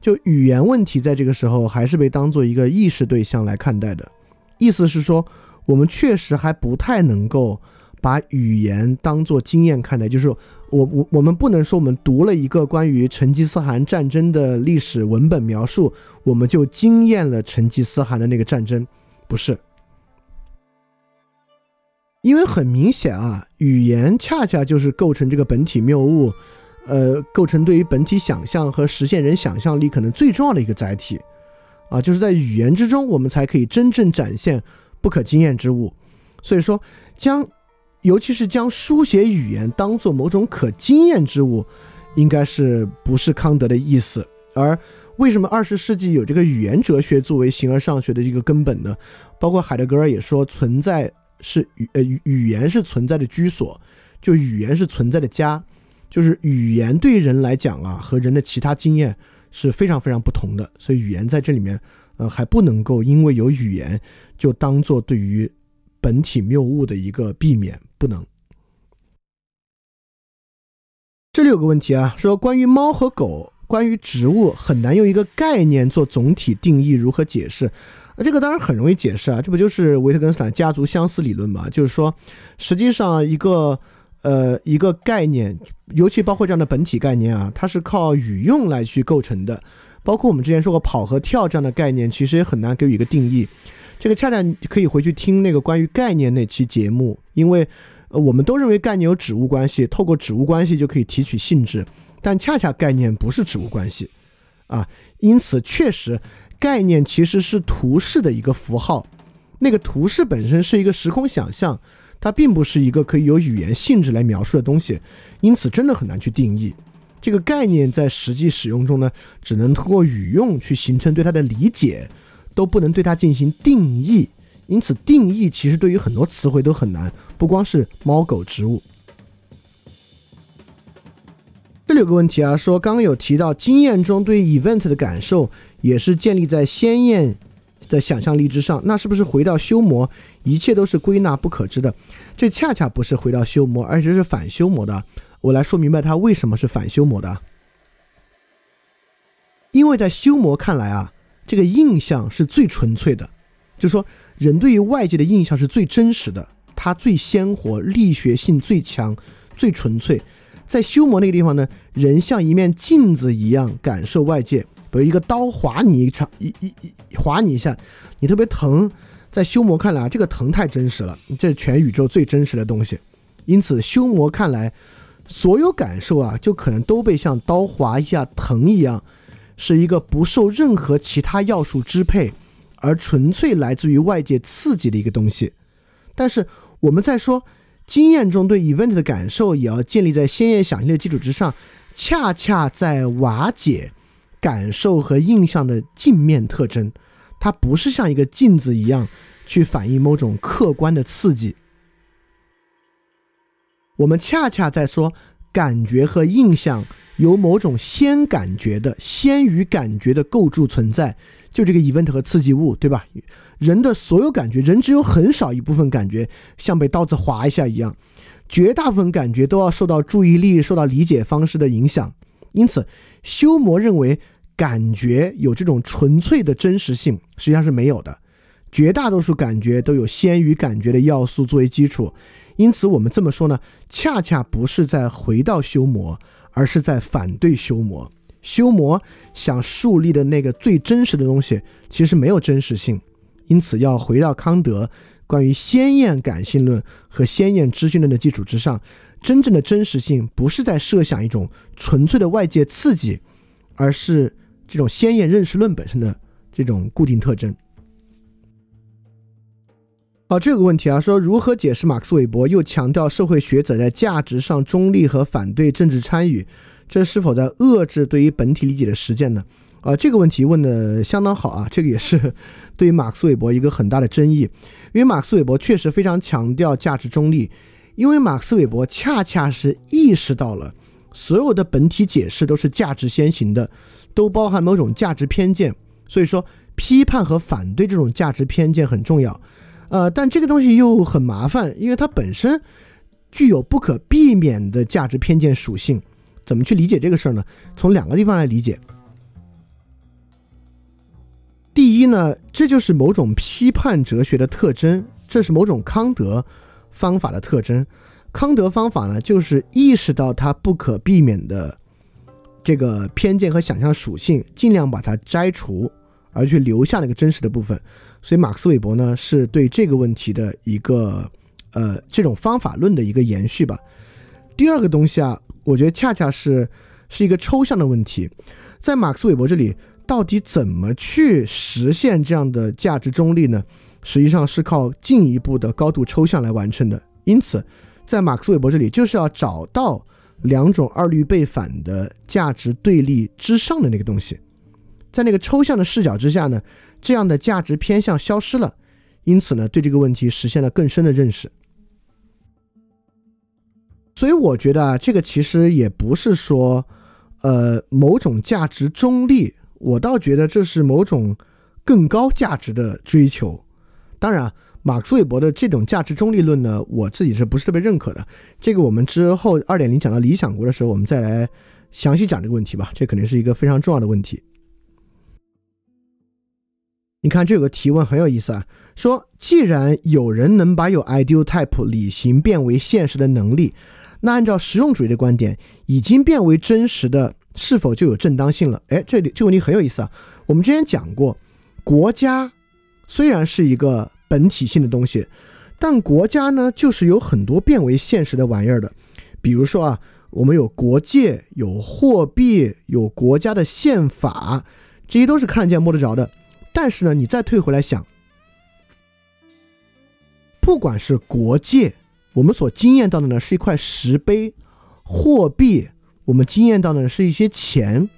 就语言问题在这个时候还是被当做一个意识对象来看待的，意思是说我们确实还不太能够。把语言当做经验看待，就是我我我们不能说我们读了一个关于成吉思汗战争的历史文本描述，我们就经验了成吉思汗的那个战争，不是？因为很明显啊，语言恰恰就是构成这个本体谬误，呃，构成对于本体想象和实现人想象力可能最重要的一个载体，啊，就是在语言之中，我们才可以真正展现不可经验之物，所以说将。尤其是将书写语言当做某种可经验之物，应该是不是康德的意思？而为什么二十世纪有这个语言哲学作为形而上学的一个根本呢？包括海德格尔也说，存在是语呃语言是存在的居所，就语言是存在的家，就是语言对人来讲啊，和人的其他经验是非常非常不同的。所以语言在这里面，呃，还不能够因为有语言就当做对于。本体谬误的一个避免不能。这里有个问题啊，说关于猫和狗，关于植物很难用一个概念做总体定义，如何解释？啊，这个当然很容易解释啊，这不就是维特根斯坦家族相似理论嘛？就是说，实际上一个呃一个概念，尤其包括这样的本体概念啊，它是靠语用来去构成的。包括我们之前说过跑和跳这样的概念，其实也很难给予一个定义。这个恰恰可以回去听那个关于概念那期节目，因为呃我们都认为概念有指物关系，透过指物关系就可以提取性质，但恰恰概念不是指物关系啊，因此确实概念其实是图示的一个符号，那个图示本身是一个时空想象，它并不是一个可以有语言性质来描述的东西，因此真的很难去定义这个概念在实际使用中呢，只能通过语用去形成对它的理解。都不能对它进行定义，因此定义其实对于很多词汇都很难，不光是猫狗植物。这里有个问题啊，说刚刚有提到经验中对 event 的感受也是建立在鲜艳的想象力之上，那是不是回到修魔，一切都是归纳不可知的？这恰恰不是回到修魔，而且是反修魔的。我来说明白它为什么是反修魔的，因为在修魔看来啊。这个印象是最纯粹的，就是说，人对于外界的印象是最真实的，它最鲜活，力学性最强，最纯粹。在修魔那个地方呢，人像一面镜子一样感受外界，比如一个刀划你一场，一一一划你一下，你特别疼。在修魔看来啊，这个疼太真实了，这是全宇宙最真实的东西。因此，修魔看来，所有感受啊，就可能都被像刀划一下疼一样，是一个不受任何其他要素支配，而纯粹来自于外界刺激的一个东西。但是我们在说。经验中对 event 的感受也要建立在鲜艳想象的基础之上，恰恰在瓦解感受和印象的镜面特征。它不是像一个镜子一样去反映某种客观的刺激。我们恰恰在说感觉和印象有某种先感觉的、先于感觉的构筑存在，就这个 event 和刺激物，对吧？人的所有感觉，人只有很少一部分感觉像被刀子划一下一样，绝大部分感觉都要受到注意力、受到理解方式的影响。因此，修魔认为感觉有这种纯粹的真实性，实际上是没有的。绝大多数感觉都有先于感觉的要素作为基础。因此，我们这么说呢，恰恰不是在回到修魔，而是在反对修魔。修魔想树立的那个最真实的东西，其实没有真实性。因此，要回到康德关于鲜艳感性论和鲜艳知性论的基础之上，真正的真实性不是在设想一种纯粹的外界刺激，而是这种鲜艳认识论本身的这种固定特征。好，这个问题啊，说如何解释马克思韦伯又强调社会学者在价值上中立和反对政治参与，这是否在遏制对于本体理解的实践呢？啊，这个问题问的相当好啊！这个也是对于马克思韦伯一个很大的争议，因为马克思韦伯确实非常强调价值中立，因为马克思韦伯恰恰是意识到了所有的本体解释都是价值先行的，都包含某种价值偏见，所以说批判和反对这种价值偏见很重要。呃，但这个东西又很麻烦，因为它本身具有不可避免的价值偏见属性。怎么去理解这个事儿呢？从两个地方来理解。第一呢，这就是某种批判哲学的特征，这是某种康德方法的特征。康德方法呢，就是意识到它不可避免的这个偏见和想象属性，尽量把它摘除，而去留下那个真实的部分。所以，马克思韦伯呢，是对这个问题的一个呃这种方法论的一个延续吧。第二个东西啊，我觉得恰恰是是一个抽象的问题，在马克思韦伯这里。到底怎么去实现这样的价值中立呢？实际上是靠进一步的高度抽象来完成的。因此，在马克思韦伯这里，就是要找到两种二律背反的价值对立之上的那个东西。在那个抽象的视角之下呢，这样的价值偏向消失了。因此呢，对这个问题实现了更深的认识。所以我觉得啊，这个其实也不是说，呃，某种价值中立。我倒觉得这是某种更高价值的追求。当然，马克思韦伯的这种价值中立论呢，我自己是不是特别认可的？这个我们之后二点零讲到理想国的时候，我们再来详细讲这个问题吧。这肯定是一个非常重要的问题。你看，这有个提问很有意思啊，说既然有人能把有 ideal type 理型变为现实的能力，那按照实用主义的观点，已经变为真实的。是否就有正当性了？哎，这里这个问题很有意思啊。我们之前讲过，国家虽然是一个本体性的东西，但国家呢，就是有很多变为现实的玩意儿的。比如说啊，我们有国界、有货币、有国家的宪法，这些都是看得见摸得着的。但是呢，你再退回来想，不管是国界，我们所经验到的呢，是一块石碑、货币。我们经验到的是一些钱，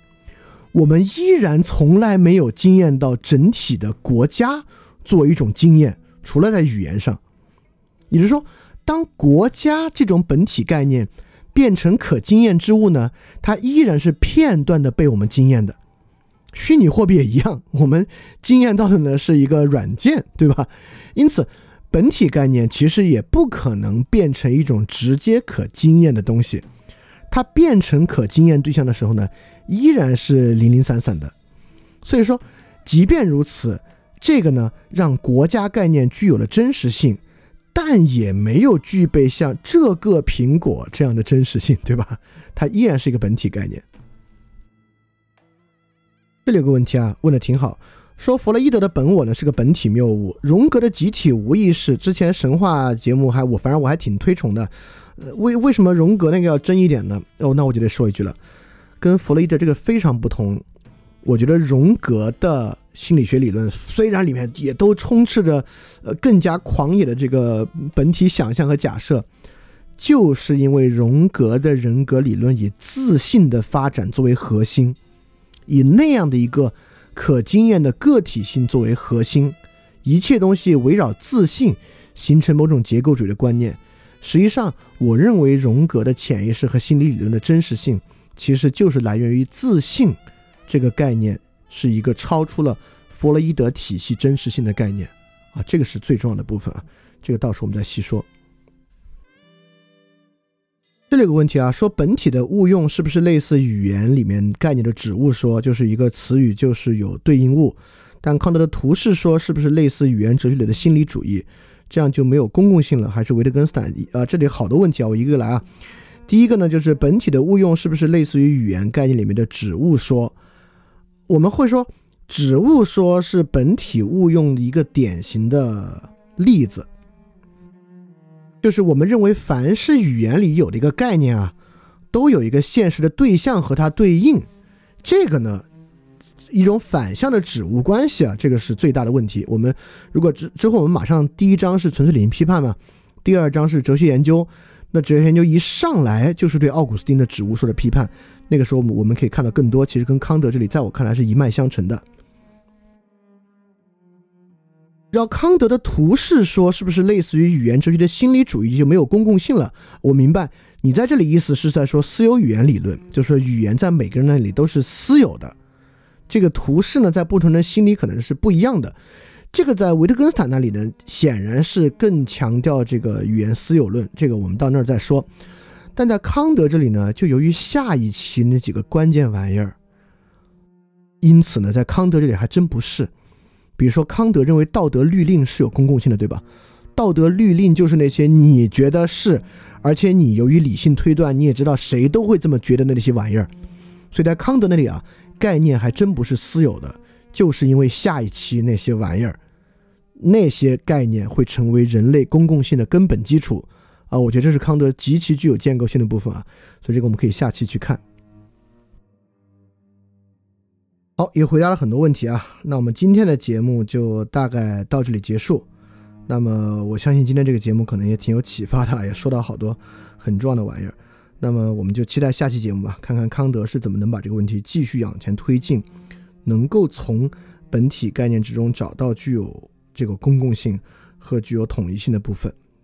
我们依然从来没有经验到整体的国家作为一种经验，除了在语言上。也就是说，当国家这种本体概念变成可经验之物呢，它依然是片段的被我们经验的。虚拟货币也一样，我们经验到的呢是一个软件，对吧？因此，本体概念其实也不可能变成一种直接可经验的东西。它变成可经验对象的时候呢，依然是零零散散的。所以说，即便如此，这个呢让国家概念具有了真实性，但也没有具备像这个苹果这样的真实性，对吧？它依然是一个本体概念。这里有个问题啊，问的挺好，说弗洛伊德的本我呢是个本体谬误，荣格的集体无意识。之前神话节目还我反正我还挺推崇的，呃，为为什么荣格那个要真一点呢？哦，那我就得说一句了，跟弗洛伊德这个非常不同。我觉得荣格的心理学理论虽然里面也都充斥着呃更加狂野的这个本体想象和假设，就是因为荣格的人格理论以自信的发展作为核心，以那样的一个可经验的个体性作为核心，一切东西围绕自信形成某种结构主义的观念。实际上，我认为荣格的潜意识和心理理论的真实性，其实就是来源于自信。这个概念是一个超出了弗洛伊德体系真实性的概念啊，这个是最重要的部分啊，这个到时候我们再细说。这里有个问题啊，说本体的误用是不是类似语言里面概念的指物说，就是一个词语就是有对应物？但康德的图示说是不是类似语言哲学里的心理主义？这样就没有公共性了？还是维特根斯坦？啊，这里好多问题啊，我一个个来啊。第一个呢，就是本体的误用是不是类似于语言概念里面的指物说？我们会说，指物说是本体误用的一个典型的例子，就是我们认为凡是语言里有的一个概念啊，都有一个现实的对象和它对应，这个呢，一种反向的指物关系啊，这个是最大的问题。我们如果之之后我们马上第一章是纯粹理性批判嘛，第二章是哲学研究，那哲学研究一上来就是对奥古斯丁的指物说的批判。那个时候，我们可以看到更多，其实跟康德这里，在我看来是一脉相承的。然后康德的图式说，是不是类似于语言哲学的心理主义就没有公共性了？我明白，你在这里意思是在说私有语言理论，就是说语言在每个人那里都是私有的。这个图式呢，在不同的心理可能是不一样的。这个在维特根斯坦那里呢，显然是更强调这个语言私有论。这个我们到那儿再说。但在康德这里呢，就由于下一期那几个关键玩意儿，因此呢，在康德这里还真不是。比如说，康德认为道德律令是有公共性的，对吧？道德律令就是那些你觉得是，而且你由于理性推断，你也知道谁都会这么觉得的那些玩意儿。所以在康德那里啊，概念还真不是私有的，就是因为下一期那些玩意儿，那些概念会成为人类公共性的根本基础。啊，我觉得这是康德极其具有建构性的部分啊，所以这个我们可以下期去看。好，也回答了很多问题啊，那我们今天的节目就大概到这里结束。那么我相信今天这个节目可能也挺有启发的，也说到好多很重要的玩意儿。那么我们就期待下期节目吧，看看康德是怎么能把这个问题继续往前推进，能够从本体概念之中找到具有这个公共性和具有统一性的部分。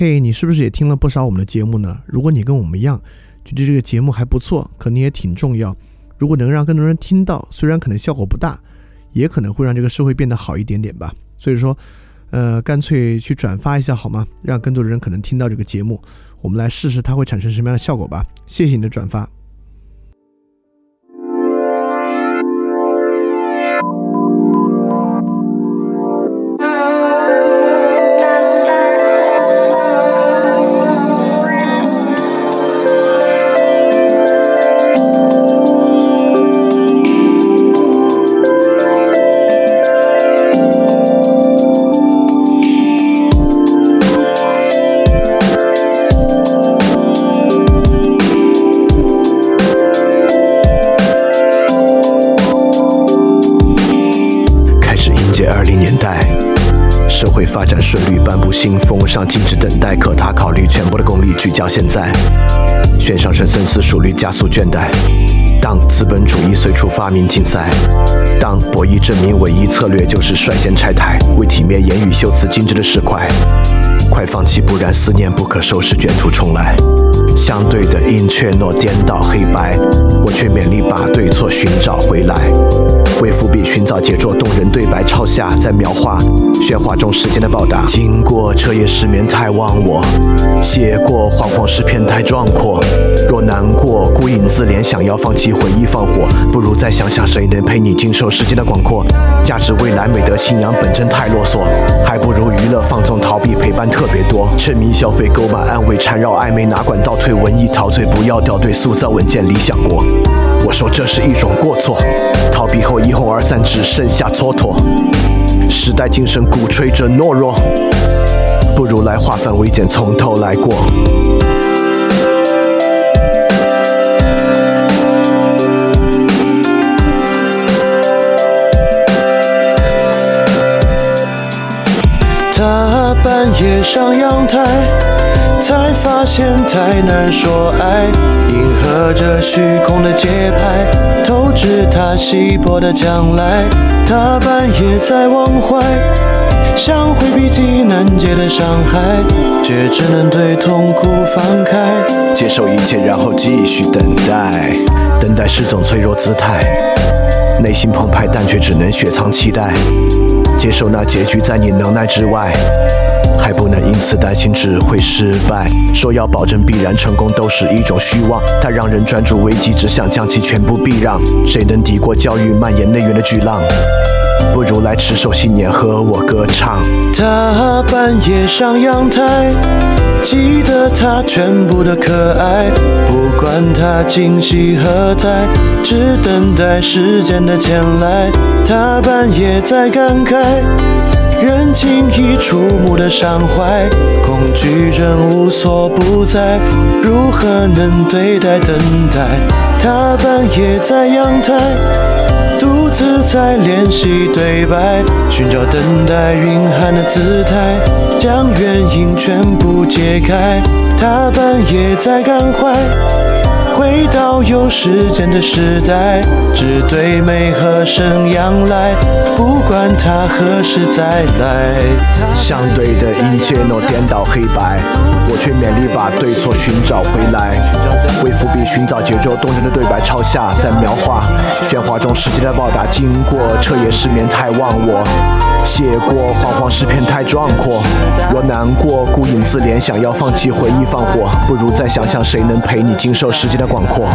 嘿，你是不是也听了不少我们的节目呢？如果你跟我们一样，觉得这个节目还不错，可能也挺重要。如果能让更多人听到，虽然可能效果不大，也可能会让这个社会变得好一点点吧。所以说，呃，干脆去转发一下好吗？让更多的人可能听到这个节目，我们来试试它会产生什么样的效果吧。谢谢你的转发。顺律颁布新风尚禁止等待，可他考虑全部的功力聚焦现在。悬上升深思熟虑，加速倦怠。当资本主义随处发明竞赛，当博弈证明唯一策略就是率先拆台，为体面言语修辞精致的石块。快放弃，不然思念不可收拾，卷土重来。相对的阴却诺颠倒黑白，我却勉力把对错寻找回来。为伏笔寻找杰作，动人对白抄下，在描画喧哗中时间的报答。经过彻夜失眠太忘我，写过惶惶诗篇太壮阔。若难过孤影自怜，想要放弃回忆放火，不如再想想谁能陪你经受时间的广阔。价值未来美德信仰本真太啰嗦，还不如娱乐放纵逃避陪伴特别多。沉迷消费购买安慰缠绕暧昧，哪管道退文艺陶醉，不要掉队塑造稳健理想国。我说这是一种过错，逃避后一哄而散，只剩下蹉跎。时代精神鼓吹着懦弱，不如来化繁为简，从头来过。他半夜上阳台，才发现太难说爱，迎合着虚空的节拍，透支他稀薄的将来。他半夜在忘怀，想回避极难解的伤害，却只能对痛苦放开，接受一切，然后继续等待。等待是种脆弱姿态，内心澎湃，但却只能雪藏期待。接受那结局在你能耐之外，还不能因此担心只会失败。说要保证必然成功都是一种虚妄，它让人专注危机，只想将其全部避让。谁能抵过教育蔓延内源的巨浪？不如来持守信念，和我歌唱。他半夜上阳台，记得他全部的可爱，不管他今夕何在，只等待时间的前来。他半夜在感慨，人轻易触目的伤怀，恐惧症无所不在，如何能对待等待？他半夜在阳台。自在练习对白，寻找等待蕴含的姿态，将原因全部解开。他半夜在感怀，回到有时间的时代，只对美和声仰赖，不管他何时再来。相对的一切诺颠倒黑白，我却勉力把对错寻找回来。为伏笔寻找节奏动人的对白抄下，在描画喧哗中时间的报答。经过彻夜失眠太忘我，写过惶惶诗篇太壮阔。若难过孤影自怜，想要放弃回忆放火，不如再想想谁能陪你经受时间的广阔。